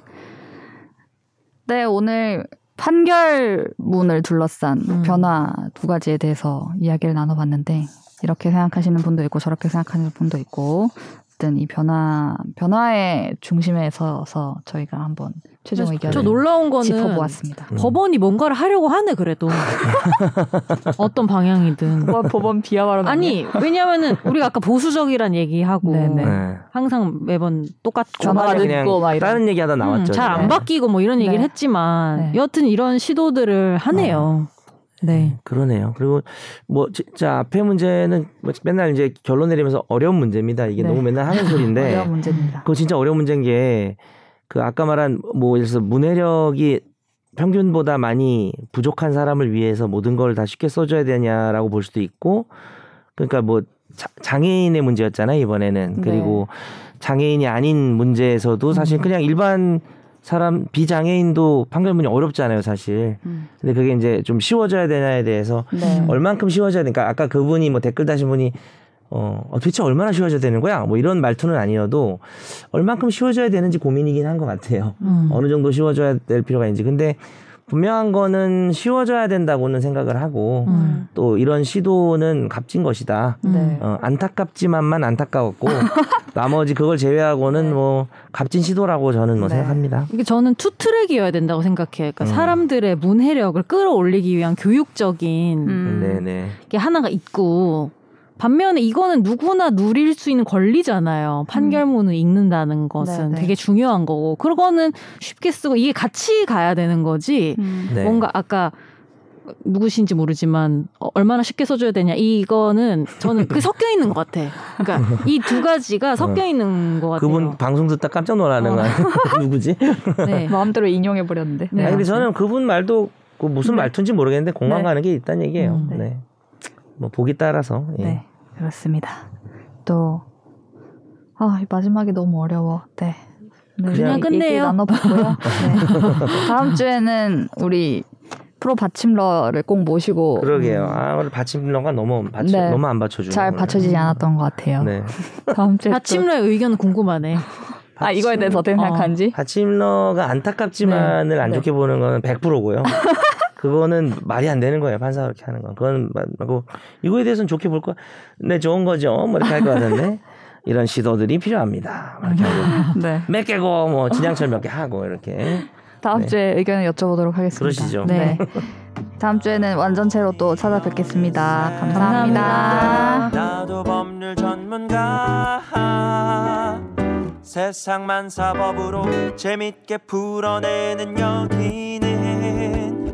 [SPEAKER 1] 네, 오늘 판결문을 둘러싼
[SPEAKER 3] 음.
[SPEAKER 1] 변화 두 가지에 대해서 이야기를 나눠봤는데 이렇게 생각하시는 분도 있고 저렇게 생각하는 분도 있고 어쨌든 이 변화 변화의 중심에 서서 저희가 한번 최종 의견을
[SPEAKER 3] 저 놀라운 거는
[SPEAKER 1] 짚어보았습니다.
[SPEAKER 2] 음.
[SPEAKER 3] 법원이 뭔가를 하려고 하네 그래도 <laughs> 어떤 방향이든
[SPEAKER 1] 뭐 법원 비하 발언
[SPEAKER 3] 아니 왜냐면은 우리가 아까 보수적이란 얘기하고
[SPEAKER 1] 네네.
[SPEAKER 2] 네.
[SPEAKER 3] 항상 매번 똑같고
[SPEAKER 1] 전화가
[SPEAKER 2] 초반에
[SPEAKER 1] 늦고 막 이런.
[SPEAKER 2] 다른 얘기하다 나왔죠.
[SPEAKER 3] 잘안
[SPEAKER 2] 네.
[SPEAKER 3] 바뀌고 뭐 이런 얘기를
[SPEAKER 1] 네.
[SPEAKER 3] 했지만
[SPEAKER 1] 네.
[SPEAKER 3] 여튼 이런 시도들을 하네요. 네.
[SPEAKER 2] 그러네요. 그리고 뭐 진짜 앞에 문제는 뭐 맨날 이제 결론 내리면서 어려운 문제입니다. 이게
[SPEAKER 1] 네.
[SPEAKER 2] 너무 맨날 하는 소리인데 <laughs>
[SPEAKER 1] 어려운 문제입니다.
[SPEAKER 2] 그거 진짜 어려운 문제인 게 그 아까 말한 뭐 예를 들어서 문해력이 평균보다 많이 부족한 사람을 위해서 모든 걸 다 쉽게 써줘야 되냐라고 볼 수도 있고 그러니까 뭐 자- 장애인의 문제였잖아요 이번에는
[SPEAKER 1] 네.
[SPEAKER 2] 그리고 장애인이 아닌 문제에서도 사실
[SPEAKER 1] 음.
[SPEAKER 2] 그냥 일반 사람 비장애인도 판결문이 어렵잖아요 사실
[SPEAKER 1] 음.
[SPEAKER 2] 근데 그게 이제 좀 쉬워져야 되냐에 대해서
[SPEAKER 1] 네.
[SPEAKER 2] 얼만큼 쉬워져야 되니까 아까 그분이 뭐 댓글 다신 분이 어, 어, 도대체 얼마나 쉬워져야 되는 거야? 뭐 이런 말투는 아니어도 얼만큼 쉬워져야 되는지 고민이긴 한 것 같아요.
[SPEAKER 3] 음.
[SPEAKER 2] 어느 정도 쉬워져야 될 필요가 있는지. 근데 분명한 거는 쉬워져야 된다고는 생각을 하고
[SPEAKER 3] 음.
[SPEAKER 2] 또 이런 시도는 값진 것이다.
[SPEAKER 1] 네.
[SPEAKER 2] 어, 안타깝지만만 안타까웠고 <laughs> 나머지 그걸 제외하고는 뭐 값진 시도라고 저는 뭐
[SPEAKER 1] 네.
[SPEAKER 2] 생각합니다.
[SPEAKER 3] 이게 저는 two track이어야 된다고 생각해요. 그러니까
[SPEAKER 2] 음.
[SPEAKER 3] 사람들의 문해력을 끌어올리기 위한 교육적인
[SPEAKER 1] 음.
[SPEAKER 2] 네네.
[SPEAKER 3] 게 하나가 있고 반면에 이거는 누구나 누릴 수 있는 권리잖아요. 판결문을 읽는다는 것은
[SPEAKER 1] 음. 네네.
[SPEAKER 3] 되게 중요한 거고 그거는 쉽게 쓰고 이게 같이 가야 되는 거지.
[SPEAKER 1] 음.
[SPEAKER 2] 네.
[SPEAKER 3] 뭔가 아까 누구신지 모르지만 어, 얼마나 쉽게 써줘야 되냐 이거는 저는 그 <laughs> 섞여 있는 것 같아. 그러니까 이 두 가지가 섞여 있는 것 같아요.
[SPEAKER 2] 어. 그분 방송 듣다 깜짝 놀라는
[SPEAKER 3] 어.
[SPEAKER 2] 거 <laughs> 누구지?
[SPEAKER 3] 네. <laughs>
[SPEAKER 1] 마음대로 인용해 버렸는데.
[SPEAKER 3] 네.
[SPEAKER 2] 아니, 근데 저는 그분 말도 그 무슨
[SPEAKER 1] 네.
[SPEAKER 2] 말투인지 모르겠는데 공감
[SPEAKER 1] 네.
[SPEAKER 2] 가는 게 있다는 얘기예요.
[SPEAKER 3] 음.
[SPEAKER 2] 네.
[SPEAKER 1] 네.
[SPEAKER 2] 뭐 보기 따라서. 예.
[SPEAKER 1] 네, 그렇습니다. 또, 아, 이 마지막이 너무 어려워. 네. 네,
[SPEAKER 3] 그냥 끝내요.
[SPEAKER 1] 나눠봤고요. <laughs> 네. 다음 주에는 우리 프로 받침러를 꼭 모시고
[SPEAKER 2] 그러게요.
[SPEAKER 1] 음,
[SPEAKER 2] 아 오늘 받침러가 너무 받쳐
[SPEAKER 1] 네.
[SPEAKER 2] 너무 안 받쳐주네.
[SPEAKER 1] 잘
[SPEAKER 2] 오늘.
[SPEAKER 1] 받쳐지지 않았던 것 같아요.
[SPEAKER 2] 네. <laughs>
[SPEAKER 1] 다음 주에 또-
[SPEAKER 3] 아침로의 의견 궁금하네.
[SPEAKER 1] 아 이거에 대해서 어떻게
[SPEAKER 3] 어.
[SPEAKER 1] 생각하는지
[SPEAKER 2] 받침러가 안타깝지만을 안
[SPEAKER 1] 네.
[SPEAKER 2] 좋게 보는 거는 100%고요. <laughs> 그거는 말이 안 되는 거예요. 판사가 그렇게 하는 건. 그건 말고 이거에 대해서는 좋게 볼 거. 네, 좋은 거죠. 뭐 이렇게 할 것 같은데 이런 시도들이 필요합니다. 막 이렇게 하고 <laughs>
[SPEAKER 1] 네
[SPEAKER 2] 몇 개고 뭐 진양철 몇 개 하고 이렇게.
[SPEAKER 1] 다음
[SPEAKER 2] 네.
[SPEAKER 1] 주에 의견을 여쭤보도록 하겠습니다.
[SPEAKER 2] 그러시죠.
[SPEAKER 1] 네. 다음 주에는 완전체로 또 찾아뵙겠습니다. 감사합니다.
[SPEAKER 3] 감사합니다.
[SPEAKER 4] 나도 법률 전문가 세상만 사법으로 재밌게 풀어내는 여기는